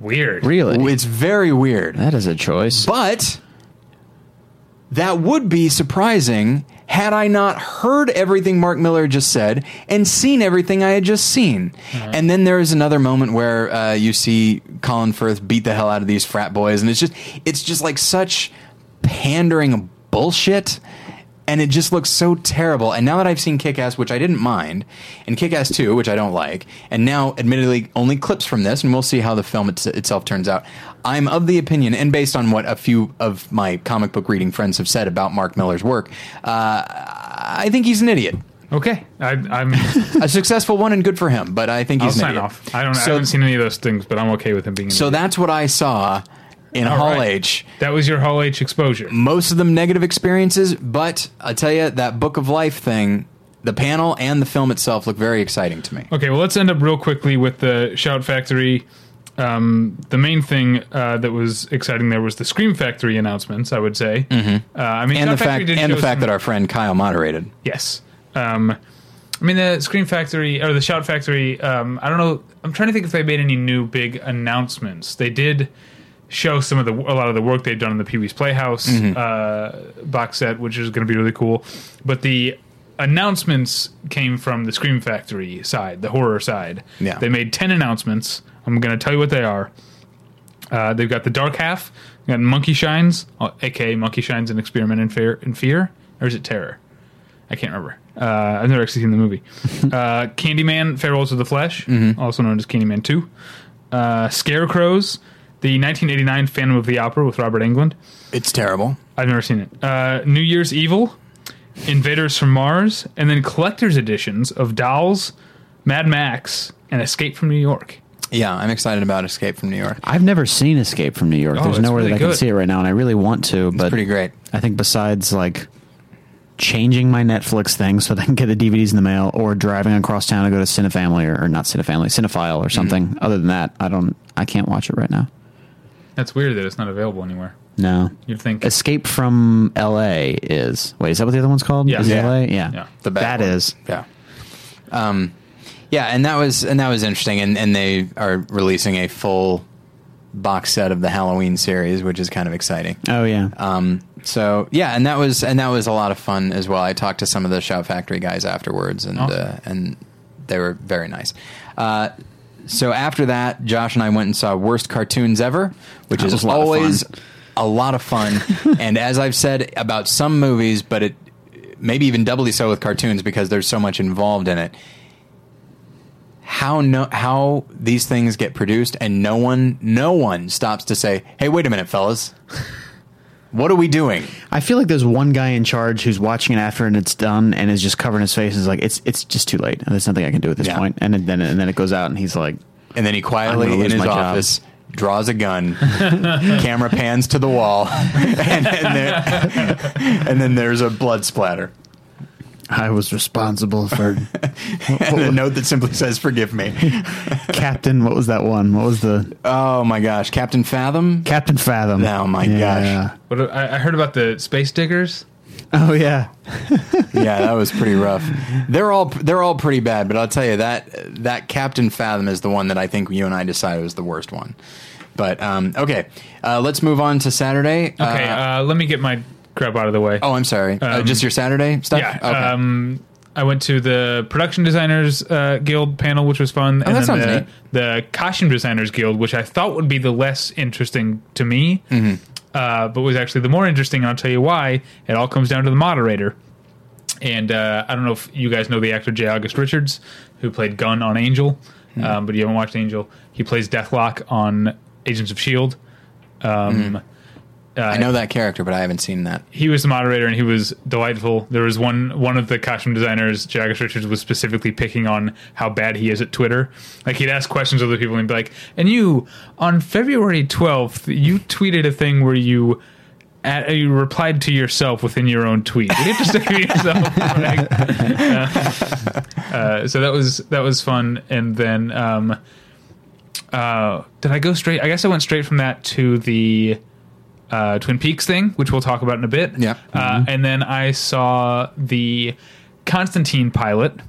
Weird. Really? It's very weird. that is a choice. But that would be surprising had I not heard everything Mark Millar just said and seen everything I had just seen. And then there is another moment where uh, you see Colin Firth beat the hell out of these frat boys, and it's just it's just like such pandering bullshit. And it just looks so terrible. And now that I've seen Kick Ass, which I didn't mind, and Kick Ass 2, which I don't like, and now, admittedly, only clips from this, and we'll see how the film it's, itself turns out. I'm of the opinion, and based on what a few of my comic book reading friends have said about Mark Millar's work, uh, I think he's an idiot. Okay, I, I'm. A successful one and good for him, but I think I'll he's an sign idiot. off. I don't. I So- haven't seen any of those things, but I'm okay with him being. An So idiot. that's what I saw in All Hall right. H. that was your Hall H exposure. most of them negative experiences, but I tell you that Book of Life thing, the panel and the film itself look very exciting to me. Okay, well, let's end up real quickly with the Shout Factory. Um, the main thing uh, that was exciting there was the Scream Factory announcements. I would say. Mm-hmm. Uh, I mean, And Shout the Factory fact and the fact some- that our friend Kyle moderated. Yes. Um, I mean, the Scream Factory or the Shout Factory. Um, I don't know. I'm trying to think if they made any new big announcements. They did show some of the a lot of the work they've done in the Pee Wee's Playhouse Mm-hmm. uh, box set, which is going to be really cool. But the announcements came from the Scream Factory side, the horror side. Yeah. They made ten announcements. I'm going to tell you what they are. Uh, they've got the Dark Half. Got Monkey Shines, uh, aka Monkey Shines, an experiment in fear, in fear, or is it terror? I can't remember. Uh, I've never actually seen the movie. uh, Candyman: Farewell of the Flesh, also known as Candyman Two. Uh, Scarecrows, the 1989 Phantom of the Opera with Robert Englund. It's terrible. I've never seen it. Uh, New Year's Evil, Invaders from Mars, and then collector's editions of Dolls, Mad Max, and Escape from New York. Yeah, I'm excited about Escape from New York. I've never seen Escape from New York. Oh, There's it's nowhere really that I can see it right now, and I really want to. But pretty great. I think besides like changing my Netflix thing so that I can get the DVDs in the mail, or driving across town to go to Cinefamily or, or not Cinefamily, Cinephile or something. Mm-hmm. Other than that, I don't. I can't watch it right now. That's weird that it's not available anywhere. No. You'd think. Escape from L.A. is. Wait, is that what the other one's called? Yeah. Is it Yeah. L.A.? Yeah. Yeah. The bad That one. is. Yeah. Um, yeah, and that was and that was interesting, and and they are releasing a full box set of the Halloween series, which is kind of exciting. Oh yeah. Um, so yeah, and that was and that was a lot of fun as well. I talked to some of the Shout Factory guys afterwards, and Awesome. uh, and they were very nice. Uh, so after that, Josh and I went and saw Worst Cartoons Ever, which That was is a lot of always fun. a lot of fun. and as I've said about some movies, but it maybe even doubly so with cartoons because there's so much involved in it. How no how these things get produced and no one no one stops to say, "Hey, wait a minute, fellas. What are we doing?" I feel like there's one guy in charge who's watching it after and it's done and is just covering his face. and Is like it's it's just too late. There's nothing I can do at this Yeah. point. And then and then it goes out and he's like, And then he quietly gonna in lose his my job. office draws a gun. camera pans to the wall, and, and, there, and then there's a blood splatter. I was responsible for And a note that simply says, "Forgive me." Captain. What was that one? What was the Oh my gosh, Captain Fathom. Captain Fathom? Oh my Yeah. What I, I heard about the space diggers. Oh yeah. yeah, that was pretty rough. They're all they're all pretty bad, but I'll tell you that that Captain Fathom is the one that I think you and I decided was the worst one. But um, okay, uh, let's move on to Saturday. Okay, Uh, uh, let me get my crap out of the way. oh, I'm sorry. uh, um, just your Saturday stuff. yeah. Okay. Um, I went to the Production Designers uh, Guild panel, which was fun. Oh, that sounds the, neat. the Costume Designers Guild, which I thought would be the less interesting to me, Mm-hmm. uh, but was actually the more interesting. And I'll tell you why. It all comes down to the moderator. And uh, I don't know if you guys know the actor J. August Richards, who played Gunn on Angel, Hmm. um, but you haven't watched Angel. He plays Deathlok on Agents of Shield. Um, uh, I know that character, but I haven't seen that. he was the moderator and he was delightful. There was one one of the costume designers, J. August Richards, was specifically picking on how bad he is at Twitter. Like he'd ask questions of other people and be like, "And you on February twelfth, you tweeted a thing where you." At, you replied to yourself within your own tweet. You have to say to yourself. like, uh, uh, so that was that was fun. And then, um, uh, did I go straight? I guess I went straight from that to the uh, Twin Peaks thing, which we'll talk about in a bit. Yeah. Uh, and then I saw the Constantine pilot.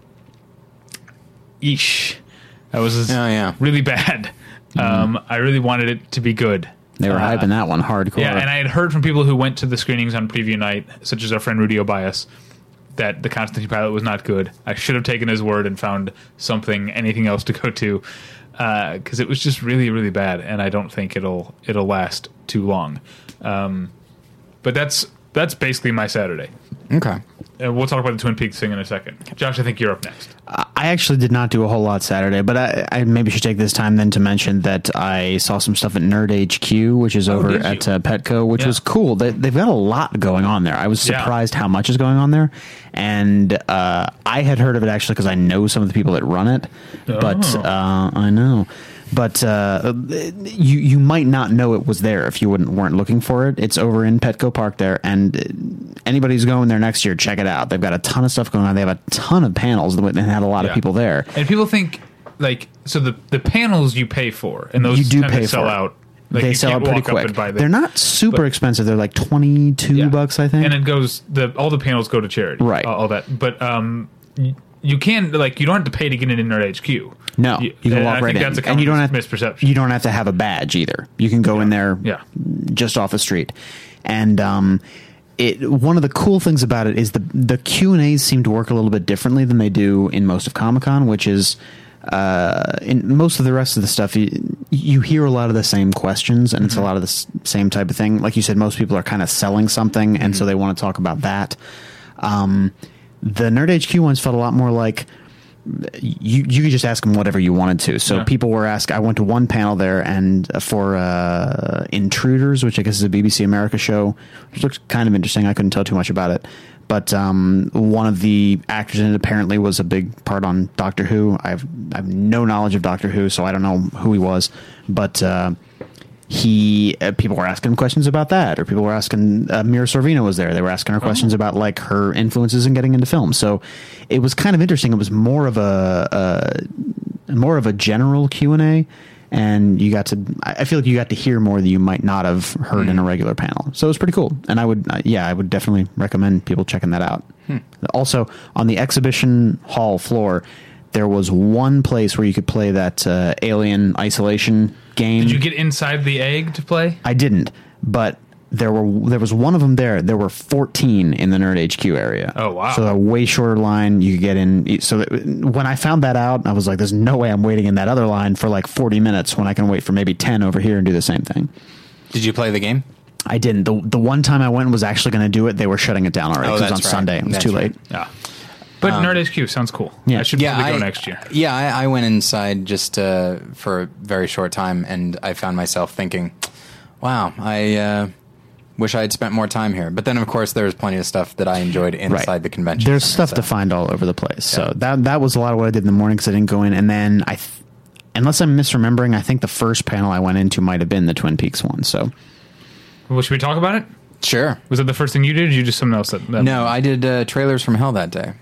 Eesh. That was Oh, yeah. really bad. Um, I really wanted it to be good. They were Uh, hyping that one hardcore. Yeah, and I had heard from people who went to the screenings on preview night, such as our friend Rudie Obias, that the Constantine pilot was not good. I should have taken his word and found something, anything else to go to, because it was just really, really bad, and I don't think it'll it'll last too long. Um, but that's that's basically my Saturday. Okay. Uh, we'll talk about the Twin Peaks thing in a second. Josh, I think you're up next. I actually did not do a whole lot Saturday, but I, I maybe should take this time then to mention that I saw some stuff at Nerd HQ, which is over Oh, did at uh, Petco, which Yeah. was cool. They, they've got a lot going on there. I was Yeah. surprised how much is going on there, and uh, I had heard of it actually because I know some of the people that run it. But Oh. uh, I know. But uh, you you might not know it was there if you wouldn't weren't looking for it. It's over in Petco Park there, and anybody who's going there next year, check it out. They've got a ton of stuff going on. They have a ton of panels and had a lot of people there. And people think like so the the panels you pay for, and those You do pay sell for out. Like, they sell out pretty quick. They're not super But- expensive. They're like twenty two Yeah. bucks, I think. and it goes the all the panels go to charity, Right. All, all that, but um, you can like you don't have to pay to get in in Nerd HQ. no, you, can walk I right think in, That's a and you don't have misperception. You don't have to have a badge either. You can go in there, Yeah. just off the street. And um, it one of the cool things about it is the the Q and A's seem to work a little bit differently than they do in most of Comic Con, which is. Uh, in most of the rest of the stuff, you, you hear a lot of the same questions, and it's Mm-hmm. a lot of the s- same type of thing. Like you said, most people are kind of selling something, and Mm-hmm. so they want to talk about that. Um, the Nerd HQ ones felt a lot more like you you could just ask them whatever you wanted to. So Yeah. people were asked. I went to one panel there and uh, for uh, Intruders, which I guess is a BBC America show, which looks kind of interesting. I couldn't tell too much about it, but um, one of the actors in it apparently was a big part on Doctor Who. I have I have no knowledge of Doctor Who, so I don't know who he was, but. Uh, he uh, people were asking him questions about that or people were asking uh, Mira Sorvino was there. They were asking her questions about like her influences in getting into film. So it was kind of interesting. It was more of a, a more of a general Q&A and you got to I feel like you got to hear more that you might not have heard in a regular panel. So it was pretty cool. And I would uh, yeah I would definitely recommend people checking that out. Also on the exhibition hall floor there was one place where you could play that uh, alien isolation game Did you get inside the egg to play? I didn't, but there were there was one of them there. There were 14 in the Nerd HQ area. Oh, wow. So a way shorter line. You could get in. So that, when I found that out, I was like, "There's no way I'm waiting in that other line for like 40 minutes when I can wait for maybe 10 over here and do the same thing." Did you play the game? I didn't. The the one time I went was actually going to do it, they were shutting it down already Oh, because it was on right. Sunday. It was That's too right. late. Yeah. But Nerd HQ sounds cool. Yeah. I should Yeah, probably I, go next year. Yeah, I, I went inside just uh, for a very short time, and I found myself thinking, "Wow, I uh, wish I had spent more time here." But then, of course, there was plenty of stuff that I enjoyed inside the convention. There's center, stuff so- to find all over the place. So that that was a lot of what I did in the morning because I didn't go in. And then I, th- unless I'm misremembering, I think the first panel I went into might have been the Twin Peaks one. So Well, should we talk about it? Sure. Was that the first thing you did? Or did you just something else? That, that No, I did uh, trailers from Hell that day.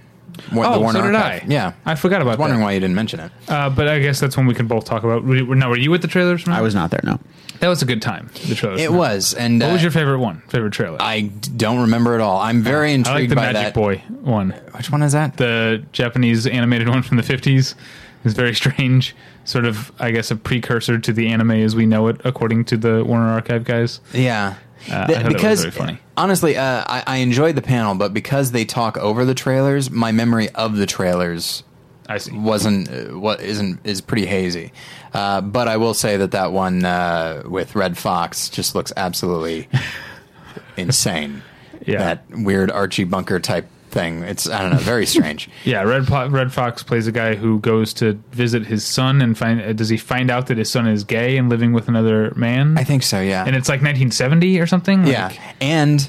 Wa- Oh, so did Archive. I. Yeah, I forgot about that. I was wondering that. why you didn't mention it. Uh, but I guess that's when we can both talk about. Now, were you at the trailers? I was not there. No, That was a good time. The trailers. It was, and What uh, was your favorite one? Favorite trailer? I don't remember at all. I'm very I like intrigued the by Magic that. Boy one. Which one is that? The Japanese animated one from the 50s. It's very strange. Sort of, I guess, a precursor to the anime as we know it, according to the Warner Archive guys. Yeah. Uh, The- because very funny. honestly, uh, I, I enjoyed the panel, but because they talk over the trailers, my memory of the trailers I see. wasn't uh, what isn't is pretty hazy. Uh, but I will say that that one uh, with Redd Foxx just looks absolutely insane. Yeah. that weird Archie Bunker type thing. It's I don't know, very strange. Yeah, Red Po- Redd Foxx plays a guy who goes to visit his son and find. Uh, does he find out that his son is gay and living with another man? I think so. Yeah, and it's like 1970 or something. Like- yeah, and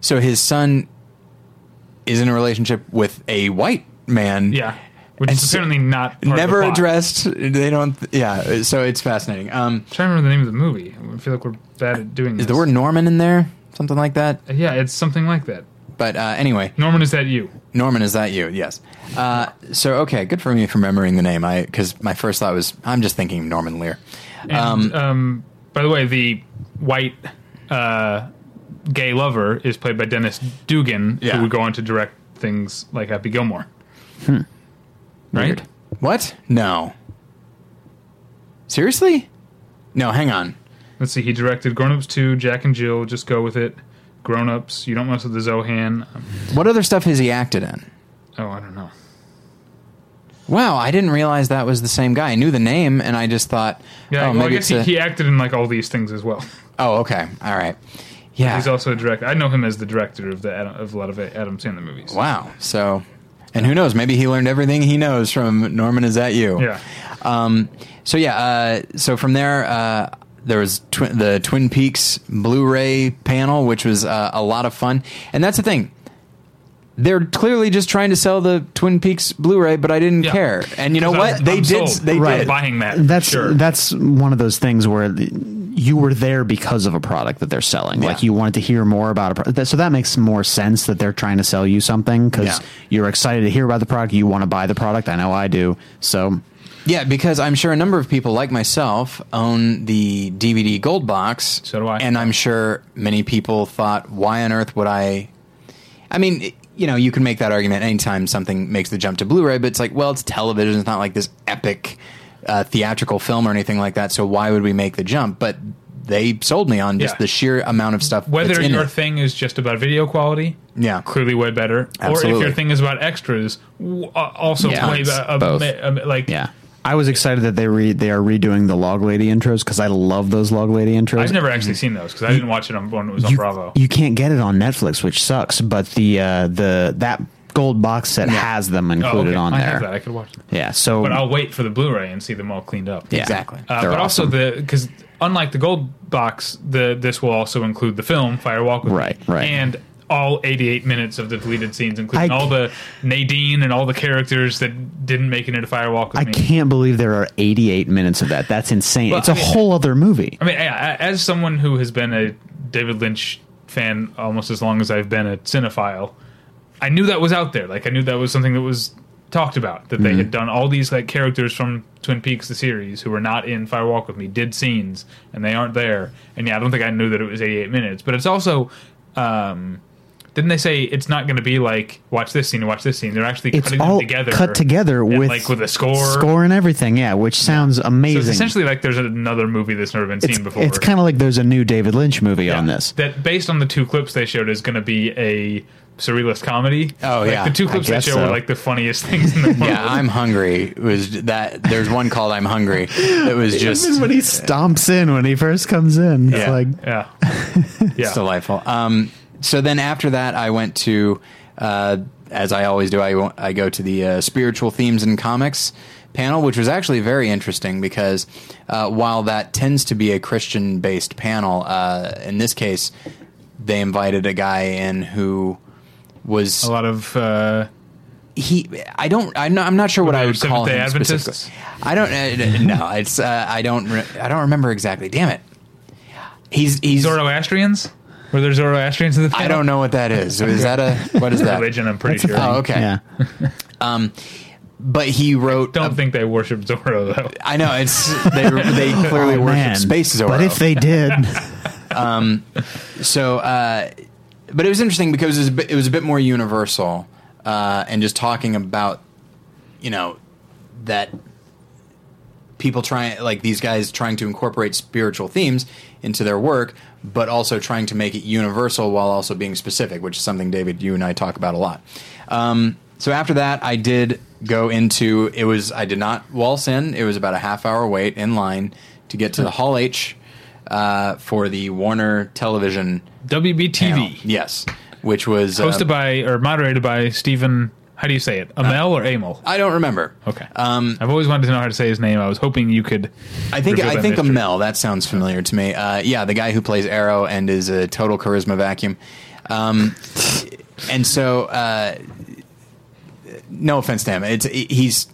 so his son is in a relationship with a white man. yeah. Which is apparently not part of never addressed. They don't. Yeah, so it's fascinating. Um, I'm trying to remember the name of the movie. I feel like we're bad at doing this. is the word Norman in there? Something like that. Yeah, it's something like that. But uh, anyway, Norman, is that you? Norman, is that you? Yes. Uh, so okay, good for me for remembering the name. I because my first thought was I'm just thinking Norman Lear. And, um, by the way, the white uh, gay lover is played by Dennis Dugan, Yeah. who would go on to direct things like Happy Gilmore. Right? Weird. What? No. Seriously? No, hang on. Let's see. He directed Grown Ups 2, Jack and Jill, Just Go With It, Grown Ups, You Don't Mess With the Zohan. What other stuff has he acted in? oh, I don't know. Wow, I didn't realize that was the same guy. I knew the name, and I just thought, Yeah, oh, well, I maybe guess it's he, a- he acted in like all these things as well. Oh, okay, all right. Yeah. He's also a director. I know him as the director of the Adam, of a lot of Adam Sandler movies. wow. So, and who knows? Maybe he learned everything he knows from Norman. Is that you? Yeah. Um, so yeah, uh, so from there, uh, there was twi- the Twin Peaks Blu-ray panel, which was uh, a lot of fun. And that's the thing; they're clearly just trying to sell the Twin Peaks Blu-ray, but I didn't Yeah. care. And you know 'Cause what? I'm- they I'm did. sold. They Right. did. Buying that. that's sure. that's one of those things where you were there because of a product that they're selling. Like Yeah. you wanted to hear more about a product. So that makes more sense that they're trying to sell you something because Yeah. you're excited to hear about the product. You want to buy the product. I know I do. So Yeah, because I'm sure a number of people like myself own the DVD gold box. So do I. And I'm sure many people thought, why on earth would I? I mean, you know, you can make that argument anytime something makes the jump to Blu ray, but it's like, well, it's television. It's not like this epic uh, theatrical film or anything like that. So why would we make the jump? But they sold me on just Yeah. the sheer amount of stuff. Whether that's in your it. thing is just about video quality, Yeah. clearly way better, or if your thing is about extras, w- uh, also Yeah. way Tons. be- uh, Both. ma- um, like yeah. I was excited that they re- they are redoing the Log Lady intros because I love those Log Lady intros. I've never actually seen those because I didn't watch it on when it was on you, Bravo. you can't get it on Netflix, which sucks. But the uh, the that gold box set has them Oh, included okay. on I there. have that. I could watch them, Yeah. So but I'll wait for the Blu-ray and see them all cleaned up. yeah, Exactly. Uh, They're but also awesome. the because unlike the gold box, the this will also include the film Fire Walk with Me, Right, right. and all 88 minutes of the deleted scenes, including I- all the Nadine and all the characters that didn't make it into Firewalk. With I Me. can't believe there are 88 minutes of that. That's insane. Well, it's a I mean- whole other movie. I mean, as someone who has been a David Lynch fan almost as long as I've been a cinephile, I knew that was out there. Like I knew that was something that was talked about. That they had done all these like characters from Twin Peaks the series who were not in Firewalk with Me did scenes and they aren't there. And yeah, I don't think I knew that it was 88 minutes, but it's also um, didn't they say it's not going to be like watch this scene and watch this scene? They're actually It's cutting all them together, cut together and, with like with a score. score and everything. Yeah, which sounds So amazing. it's essentially like there's another movie that's never been it's, seen before. it's kind of like there's a new David Lynch movie Yeah. on this. That based on the two clips they showed is going to be a surrealist comedy. Oh, Like, yeah. the two clips they guess show so. were like the funniest things in the world. Yeah, I'm hungry. Was that? There's one called "I'm Hungry." It was just when he stomps in when he first comes in, it's Yeah. like yeah, It's yeah. delightful. Um, so then after that, I went to, uh, as I always do, I, I go to the uh, spiritual themes in comics panel, which was actually very interesting because uh, while that tends to be a Christian based panel, uh, in this case, they invited a guy in who was a lot of uh, he I don't I'm not, I'm not sure what I would call him Adventists? specifically. I don't uh, no it's uh, I don't re- I don't remember exactly. Damn it. He's he's Zoroastrians. Were there Zoroastrians in the? I don't know what that is. Is that a what is that? religion. I'm pretty That's a sure. Oh, okay. yeah. But he wrote. Don't think they worship Zorro though. I know it's they they clearly Oh, worship man. space Zorro. But if they did, so, uh, but it was interesting because it was a bit, it was a bit more universal uh, and just talking about you know that people trying like these guys trying to incorporate spiritual themes into their work but also trying to make it universal while also being specific which is something david you and i talk about a lot um, so after that i did go into it was i did not waltz in it was about a half hour wait in line to get to the hall h uh, for the warner television panel. WBTV, yes which was uh, hosted by or moderated by Stephen. How do you say it? Amel or Amel? i don't remember Okay. um, I've always wanted to know how to say his name. I was hoping you could. I think I think mystery. Amell. That sounds familiar to me. Uh, yeah, the guy who plays Arrow and is a total charisma vacuum. Um, and so, uh, no offense to him, it's he's.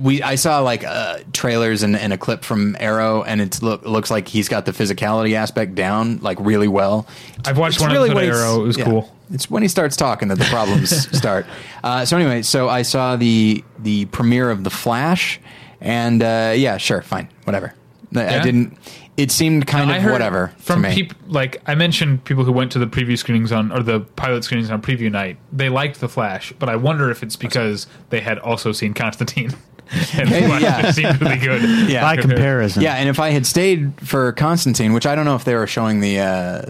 We I saw like uh, trailers and, and a clip from Arrow, and it look, looks like he's got the physicality aspect down like really well. I've watched It's one episode of Arrow. It was yeah. cool. It's when he starts talking that the problems start. Uh, so anyway, so I saw the the premiere of The Flash, and uh, yeah, sure, fine, whatever. I- I didn't. It seemed kind I of whatever from to me. people. Like I mentioned, people who went to the preview screenings on or the pilot screenings on preview night, they liked the Flash, but I wonder if it's because they had also seen Constantine, and the yeah. just seemed really good. Yeah. by comparison, yeah, and if I had stayed for Constantine, which I don't know if they were showing the uh,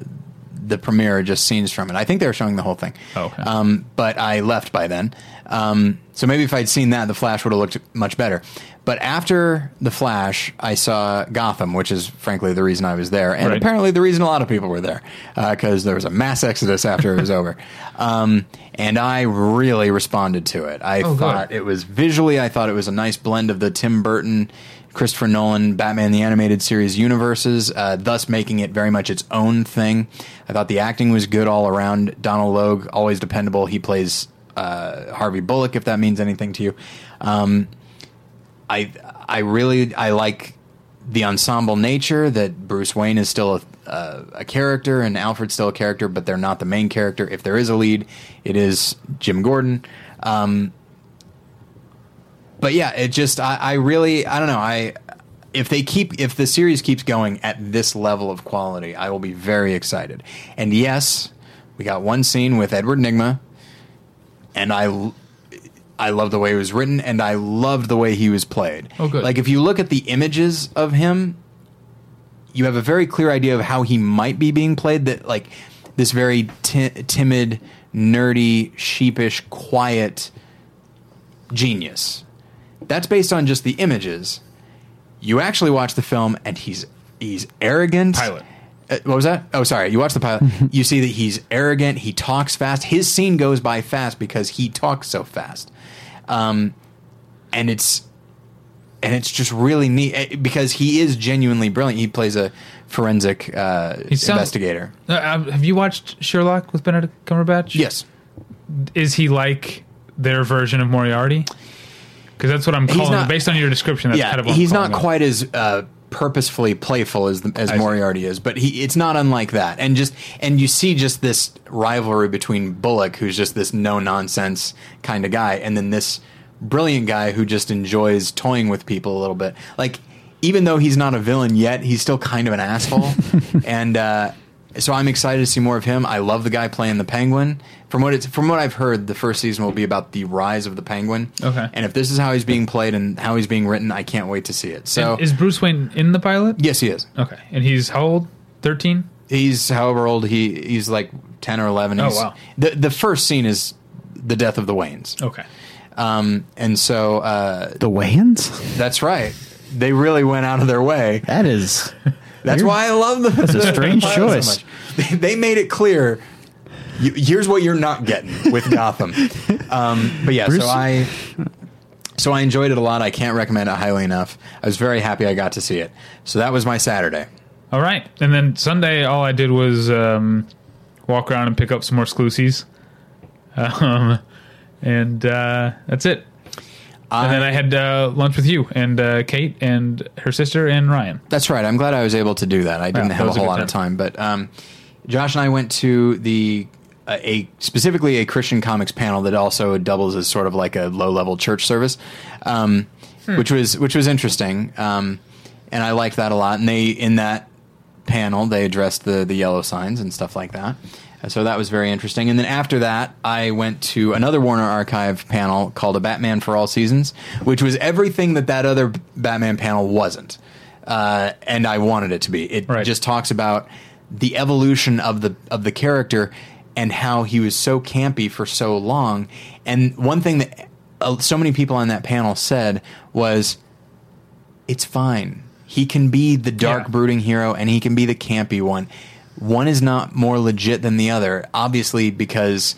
the premiere or just scenes from it. I think they were showing the whole thing. Oh, okay. Um, but I left by then. Um, so maybe if I'd seen that, the Flash would have looked much better. But after the Flash, I saw Gotham, which is frankly the reason I was there, and Right. apparently the reason a lot of people were there because there was a mass exodus after it was over. Um, and I really responded to it. I Oh, thought it was visually, I thought it was a nice blend of the Tim Burton, Christopher Nolan, Batman the Animated Series universes, uh, thus making it very much its own thing. I thought the acting was good all around. Donal Logue, always dependable. He plays uh, Harvey Bullock, if that means anything to you. Um, I I really I like the ensemble nature that Bruce Wayne is still a, a, a character and Alfred's still a character, but they're not the main character. If there is a lead, it is Jim Gordon. Um, but yeah, it just I, I really I don't know I if they keep if the series keeps going at this level of quality, I will be very excited. And yes, we got one scene with Edward Nygma, and I I love the way it was written, and I loved the way he was played. Oh, good. Like if you look at the images of him, you have a very clear idea of how he might be being played. That like this very ti- timid, nerdy, sheepish, quiet genius. That's based on just the images. You actually watch the film, and he's he's arrogant. Pilot. Uh, what was that? Oh, sorry. You watch the pilot. you see that he's arrogant. He talks fast. His scene goes by fast because he talks so fast. Um, and it's and it's just really neat eh, because he is genuinely brilliant. He plays a forensic uh, sounds- investigator. Uh, uh, have you watched Sherlock with Benedict Cumberbatch? Yes. Is he like their version of Moriarty? Because that's what I'm calling. not- Based on your description, that's yeah, kind of what he's not quite as uh, purposefully playful as the, as I see. Moriarty is, but he it's not unlike that. And just and you see just this rivalry between Bullock, who's just this no nonsense kind of guy, and then this brilliant guy who just enjoys toying with people a little bit. Like even though he's not a villain yet, he's still kind of an asshole, and uh, so I'm excited to see more of him. I love the guy playing the Penguin. From what it's from what I've heard, the first season will be about the rise of the Penguin. Okay. And if this is how he's being played and how he's being written, I can't wait to see it. So And is Bruce Wayne in the pilot? yes, he is. Okay, and he's how old? Thirteen. He's however old he he's like ten or eleven. Oh, He's- wow. The the first scene is the death of the Waynes. Okay. Um, and so uh, The Wayans? that's right. They really went out of their way. That is. That's why I love the. That's a strange choice. They, they made it clear. You, here's what you're not getting with Gotham. Um, but yeah, Bruce- so I. So I enjoyed it a lot. I can't recommend it highly enough. I was very happy I got to see it. So that was my Saturday. All right, and then Sunday, all I did was um, walk around and pick up some more exclusives, um, and uh, that's it. and then I had uh, lunch with you and uh, Kate and her sister and Ryan. That's right. I'm glad I was able to do that. I didn't that have a was a whole good lot of time. time, but um, Josh and I went to the a specifically a Christian comics panel that also doubles as sort of like a low level church service, um, which was which was interesting, um, and I liked that a lot. And they in that panel they addressed the the yellow signs and stuff like that. Uh, So that was very interesting. And then after that, I went to another Warner Archive panel called "A Batman for All Seasons," which was everything that that other Batman panel wasn't, uh, and I wanted it to be. It Right. just talks about the evolution of the of the character and how he was so campy for so long. And one thing that uh, so many people on that panel said was, "It's fine. He can be the dark, Yeah. brooding hero, and he can be the campy one. One is not more legit than the other. Obviously, because."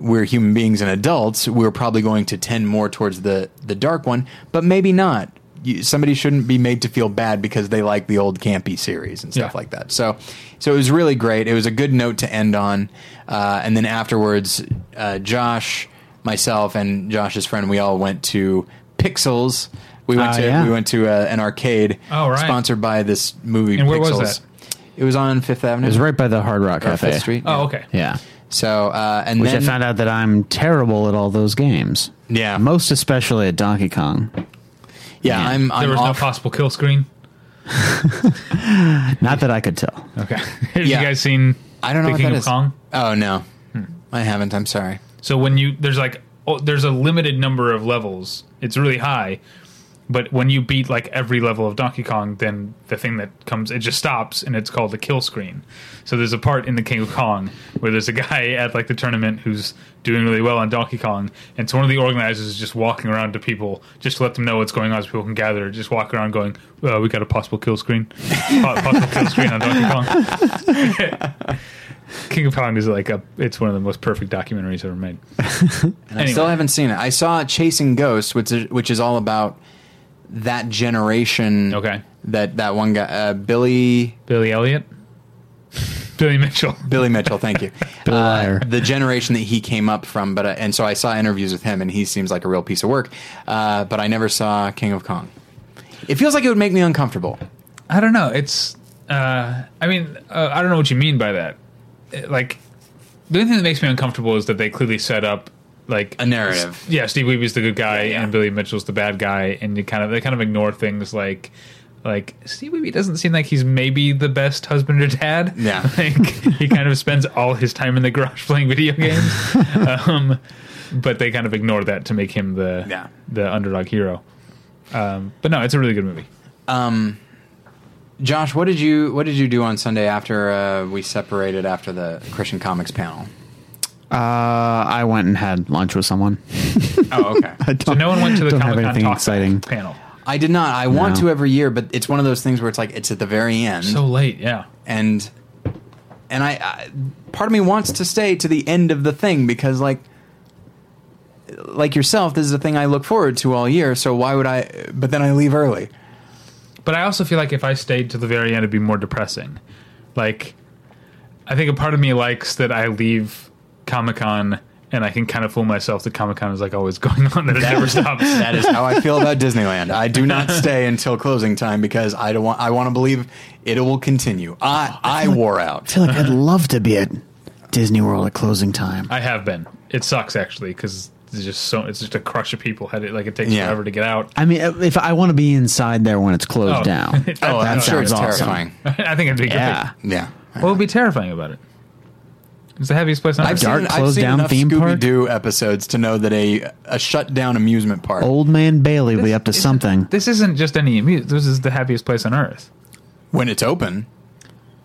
We're human beings and adults. We're probably going to tend more towards the the dark one, but maybe not. You, somebody shouldn't be made to feel bad because they like the old campy series and stuff Yeah. like that. So, so it was really great. It was a good note to end on. Uh, and then afterwards, uh, Josh, myself, and Josh's friend, we all went to Pixels. We went Ah, to yeah. we went to uh, an arcade Oh, right. sponsored by this movie. And where was Pixels. that? It was on Fifth Avenue. It was right by the Hard Rock Cafe. Fifth Street. Oh, okay. Yeah. So uh, and Which then I found out that I'm terrible at all those games. Yeah. Most especially at Donkey Kong. Yeah, Yeah. I'm There I'm was off. no possible kill screen. Not that I could tell. Okay. Have Yeah. you guys seen I don't know The King of is. Kong? Oh no, hmm. I haven't. I'm sorry. So when you there's like oh, there's a limited number of levels. It's really high, but when you beat like every level of Donkey Kong, then the thing that comes it just stops and it's called the kill screen. So there's a part in the King of Kong where there's a guy at like the tournament who's doing really well on Donkey Kong, and so one of the organizers is just walking around to people just to let them know what's going on, so people can gather. Just walk around going, "Well, we got a possible kill screen, possible kill screen on Donkey Kong." King of Kong is like a it's one of the most perfect documentaries ever made. And I still haven't seen it. I saw Chasing Ghosts, which is, which is all about that generation. Okay. That that one guy, uh, Billy Billy Elliot, Billy Mitchell. Billy Mitchell. Thank you. Bill Uh, the generation that he came up from, but uh, and so I saw interviews with him, and he seems like a real piece of work. Uh, but I never saw King of Kong. It feels like it would make me uncomfortable. I don't know. It's uh, I mean uh, I don't know what you mean by that. Like the only thing that makes me uncomfortable is that they clearly set up like A narrative. Yeah, Steve Wiebe's the good guy Yeah, yeah. and Billy Mitchell's the bad guy, and you kind of they kind of ignore things like. Like Steve Wiebe doesn't seem like he's maybe the best husband or dad. Yeah. like he kind of spends all his time in the garage playing video games. um, but they kind of ignore that to make him the Yeah. the underdog hero. Um, but no, it's a really good movie. Um, Josh, what did you what did you do on Sunday after uh, we separated after the Christian Comics panel? Uh, I went and had lunch with someone. Oh, okay. I don't, So no one went to the don't have Comic Con anything talk exciting. panel. I did not. I want No. to every year, but it's one of those things where it's like it's at the very end, So late, yeah. and and I, I part of me wants to stay to the end of the thing because like like yourself, this is a thing I look forward to all year. So why would I? But then I leave early. But I also feel like if I stayed to the very end, it'd be more depressing. Like, I think a part of me likes that I leave Comic Con and I can kind of fool myself that Comic Con is like always going on, that it never stops. That is how I feel about Disneyland. I do not stay until closing time because I don't want. I want to believe it will continue. I I wore I out. feel like I'd love to be at Disney World at closing time. I have been. It sucks actually because it's just so it's just a crush of people. Had it like it takes Yeah. forever to get out. I mean, if I want to be inside there when it's closed Oh. down, Oh, Oh, I'm sure it's awesome. terrifying. I think it'd be great. Yeah, Yeah. What would be terrifying about it? It's the heaviest place on I've earth. Dark seen, I've closed seen down enough theme park? Scooby Doo episodes to know that a a shut down amusement park. Old man Bailey will be up to something. This isn't just any amusement. This is the happiest place on earth. when it's open,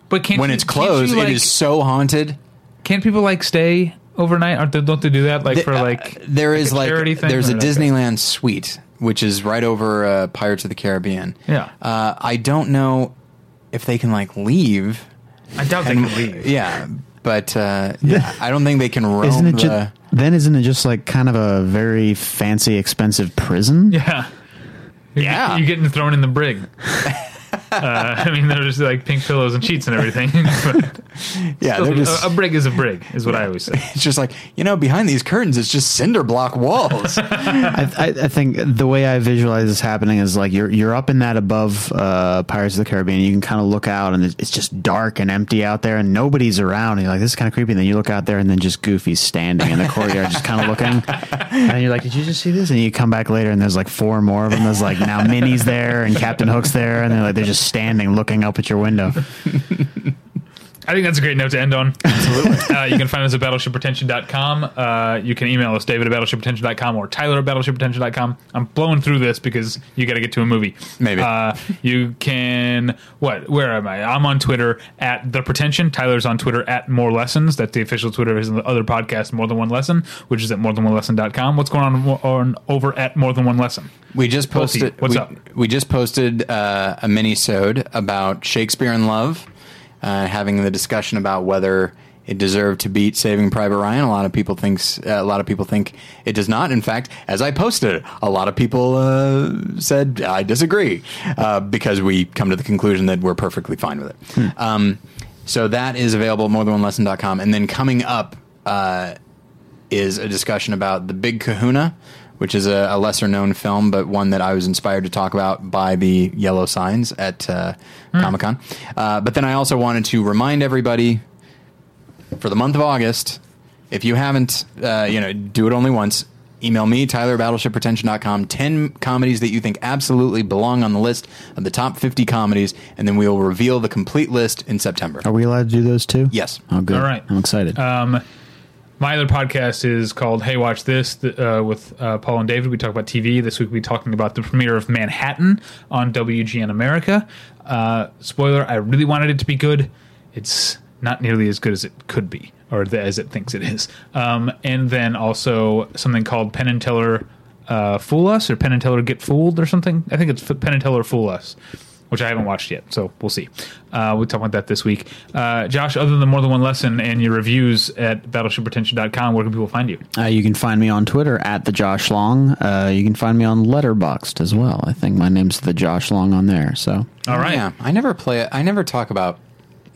But can't when you- it's can't you, closed, like- it is so haunted. Can't people like stay overnight? Aren't they, don't they do that like Th- for uh, like there is a like charity thing there's or a like Disneyland suite which is right over uh, Pirates of the Caribbean. Yeah. uh, I don't know if they can like leave. I doubt they can leave. Yeah, but uh, yeah, I don't think they can roam. Isn't it the, just then? Isn't it just like kind of a very fancy, expensive prison? Yeah. You're, Yeah. You're getting thrown in the brig. uh, I mean, they're just like pink pillows and sheets and everything. But yeah, still, just. a, a brig is a brig, is what I always say. it's just like you know, behind these curtains, it's just cinder block walls. I, I, I think the way I visualize this happening is like you're you're up in that above uh, Pirates of the Caribbean. You can kind of look out and it's- it's just dark and empty out there, and nobody's around. And you're like, this is kind of creepy. And then you look out there, and then just Goofy's standing in the courtyard, just kind of looking. And you're like, did you just see this? And you come back later, and there's like four more of them. There's like now Minnie's there and Captain Hook's there, and they're like they're just standing looking up at your window. I think that's a great note to end on. Absolutely. uh, you can find us at battleshippretension.com. Uh, you can email us, David at battleshippretension.com or Tyler at battleshippretension.com. I'm blowing through this because you got to get to a movie. Maybe. Uh, you can, what, where am I? I'm on Twitter at The Pretension. Tyler's on Twitter at More Lessons. That's the official Twitter of his other podcast, More Than One Lesson, which is at morethanonelesson.com. What's going on, on over at More Than One Lesson? We just posted. What's we, up? We just posted uh, a mini-sode about Shakespeare in Love, uh, having the discussion about whether it deserved to beat Saving Private Ryan. A lot of people thinks uh, a lot of people think it does not. In fact, as I posted a lot of people uh, said I disagree uh, because we come to the conclusion that we're perfectly fine with it. Um, so that is available at morethanonelesson.com. And then coming up uh, is a discussion about the Big Kahuna, which is a, a lesser known film, but one that I was inspired to talk about by the yellow signs at uh, Comic Con. Uh, but then I also wanted to remind everybody for the month of August, if you haven't, uh, you know, do it only once. Email me, Tyler, battleshippretension.com, 10 comedies that you think absolutely belong on the list of the top 50 comedies, and then we will reveal the complete list in September. Are we allowed to do those too? Yes. Oh, good. All right. I'm excited. Um, my other podcast is called Hey Watch This uh, with uh, Paul and David. We talk about TV. This week we'll be talking about the premiere of Manhattan on WGN America. Uh, spoiler, I really wanted it to be good. It's not nearly as good as it could be, or th- as it thinks it is. Um, and then also something called Penn and Teller uh, Fool Us, or Penn and Teller Get Fooled, or something. I think it's Penn and Teller Fool Us which I haven't watched yet, so we'll see. Uh, we'll talk about that this week. Uh, Josh, other than more than one lesson and your reviews at battleshippretension.com, where can people find you? Uh, you can find me on Twitter at the Josh Long. Uh, you can find me on Letterboxd as well. I think my name's the Josh Long on there. So All right. Yeah, I never play it. I never talk about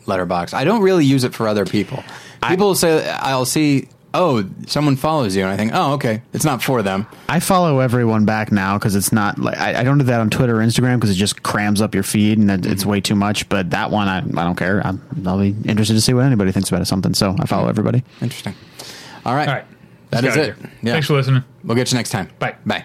Letterboxd. I don't really use it for other people. People say I'll see. Oh, someone follows you, and I think, oh, okay, it's not for them. I follow everyone back now because it's not like I, I don't do that on Twitter or Instagram because it just crams up your feed and it, it's way too much. But that one, I, I don't care. I'm, I'll be interested to see what anybody thinks about it, something. So I follow everybody. Interesting. All right, All right. that Let's is it. out of here. Yeah. Thanks for listening. We'll get you next time. Bye. Bye.